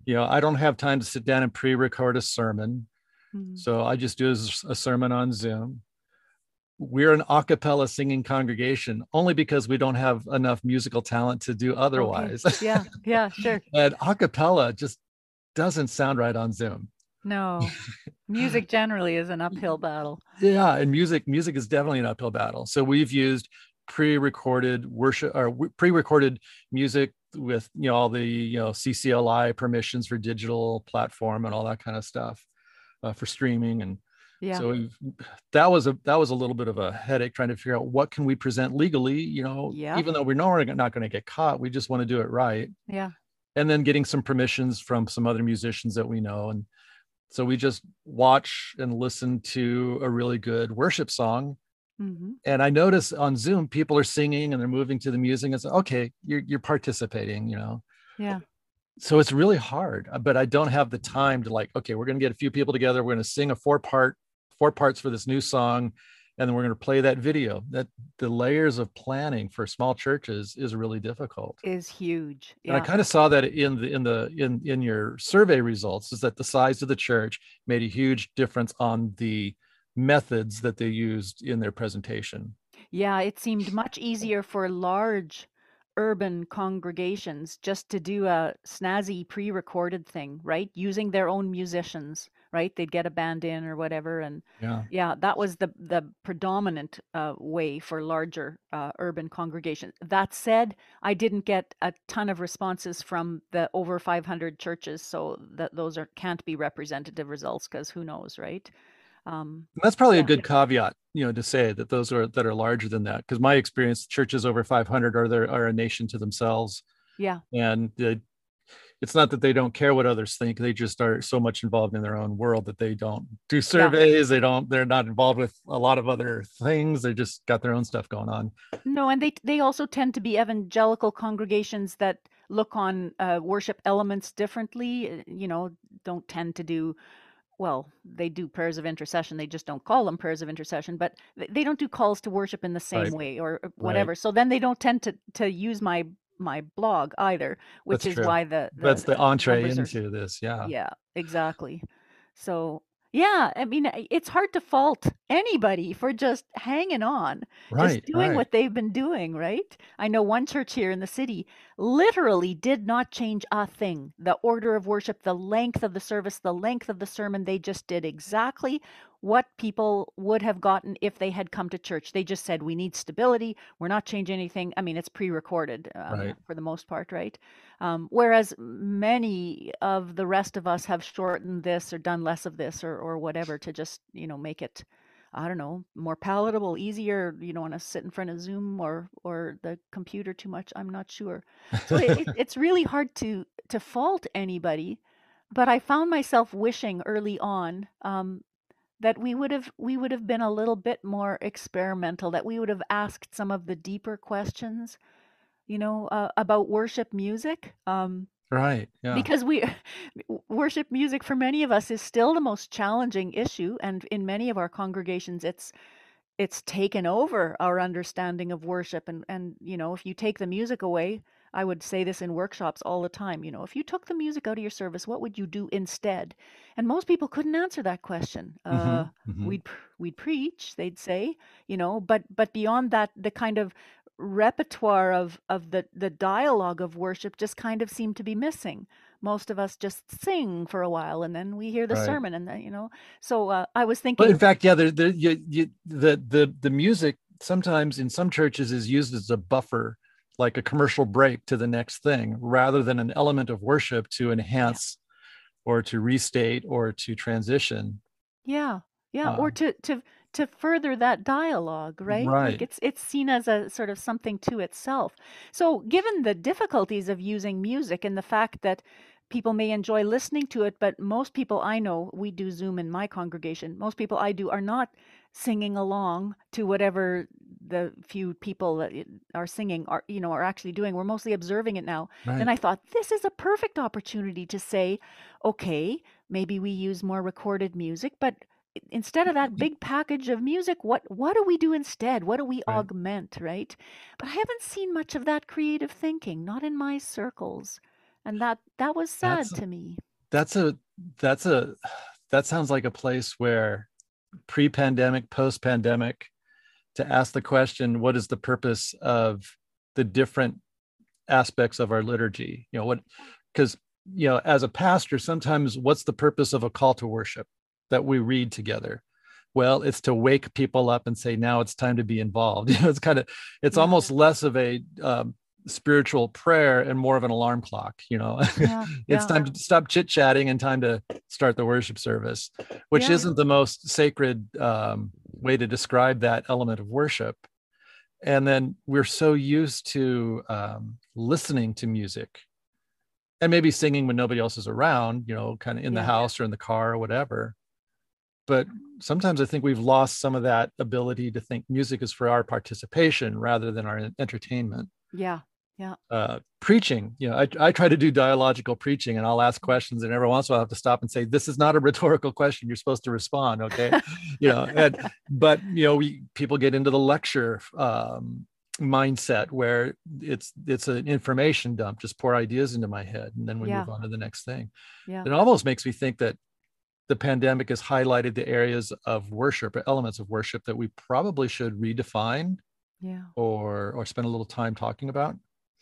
You know, I don't have time to sit down and pre-record a sermon, Mhm. so I just do a sermon on Zoom. We're an a cappella singing congregation only because we don't have enough musical talent to do Okay. otherwise. Yeah. Yeah. Sure. and a cappella just doesn't sound right on Zoom. No. Music generally is an uphill battle. Yeah, and music music is definitely an uphill battle. So we've used pre-recorded worship or pre-recorded music with you know all the you know CCLI permissions for digital platform and all that kind of stuff uh, for streaming and Yeah. so we've, that was a that was a little bit of a headache trying to figure out what can we present legally you know Yeah. even though we know we're not going to get caught we just want to do it right yeah. and then getting some permissions from some other musicians that we know and so we just watch and listen to a really good worship song hmm and i notice on zoom people are singing and they're moving to the music. It's okay you're, you're participating you know? Yeah. so it's really hard uh, but i don't have the time to like okay we're going to get a few people together. We're going to sing a four part four parts for this new song and then we're going to play that video. That the layers of planning for small churches is really difficult. Is huge. and I kind of saw that in the in the in in your survey results is that the size of the church made a huge difference on the methods that they used in their presentation. Yeah, it seemed much easier for large urban congregations just to do a snazzy pre-recorded thing, right? Using their own musicians, right? They'd get a band in or whatever, and Yeah. yeah, that was the the predominant uh, way for larger uh, urban congregations. That said, I didn't get a ton of responses from the over 500 churches, so that those are can't be representative results because who knows, right? Um, that's probably Yeah. a good caveat, you know, to say that those are that are larger than that. Because my experience, churches over 500 are there are a nation to themselves, yeah, and the, it's not that they don't care what others think. They just are so much involved in their own world that they don't do surveys. They don't. They're not involved with a lot of other things. They just got their own stuff going on. No, and they they also tend to be evangelical congregations that look on uh, worship elements differently. uh, You know, don't tend to do well. They do prayers of intercession. They just don't call them prayers of intercession, but they don't do calls to worship in the same Right. way or uh, or whatever. So then they don't tend to to use my my blog either, which That's is true. why the, the That's the entree into this. Yeah. yeah, exactly. So yeah, I mean, I- it's hard to fault anybody for just hanging on Right. just doing right. what they've been doing, right? I know one church here in the city literally did not change a thing. The order of worship, the length of the service, the length of the sermon, they just did exactly what people would have gotten if they had come to church. They just said, We need stability. We're not changing anything. I mean, it's pre recorded um, Right. for the most part, right? Um, whereas many of the rest of us have shortened this or done less of this or, or whatever to just, you know, make it I don't know, more palatable, easier. You don't want to sit in front of Zoom or or the computer too much. I'm not sure. So it, it, it's really hard to to fault anybody, but I found myself wishing early on um, that we would have we would have been a little bit more experimental. That we would have asked some of the deeper questions, you know, uh, about worship music. Um, right. Yeah. because we worship music for many of us is still the most challenging issue and in many of our congregations it's it's taken over our understanding of worship and and you know if you take the music away i would say this in workshops all the time you know if you took the music out of your service what would you do instead and most people couldn't answer that question uh Mhm, mhm. we'd we'd preach they'd say you know but but beyond that the kind of repertoire of of the the dialogue of worship just kind of seemed to be missing most of us just sing for a while and then we hear the Right. sermon and then you know so uh, i was thinking. But in fact, yeah, there, there, you, you, the the the music sometimes in some churches is used as a buffer, like a commercial break to the next thing, rather than an element of worship to enhance, or to restate, or to transition. yeah Yeah, or Um, to to to further that dialogue, right? Like right. it's it's seen as a sort of something to itself. So, given the difficulties of using music and the fact that people may enjoy listening to it, but most people I know, we do Zoom in my congregation. Most people I do are not singing along to whatever the few people that are singing are, you know, are actually doing. We're mostly observing it now. Right. I thought this is a perfect opportunity to say, okay, maybe we use more recorded music, but instead of that big package of music, what what do we do instead? What do we Right. augment, right? But I haven't seen much of that creative thinking, not in my circles. And that that was That's sad to me. that's a that's a that sounds like a place where pre-pandemic, post-pandemic, to ask the question, what is the purpose of the different aspects of our liturgy? You know, what because you know, as a pastor, sometimes what's the purpose of a call to worship that we read together? Well, it's to wake people up and say, now it's time to be involved. You know, it's kind of it's Yeah. almost less of a um, spiritual prayer and more of an alarm clock you know Yeah. it's Yeah. time to stop chit chatting and time to start the worship service, which Yeah. isn't the most sacred um, way to describe that element of worship. And then we're so used to um, listening to music and maybe singing when nobody else is around, you know, kind of in the house or in the car or whatever. But sometimes I think we've lost some of that ability to think music is for our participation rather than our entertainment Yeah. Yeah. uh, preaching. You know, I, I try to do dialogical preaching, and I'll ask questions, and every once in a while I have to stop and say, "This is not a rhetorical question. You're supposed to respond." Okay, you know. And, but you know, we people get into the lecture um, mindset where it's it's an information dump, just pour ideas into my head, and then we Yeah. move on to the next thing. Yeah. It almost makes me think that the pandemic has highlighted the areas of worship or elements of worship that we probably should redefine Yeah. or or spend a little time talking about.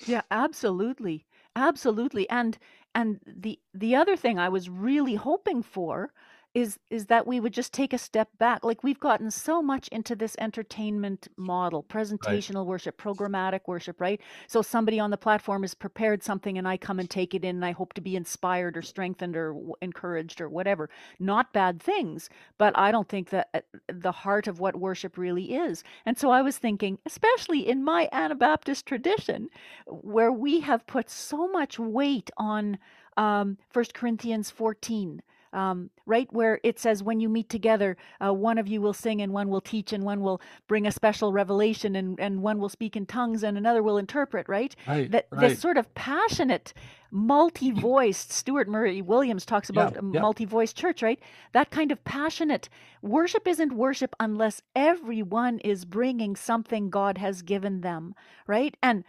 Yeah, absolutely. Absolutely. And and the the other thing I was really hoping for is is that we would just take a step back. Like we've gotten so much into this entertainment model, presentational worship, programmatic worship, right? So somebody on the platform has prepared something and I come and take it in and I hope to be inspired or strengthened or w- encouraged or whatever. Not bad things, but I don't think that uh, the heart of what worship really is. And so I was thinking, especially in my Anabaptist tradition, where we have put so much weight on um, 1 Corinthians 14. Um, right where it says, when you meet together, uh, one of you will sing and one will teach and one will bring a special revelation and, and one will speak in tongues and another will interpret, right? Right, That right. this sort of passionate, multi-voiced, Stuart Murray Williams talks Yeah, about a yeah. multi-voiced church, right? That kind of passionate worship isn't worship unless everyone is bringing something God has given them, right? And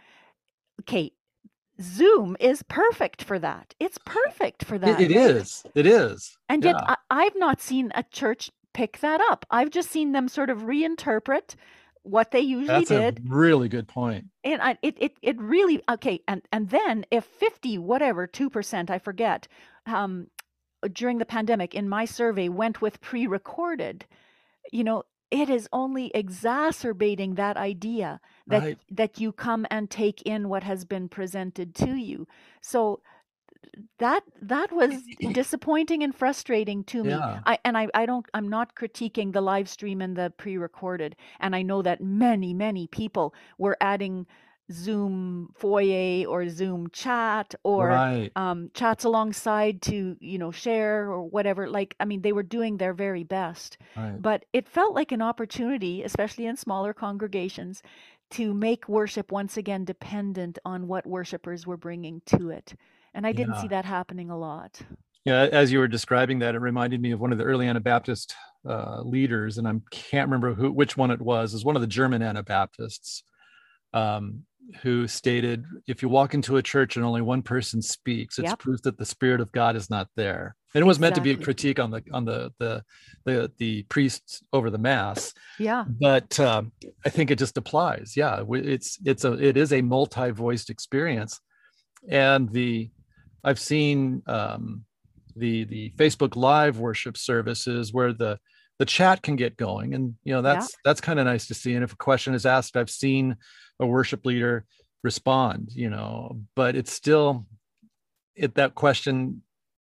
okay, Zoom is perfect for that. It's perfect for that. it right? is. It is. And yet, Yeah. I, I've not seen a church pick that up. I've just seen them sort of reinterpret what they usually did. That's a did. really good point. And I, it, it, it really, okay. And, and then if 50, whatever, 2%, I forget, um, during the pandemic in my survey went with pre recorded, you know, it is only exacerbating that idea that Right. that you come and take in what has been presented to you. So that that was disappointing and frustrating to me. Yeah. I and I, I don't I'm not critiquing the live stream and the pre-recorded. And I know that many, many people were adding Zoom foyer or Zoom chat or right. um, chats alongside to you know share or whatever like i mean they were doing their very best Right. but it felt like an opportunity especially in smaller congregations to make worship once again dependent on what worshipers were bringing to it and i didn't see that happening a lot Yeah. As you were describing that, it reminded me of one of the early Anabaptist uh, leaders, and I can't remember who, which one it was. It was one of the German Anabaptists um, who stated, "If you walk into a church and only one person speaks, it's Yep. proof that the Spirit of God is not there." And it was meant to be a critique on the on the the the, the priests over the mass. yeah but um, I think it just applies. Yeah, it's it's a it is a multi-voiced experience, and the I've seen um, the the Facebook Live worship services where the the chat can get going, and you know Yeah. that's that's kind of nice to see. And if a question is asked, I've seen a worship leader respond. You know, but it's still it that question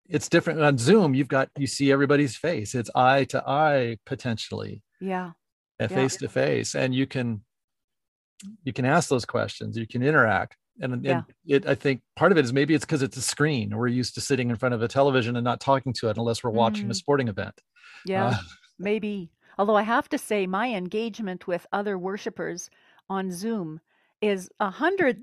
it's different on zoom you've got you see everybody's face it's eye to eye potentially Yeah. face to face and you can you can ask those questions you can interact and, and Yeah. it i think part of it is maybe it's because it's a screen we're used to sitting in front of a television and not talking to it unless we're watching a Mm. sporting event Yeah. Uh, Maybe. Although I have to say, my engagement with other worshipers on Zoom is a hundred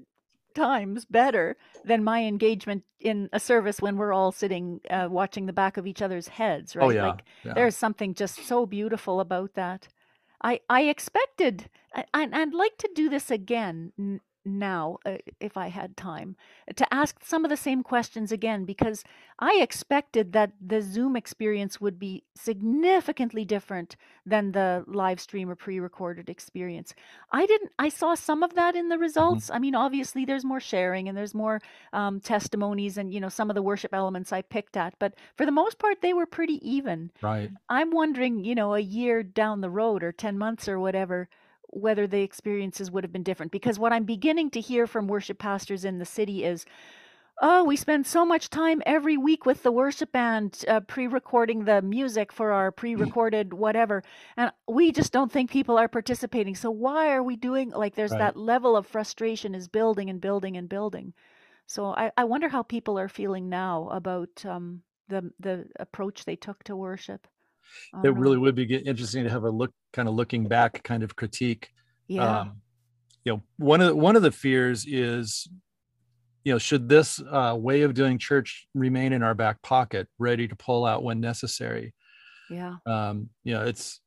times better than my engagement in a service when we're all sitting uh, watching the back of each other's heads, right? oh yeah Like yeah there's something just so beautiful about that. I I expected, I, I'd like to do this again now, uh, if I had time, to ask some of the same questions again, because I expected that the Zoom experience would be significantly different than the live stream or pre-recorded experience. I didn't. I saw some of that in the results. I mean, obviously, there's more sharing and there's more um, testimonies, and you know, some of the worship elements I picked at. But for the most part, they were pretty even. right I'm wondering, you know, a year down the road or 10 months or whatever, whether the experiences would have been different. Because what I'm beginning to hear from worship pastors in the city is, oh, we spend so much time every week with the worship band uh, pre recording the music for our pre recorded whatever. And we just don't think people are participating. So why are we doing like there's right that level of frustration is building and building and building. So I, I wonder how people are feeling now about um, the the approach they took to worship. It know. really would be interesting to have a look kind of looking back kind of critique Yeah. um you know one of the, one of the fears is you know should this uh, way of doing church remain in our back pocket ready to pull out when necessary Yeah. um you know it's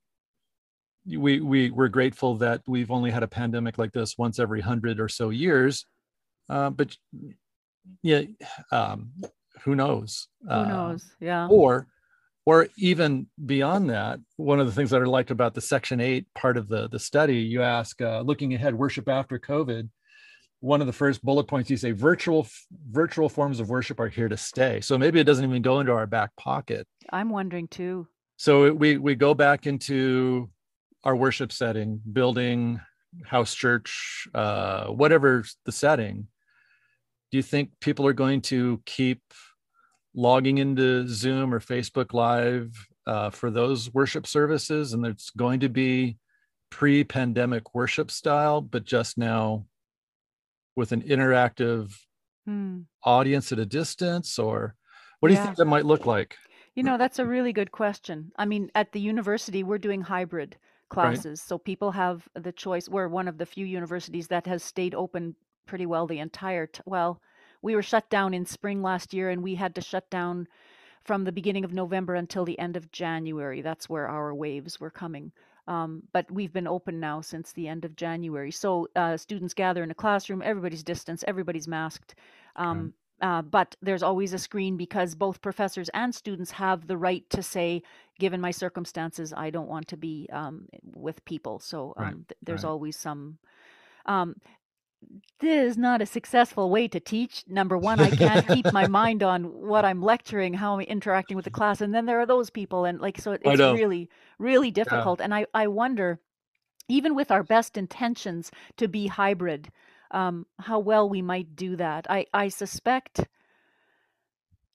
we we we're grateful that we've only had a pandemic like this once every hundred or so years uh, but yeah um who knows Who uh, knows? Yeah. or or even beyond that one of the things that i liked about the section 8 part of the the study you ask uh, looking ahead worship after covid one of the first bullet points you say virtual virtual forms of worship are here to stay. So maybe it doesn't even go into our back pocket. I'm wondering too. so we we go back into our worship setting building house church uh whatever the setting. Do you think people are going to keep logging into zoom or facebook live uh, for those worship services and it's going to be pre-pandemic worship style but just now with an interactive Hmm. audience at a distance or what do you think that might look like You know, that's a really good question. I mean, at the university, we're doing hybrid classes. So people have the choice. We're one of the few universities that has stayed open pretty well the entire t- well, we were shut down in spring last year and we had to shut down from the beginning of November until the end of January. That's where our waves were coming. Um, but we've been open now since the end of January. So uh, students gather in a classroom, everybody's distanced, everybody's masked. Um, uh, but there's always a screen because both professors and students have the right to say, given my circumstances, I don't want to be um, with people. So um, Right, th- there's right. always some. This is not a successful way to teach. Number one, I can't keep my mind on what I'm lecturing, how I'm interacting with the class, and then there are those people, and like so, it's really, really difficult. And I, I wonder, even with our best intentions to be hybrid, um, how well we might do that. I, I suspect,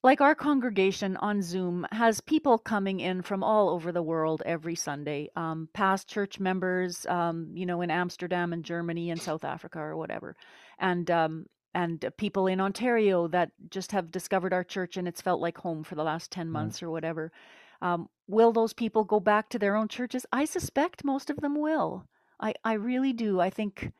like our congregation on Zoom has people coming in from all over the world every Sunday, um, past church members, um, you know, in Amsterdam and Germany and South Africa or whatever, and um, and uh, people in Ontario that just have discovered our church and it's felt like home for the last ten Mhm. months or whatever. Um, will those people go back to their own churches? I suspect most of them will. I, I really do. I think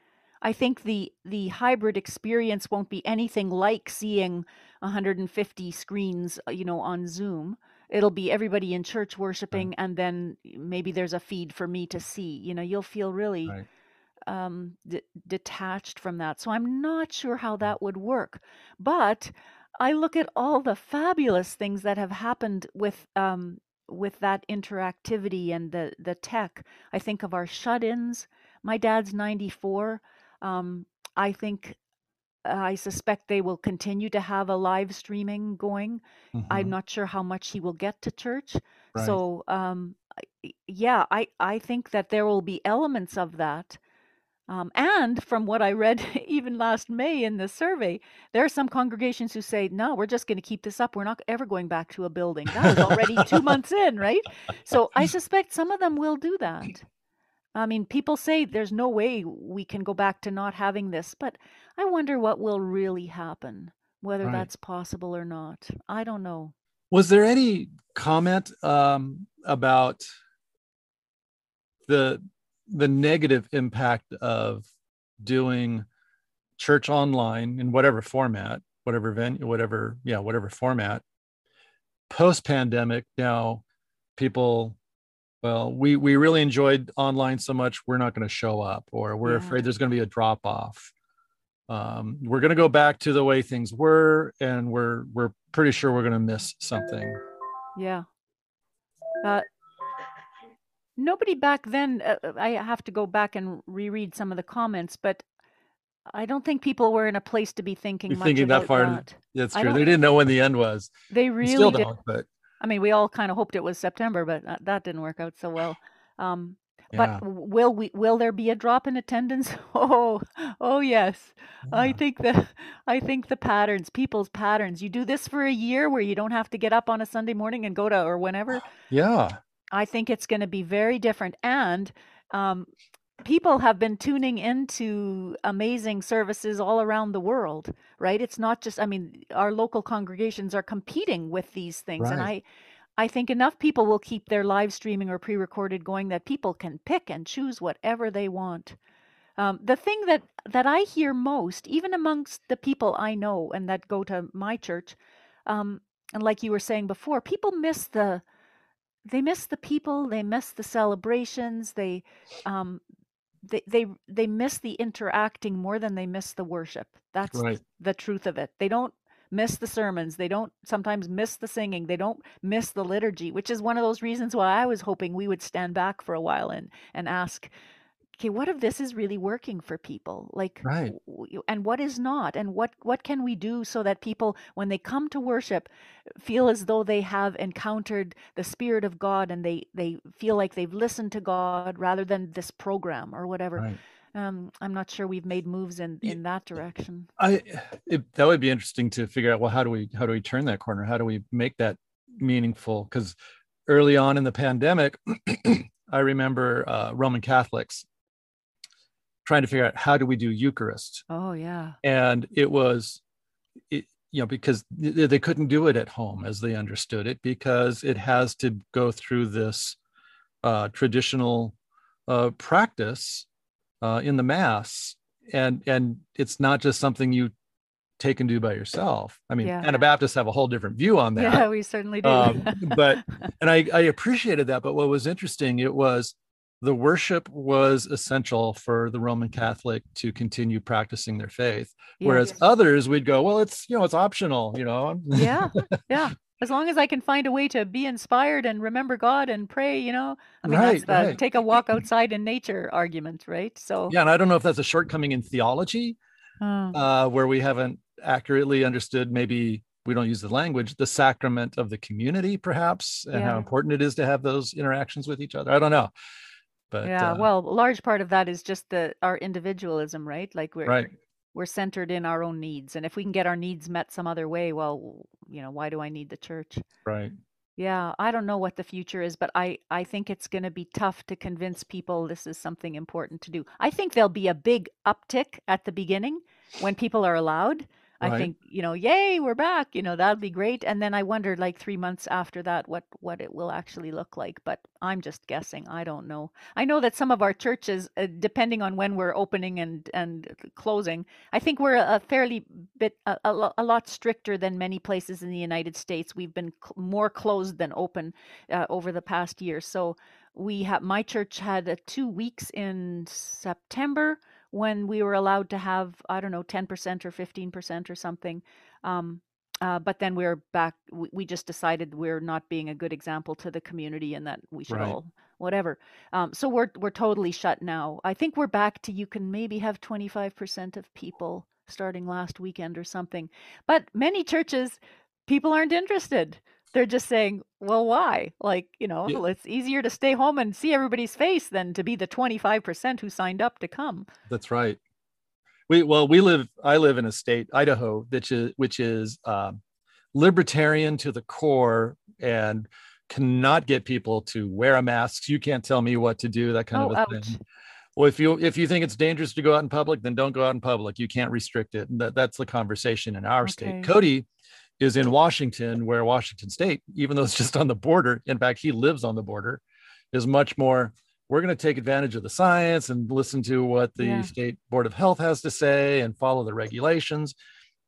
I think the the hybrid experience won't be anything like seeing 150 screens, uh, you know, on Zoom. It'll be everybody in church worshiping, and then maybe there's a feed for me to see. You know, you'll feel really Right. um, d- detached from that. So I'm not sure how that would work. But I look at all the fabulous things that have happened with um, with that interactivity and the the tech. I think of our shut-ins. My dad's 94. Um, I think I suspect they will continue to have a live streaming going. I'm Mhm. not sure how much he will get to church. Right. So um, yeah, I I think that there will be elements of that Um, and from what I read, even last May in the survey, there are some congregations who say, no, we're just going to keep this up. We're not ever going back to a building. That was already two months in, right? So I suspect some of them will do that. I mean, people say there's no way we can go back to not having this, but I wonder what will really happen, whether Right. that's possible or not. I don't know. Was there any comment um, about the the negative impact of doing church online in whatever format, whatever venue, whatever yeah, whatever format, post pandemic? Now, people, well, we we really enjoyed online so much, we're not going to show up, or we're Yeah. afraid there's going to be a drop off. Um, we're going to go back to the way things were, and we're we're pretty sure we're going to miss something. Yeah. Uh, nobody back then, uh, uh, I have to go back and reread some of the comments, but I don't think people were in a place to be thinking much thinking that far that. That's true. They didn't know when the end was. They really did. don't, but I mean, we all kind of hoped it was September, but that, that didn't work out so well. Um, yeah. but will we? Will there be a drop in attendance? Oh, oh yes. I think the I think the patterns, people's patterns. You do this for a year where you don't have to get up on a Sunday morning and go to or whenever. Yeah. I think it's going to be very different. And um, people have been tuning into amazing services all around the world, right? It's not just, I mean, our local congregations are competing with these things. And I, I think enough people will keep their live streaming or pre recorded going that people can pick and choose whatever they want. Um, the thing that, that I hear most, even amongst the people I know and that go to my church, um, and like you were saying before, people miss the, they miss the people they miss the celebrations they um they they they miss the interacting more than they miss the worship. That's Right. the truth of it. They don't miss the sermons. They don't sometimes miss the singing. They don't miss the liturgy which is one of those reasons why i was hoping we would stand back for a while and and ask okay what if this is really working for people like Right. w- and what is not and what what can we do so that people when they come to worship feel as though they have encountered the spirit of god and they they feel like they've listened to god rather than this program or whatever Right. um i'm not sure we've made moves in in that direction I it, that would be interesting to figure out. Well, how do we how do we turn that corner? How do we make that meaningful? Because early on in the pandemic, I remember uh, Roman Catholics trying to figure out how do we do Eucharist, oh yeah and it was, it, you know, because th- they couldn't do it at home as they understood it because it has to go through this uh, traditional uh, practice uh, in the mass, and and it's not just something you take and do by yourself. I mean, Yeah. Anabaptists have a whole different view on that. yeah we certainly do Um, but and I, I appreciated that. But what was interesting, it was the worship was essential for the Roman Catholic to continue practicing their faith. Yeah. Whereas others, we'd go, well, it's you know, it's optional, you know. yeah yeah as long as i can find a way to be inspired and remember god and pray you know i mean that's the right. take a walk outside in nature argument right so yeah, and I don't know if that's a shortcoming in theology, uh, uh, where we haven't accurately understood maybe we don't use the language the sacrament of the community perhaps and how important it is to have those interactions with each other i don't know but yeah uh, well a large part of that is just the our individualism right? Like we're right. we're centered in our own needs and if we can get our needs met some other way well you know why do i need the church? Right. Yeah i don't know what the future is but i i think it's going to be tough to convince people this is something important to do. I think there'll be a big uptick at the beginning when people are allowed i Right. think you know yay we're back you know that'll be great and then i wondered like 3 months after that what what it will actually look like but i'm just guessing i don't know. I know that some of our churches uh, depending on when we're opening and and closing i think we're a fairly bit a, a, a lot stricter than many places in the united states. We've been cl- more closed than open uh, over the past year. So we have my church had uh, two weeks in september when we were allowed to have i don't know 10% or 15% or something um, uh, but then we're back we, we just decided we're not being a good example to the community and that we should Right. all whatever. Um, so we're we're totally shut now. I think we're back to you can maybe have 25% of people starting last weekend or something but many churches people aren't interested they're just saying, well, why? Like, you know, Yeah. it's easier to stay home and see everybody's face than to be the 25% who signed up to come. That's right. We well, we live. I live in a state, Idaho, which is which is um, libertarian to the core and cannot get people to wear a mask. You can't tell me what to do. That kind Oh, of a ouch. thing. Well, if you if you think it's dangerous to go out in public, then don't go out in public. You can't restrict it. And that, that's the conversation in our Okay. state. Cody is in Washington, where Washington State, even though it's just on the border, in fact, he lives on the border, is much more. We're going to take advantage of the science and listen to what the Yeah. state board of health has to say and follow the regulations.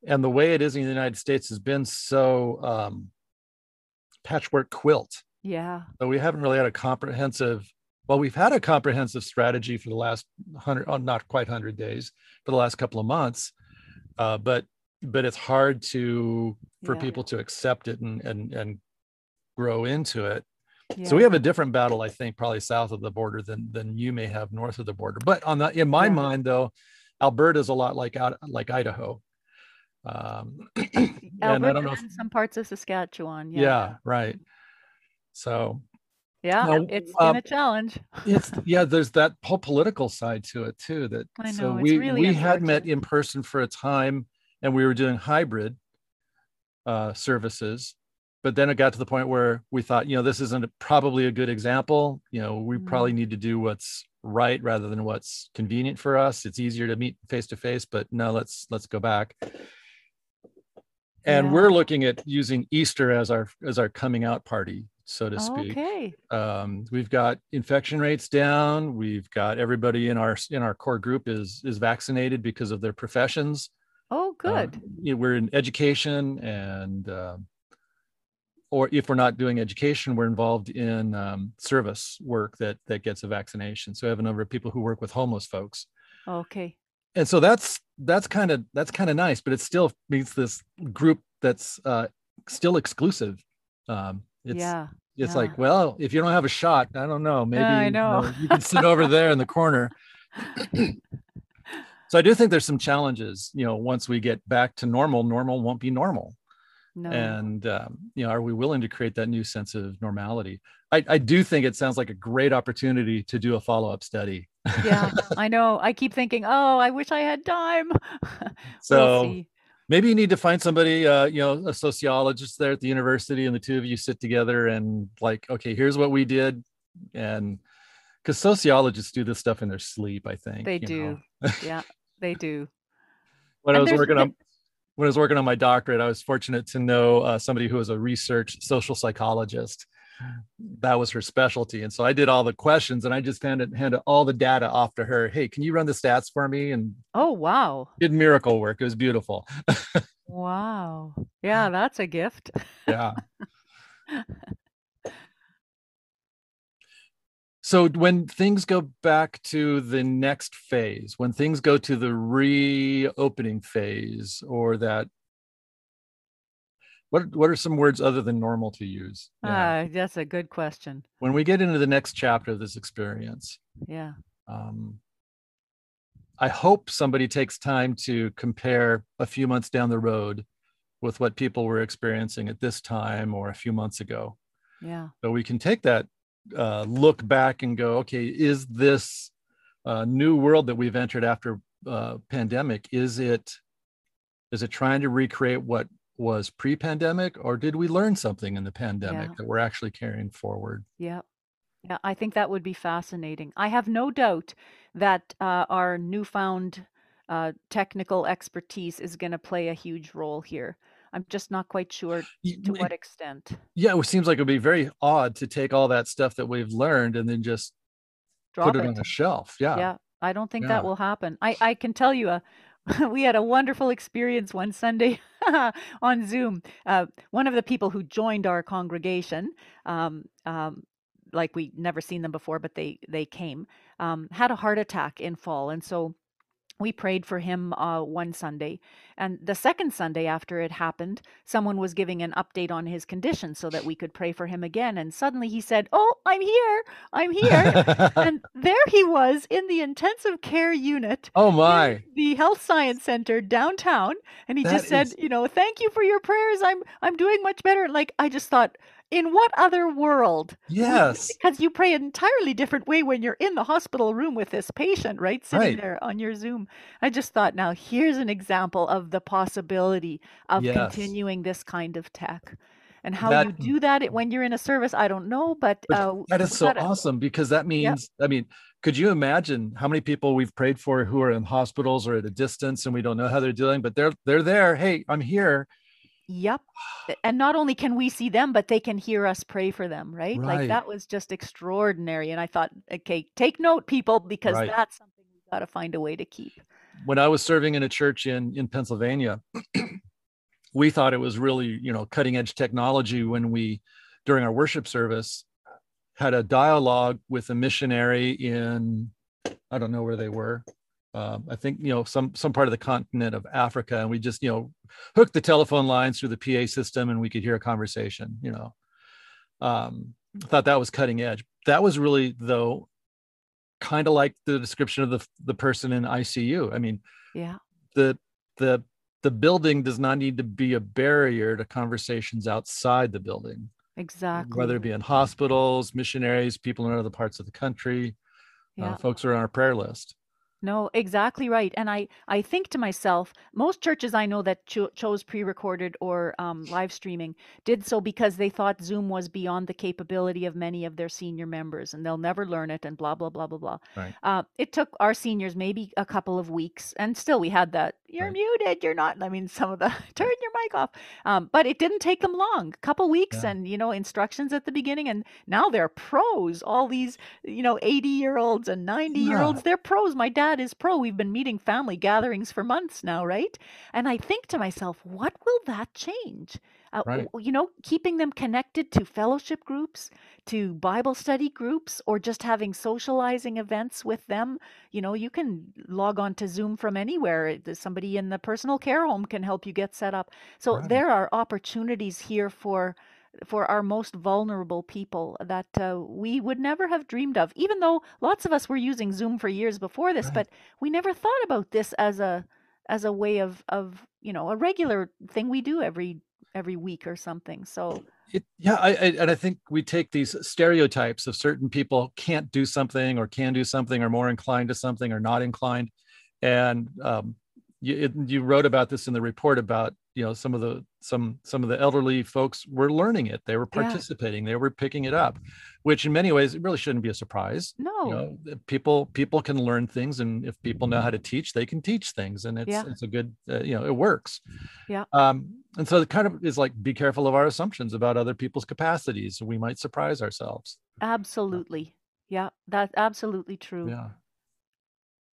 And the way it is in the United States has been so um, patchwork quilt. Yeah. So we haven't really had a comprehensive. Well, we've had a comprehensive strategy for the last hundred, oh, not quite hundred days, for the last couple of months, uh, but but it's hard to for Yeah. people to accept it and and and grow into it. Yeah. So we have a different battle, I think, probably south of the border than than you may have north of the border. But on the in my Yeah. mind, though, Alberta's a lot like out like Idaho. Um, and I Alberta don't know if and some parts of Saskatchewan. yeah. Yeah. right. So Yeah. Now, It's um, been a challenge. it's yeah, there's that whole political side to it too. That I so know, it's we really we had met in person for a time, and we were doing hybrid uh, services. But then it got to the point where we thought, you know, this isn't probably a good example. You know, we Mhm. probably need to do what's right rather than what's convenient for us. It's easier to meet face to face, but no, let's let's go back. And Yeah. we're looking at using Easter as our as our coming out party, so to speak Okay. um, we've got infection rates down we've got everybody in our in our core group is is vaccinated because of their professions Oh, Uh, good. you know, we're in education and um, or if we're not doing education we're involved in um, service work that that gets a vaccination so i have a number of people who work with homeless folks Okay. and so that's that's kind of that's kind of nice but it still meets this group that's uh, still exclusive um, it's yeah. it's Yeah. like, well, if you don't have a shot, I don't know, maybe I you know. you can sit over there in the corner. so I do think there's some challenges. You know, once we get back to normal, normal won't be normal. No. And um, you know, are we willing to create that new sense of normality? I, I do think it sounds like a great opportunity to do a follow-up study. yeah, I know. I keep thinking, oh, I wish I had time. So we'll maybe you need to find somebody, uh, you know, a sociologist there at the university, and the two of you sit together and like, okay, here's what we did, and because sociologists do this stuff in their sleep, I think They do. know. Yeah, they do. when I was working on when I was working on my doctorate, I was fortunate to know uh, somebody who was a research social psychologist. That was her specialty, and so I did all the questions, and I just handed handed all the data off to her. Hey, can you run the stats for me? And Oh, wow. did miracle work. It was beautiful. Wow. Yeah, that's a gift. Yeah. So when things go back to the next phase, when things go to the reopening phase, or that, what what are some words other than normal to use? Yeah. Ah, that's a good question. when we get into the next chapter of this experience, Yeah. um, I hope somebody takes time to compare a few months down the road with what people were experiencing at this time or a few months ago. Yeah. So we can take that uh, look back and go, okay, is this uh, new world that we've entered after uh, pandemic? Is it is it trying to recreate what was pre-pandemic, or did we learn something in the pandemic Yeah. that we're actually carrying forward? Yeah. Yeah, I think that would be fascinating. I have no doubt that uh, our newfound uh, technical expertise is going to play a huge role here. I'm just not quite sure to what extent. Yeah, it seems like it would be very odd to take all that stuff that we've learned and then just Drop put it, it. on a shelf. Yeah. Yeah, I don't think Yeah. that will happen. I, I can tell you, uh, we had a wonderful experience one Sunday on Zoom. Uh, one of the people who joined our congregation, um, um, like we never seen them before, but they they came, um, had a heart attack in fall, and so we prayed for him uh, one Sunday. And the second Sunday after it happened, someone was giving an update on his condition so that we could pray for him again. And suddenly he said, Oh, I'm here. I'm here. and there he was in the intensive care unit. Oh, my. The health science center downtown. And he that just said, is... You know, thank you for your prayers. I'm, I'm doing much better. Like, I just thought, in what other world? Yes. Because you pray an entirely different way when you're in the hospital room with this patient, right? Sitting right. there on your Zoom. I just thought, now here's an example of the possibility of yes. continuing this kind of tech. And how that, you do that when you're in a service, I don't know, but, but uh, that is so awesome because that means, I mean, could you imagine how many people we've prayed for who are in hospitals or at a distance and we don't know how they're doing, but they're they're there. Hey, I'm here Yep. And not only can we see them, but they can hear us pray for them, right? right. Like that was just extraordinary. And I thought, okay, take note, people, because right. that's something we've got to find a way to keep. When I was serving in a church in, in Pennsylvania, we thought it was really, you know, cutting edge technology when we, during our worship service, had a dialogue with a missionary in, I don't know where they were, um, I think you know some some part of the continent of Africa, and we just you know hooked the telephone lines through the PA system, and we could hear a conversation. You know, um, thought that was cutting edge. That was really though kind of like the description of the the person in ICU. I mean, yeah, the the the building does not need to be a barrier to conversations outside the building. Exactly. Whether it be in hospitals, missionaries, people in other parts of the country, uh, yeah. uh, folks are on our prayer list. No, exactly right. And I, I think to myself, most churches I know that cho- chose pre recorded or um, live streaming did so because they thought Zoom was beyond the capability of many of their senior members and they'll never learn it and blah, blah, blah, blah, blah. Right. Uh, it took our seniors maybe a couple of weeks and still we had that, you're right. muted, you're not. I mean, some of the turn your mic off. Um, but it didn't take them long, a couple weeks yeah. and, you know, instructions at the beginning. And now they're pros, all these, you know, 80 year olds and 90 year olds, they're pros. My dad is pro. We've been meeting family gatherings for months now, right? And I think to myself, what will that change? Uh, right. You know, keeping them connected to fellowship groups, to Bible study groups, or just having socializing events with them. You know, you can log on to Zoom from anywhere. Somebody in the personal care home can help you get set up. So right. there are opportunities here for for our most vulnerable people that uh, we would never have dreamed of even though lots of us were using zoom for years before this right. but we never thought about this as a as a way of of you know a regular thing we do every every week or something so it, yeah I, I, and i think we take these stereotypes of certain people can't do something or can do something or more inclined to something or not inclined and um, you, it, you wrote about this in the report about you know some of the some some of the elderly folks were learning it they were participating yeah. they were picking it up which in many ways it really shouldn't be a surprise no. you know, people people can learn things and if people know how to teach they can teach things and it's yeah. it's a good uh, you know it works. Yeah. Um and so it kind of is like be careful of our assumptions about other people's capacities. We might surprise ourselves. Absolutely. Yeah that's absolutely true. Yeah.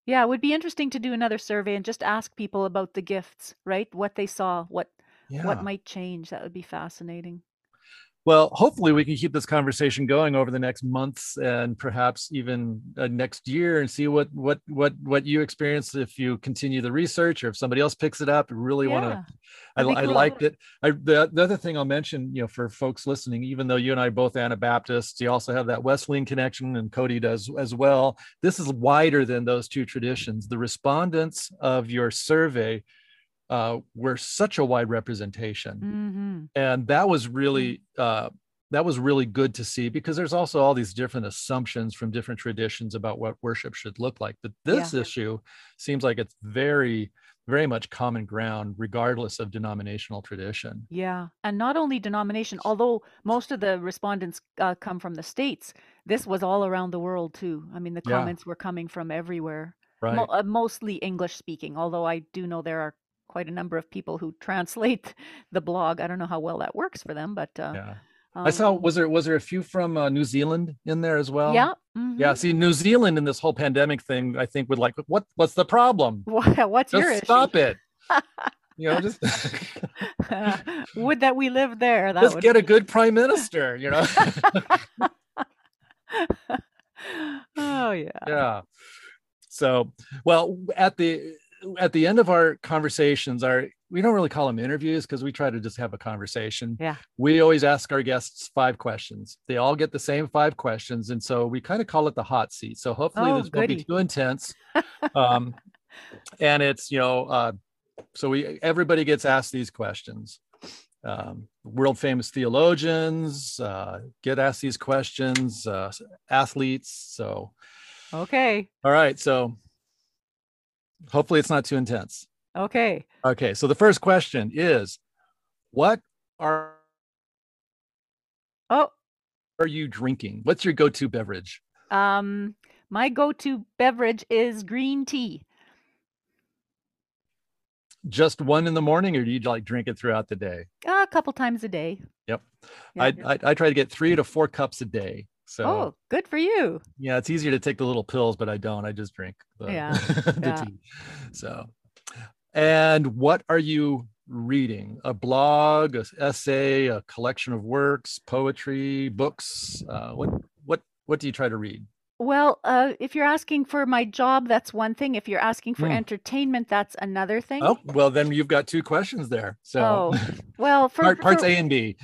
Yeah, it would be interesting to do another survey and just ask people about the gifts, right? What they saw, what what might change. That would be fascinating. Well, hopefully we can keep this conversation going over the next months and perhaps even uh, next year and see what what what what you experience if you continue the research or if somebody else picks it up. Really yeah. want to. I, I, liked it. I the, the other thing I'll mention, you know, for folks listening, even though you and I both Anabaptists, you also have that Wesleyan connection, and Cody does as well. This is wider than those two traditions. The respondents of your survey uh, were such a wide representation, mm-hmm. and that was really mm. uh, that was really good to see because there's also all these different assumptions from different traditions about what worship should look like. But this yeah. issue seems like it's very very much common ground regardless of denominational tradition yeah and not only denomination although most of the respondents uh, come from the states this was all around the world too i mean the comments yeah. were coming from everywhere right. Mo- uh, mostly english speaking although i do know there are quite a number of people who translate the blog. I don't know how well that works for them, but uh, yeah. Um, I saw was there was there a few from uh, New Zealand in there as well? Yeah. Mm-hmm. Yeah. See, New Zealand in this whole pandemic thing, I think would like what what's the problem? What's just your stop it? you know, just uh, would that we live there. That just would... get a good prime minister. You know. oh yeah. Yeah. So, well, at the at the end of our conversations, our we don't really call them interviews because we try to just have a conversation. Yeah. We always ask our guests five questions. They all get the same five questions, and so we kind of call it the hot seat. So hopefully Oh, this won't be too intense. um, and it's you know, uh, so we everybody gets asked these questions. Um, world famous theologians uh, get asked these questions. Uh, athletes. So Okay. all right. So hopefully it's not too intense. Okay. Okay, so the first question is what are Oh, are you drinking? What's your go-to beverage? um, my go-to beverage is green tea. Just one in the morning or do you like drink it throughout the day? A couple times a day. Yep. Yeah. I, I I try to get 3 to 4 cups a day. So Oh, good for you. yeah, it's easier to take the little pills but I don't. I just drink the, Yeah, the yeah. tea. So and what are you reading? A blog, a essay, a collection of works, poetry, books? Uh, what what what do you try to read? Well, uh, if you're asking for my job, that's one thing. If you're asking for Hmm. entertainment, that's another thing. Oh, well, then you've got two questions there. So Oh, well, for, part, parts for, A and B.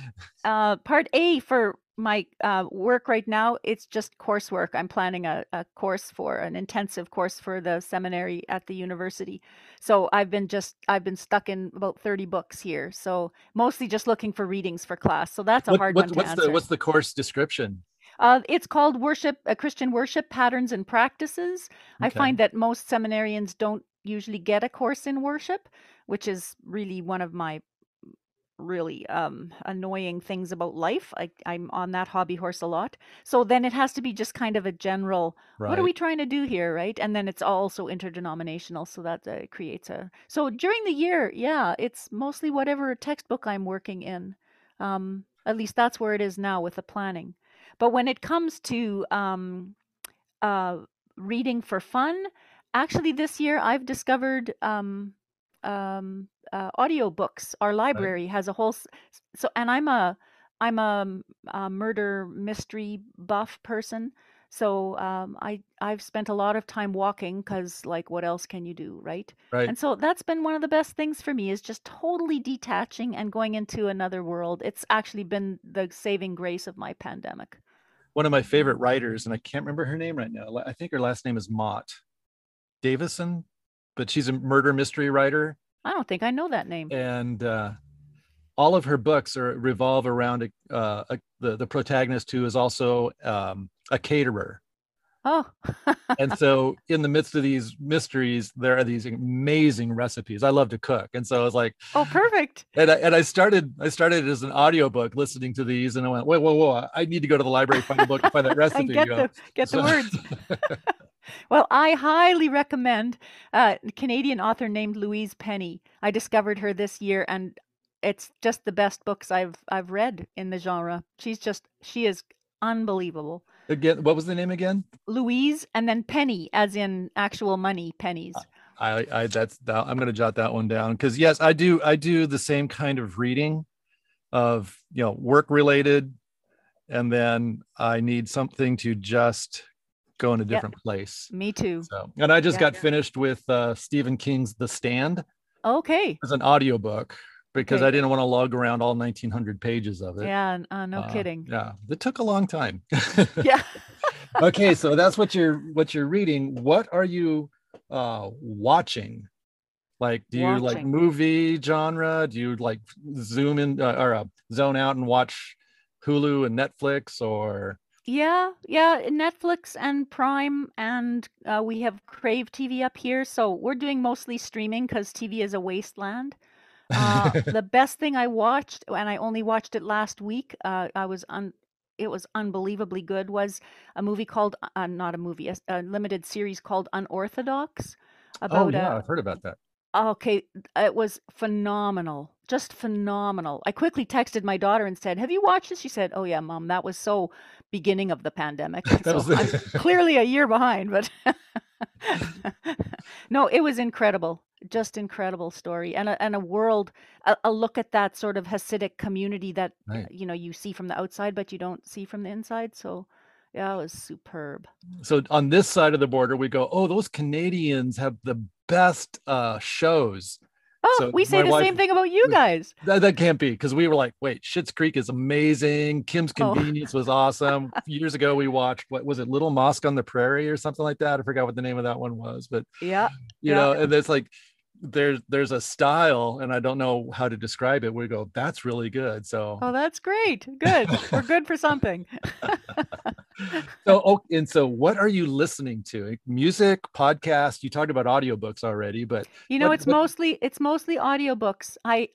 uh, part A for my uh, work right now, it's just coursework. I'm planning a, a course for an intensive course for the seminary at the university. So I've been just I've been stuck in about 30 books here. So mostly just looking for readings for class. So that's a What, hard what- one to what's answer. the what's the course description? Uh, it's called worship, uh, Christian worship patterns and practices. I find that most seminarians don't usually get a course in worship, which is really one of my really um, annoying things about life. I, I'm on that hobby horse a lot. So then it has to be just kind of a general, what are we trying to do here, right? And then it's also interdenominational, so that uh, creates a. So during the year, yeah, it's mostly whatever textbook I'm working in. Um, at least that's where it is now with the planning. But when it comes to um, uh, reading for fun, actually this year I've discovered um, um, uh, audiobooks. Our library has a whole so, and I'm a, I'm a murder mystery buff person. So um, I I've spent a lot of time walking because like what else can you do, right? Right. And so that's been one of the best things for me is just totally detaching and going into another world. It's actually been the saving grace of my pandemic. One of my favorite writers, and I can't remember her name right now. I think her last name is Mott Davidson, but she's a murder mystery writer, I don't think I know that name. and uh, all of her books are revolve around a, uh, a, the the protagonist who is also um, a caterer. Oh, and so in the midst of these mysteries there are these amazing recipes i love to cook and so i was like oh, perfect. and I, and I started i started as an audiobook listening to these and i went "Whoa, whoa whoa i need to go to the library find a book find that recipe and get you know. the get the words. Well, I highly recommend uh, a Canadian author named Louise Penny. I discovered her this year, and it's just the best books I've I've read in the genre. She's just she is unbelievable. again what was the name again Louise, and then Penny, as in actual money pennies. i i that's that, i'm going to jot that one down because yes i do i do the same kind of reading of you know work related and then i need something to just go in a Yep. different place Me too. so and i just Yeah. got finished with uh stephen king's the stand Okay. as an audiobook because Okay. I didn't want to log around all 1900 pages of it. Yeah. Uh, no Uh, kidding. Yeah, it took a long time. Yeah. okay, so that's what you're what you're reading. What are you uh watching? Like, do you like movie genre? Do you like zoom in uh, or uh, zone out and watch Hulu and Netflix or Yeah, yeah, Netflix and Prime, and uh, we have Crave TV up here. So we're doing mostly streaming because TV is a wasteland. Uh, the best thing I watched, and I only watched it last week, uh, I was un- it was unbelievably good. Was a movie called uh, not a movie, a, a limited series called Unorthodox Oh about yeah, a I've heard about that. Okay, it was phenomenal. Just phenomenal. I quickly texted my daughter and said, "Have you watched this?" She said, "Oh yeah, mom, that was so beginning of the pandemic." So the- I'm clearly a year behind, but no, it was incredible. Just incredible story and a, and a world a, a look at that sort of Hasidic community that Right. you know you see from the outside but you don't see from the inside. So Yeah, it was superb. So on this side of the border, we go, oh, those Canadians have the best uh, shows. Oh, So we say the wife- same thing about you guys. That, that can't be because we were like, wait, Schitt's Creek is amazing. Kim's Oh. Convenience was awesome. Years ago, we watched what was it, Little Mosque on the Prairie or something like that. I forgot what the name of that one was, but Yeah. you Yeah. know, and it's like there's there's a style, and I don't know how to describe it. We go, that's really good. So Oh, that's great. Good. We're good for something. so oh, and so what are you listening to? Music, podcast? You talked about audiobooks already, but You know, What- it's what- mostly it's mostly audiobooks. I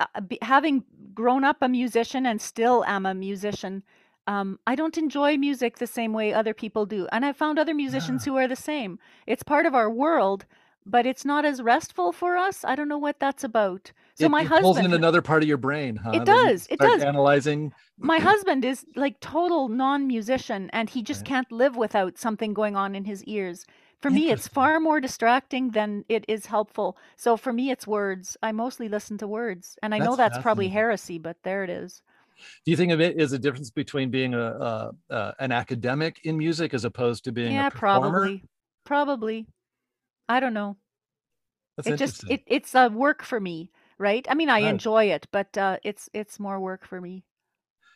uh, having grown up a musician and still am a musician. Um, I don't enjoy music the same way other people do, and I found other musicians who are the same. It's part of our world, but it's not as restful for us. I don't know what that's about. So it, my it pulls in another part of your brain, huh? It does, it does. Analyzing. my husband is like total non-musician, and he just Right. can't live without something going on in his ears. For me, it's far more distracting than it is helpful. So for me, it's words. I mostly listen to words, and I know That's that's probably heresy, but there it is. Do you think of it as a difference between being a, a, a an academic in music as opposed to being yeah, a performer? probably, probably. I don't know. That's it just it, it's a work for me, right? I mean, I Right. enjoy it, but uh, it's it's more work for me.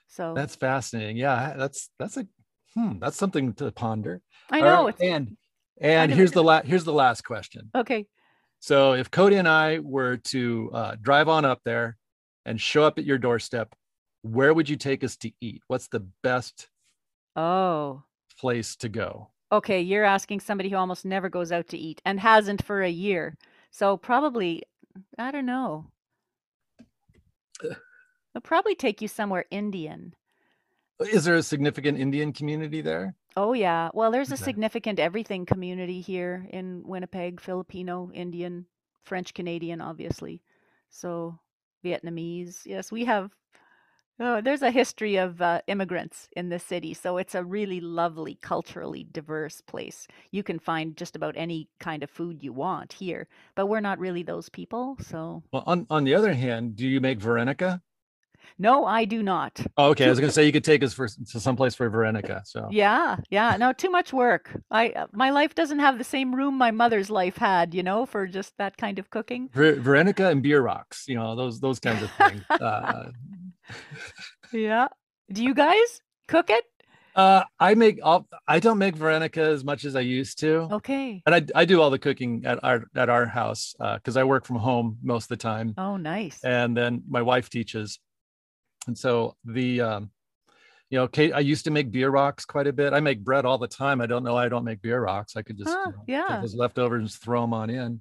So That's fascinating. Yeah, that's that's a hmm, that's something to ponder. I know right, it's and and here's the last here's the last question. okay. So if Cody and I were to uh, drive on up there and show up at your doorstep, where would you take us to eat? What's the best Oh. place to go? Okay, you're asking somebody who almost never goes out to eat and hasn't for a year. So probably, I don't know. I'll probably take you somewhere Indian. Uh, is there a significant Indian community there? Oh yeah. Well, there's a significant everything community here in Winnipeg, Filipino, Indian, French Canadian, obviously. So Vietnamese. Yes, we have Oh, there's a history of uh, immigrants in this city, so it's a really lovely, culturally diverse place. You can find just about any kind of food you want here, but we're not really those people. So, Well, on, on the other hand, do you make Verenica? no, I do not. Oh, okay, I was going to say you could take us for to someplace for Verenica. So Yeah, yeah, no, too much work. I uh, my life doesn't have the same room my mother's life had, you know, for just that kind of cooking. Ver- Verenica and bierocks, you know those those kinds of things. uh, Yeah. Do you guys cook it? uh, I make all, I don't make Veronica as much as I used to, Okay. and I I do all the cooking at our at our house because I work from home most of the time, Oh, nice. and then my wife teaches, and so the um, you know, Kate, I used to make bierocks quite a bit. I make bread all the time. I don't know. why I don't make bierocks. I could just Huh, you know, yeah. take those leftovers and throw them on in.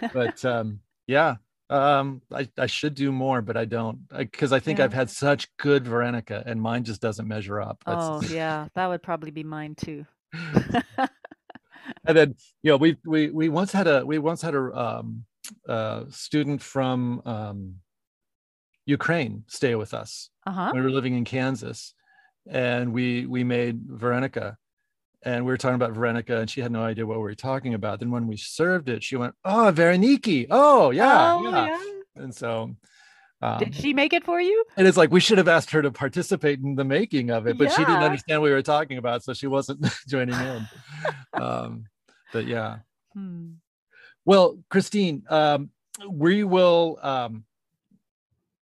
But um, yeah, um, I, I should do more, but I don't because I, think Yeah. I've had such good Verenica and mine just doesn't measure up. That's- Oh, yeah, that would probably be mine too. and then you know we we we once had a we once had a um, uh, student from um, Ukraine stay with us. Uh-huh. we were living in Kansas, and we we made Verenica, and we were talking about Verenica, and she had no idea what we were talking about. Then when we served it, she went, "Oh, Veroniki! Oh, yeah, Oh, yeah." yeah. And so, um, Did she make it for you? and it's like we should have asked her to participate in the making of it, but she didn't understand what we were talking about, so she wasn't joining in. um, but yeah. Hmm. Well, Christine, um, we will um,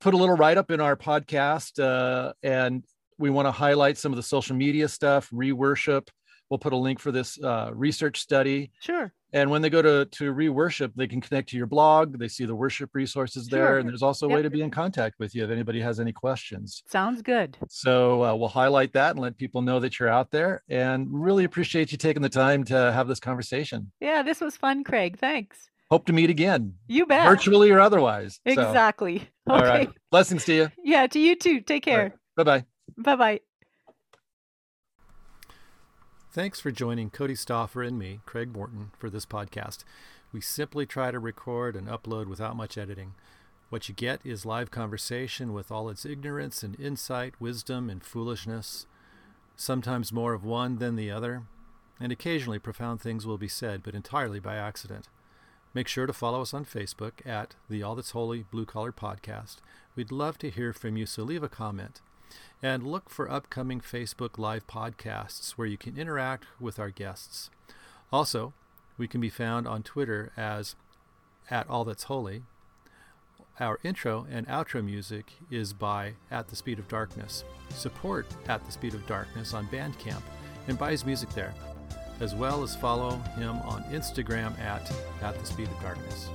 put a little write up in our podcast, uh, and we want to highlight some of the social media stuff, re-worship. We'll put a link for this uh, research study. Sure. And when they go to, to re-worship, they can connect to your blog. They see the worship resources there. Sure. And there's also a Yep. way to be in contact with you if anybody has any questions. Sounds good. So uh, we'll highlight that and let people know that you're out there. And really appreciate you taking the time to have this conversation. Yeah, this was fun, Craig. Thanks. Hope to meet again You bet. virtually or otherwise. Exactly. all Okay. right. Blessings to you. Yeah, to you too. Take All right. care. Bye bye. Bye bye. Thanks for joining Cody Stoffer and me, Craig Morton, for this podcast. We simply try to record and upload without much editing. What you get is live conversation with all its ignorance and insight, wisdom and foolishness, sometimes more of one than the other, and occasionally profound things will be said, but entirely by accident. Make sure to follow us on Facebook at the All That's Holy Blue Collar Podcast. We'd love to hear from you, so leave a comment. And look for upcoming Facebook Live podcasts where you can interact with our guests. Also, we can be found on Twitter as at All That's Holy. Our intro and outro music is by At the Speed of Darkness. Support At the Speed of Darkness on Bandcamp and buy his music there, as well as follow him on Instagram at At the Speed of Darkness.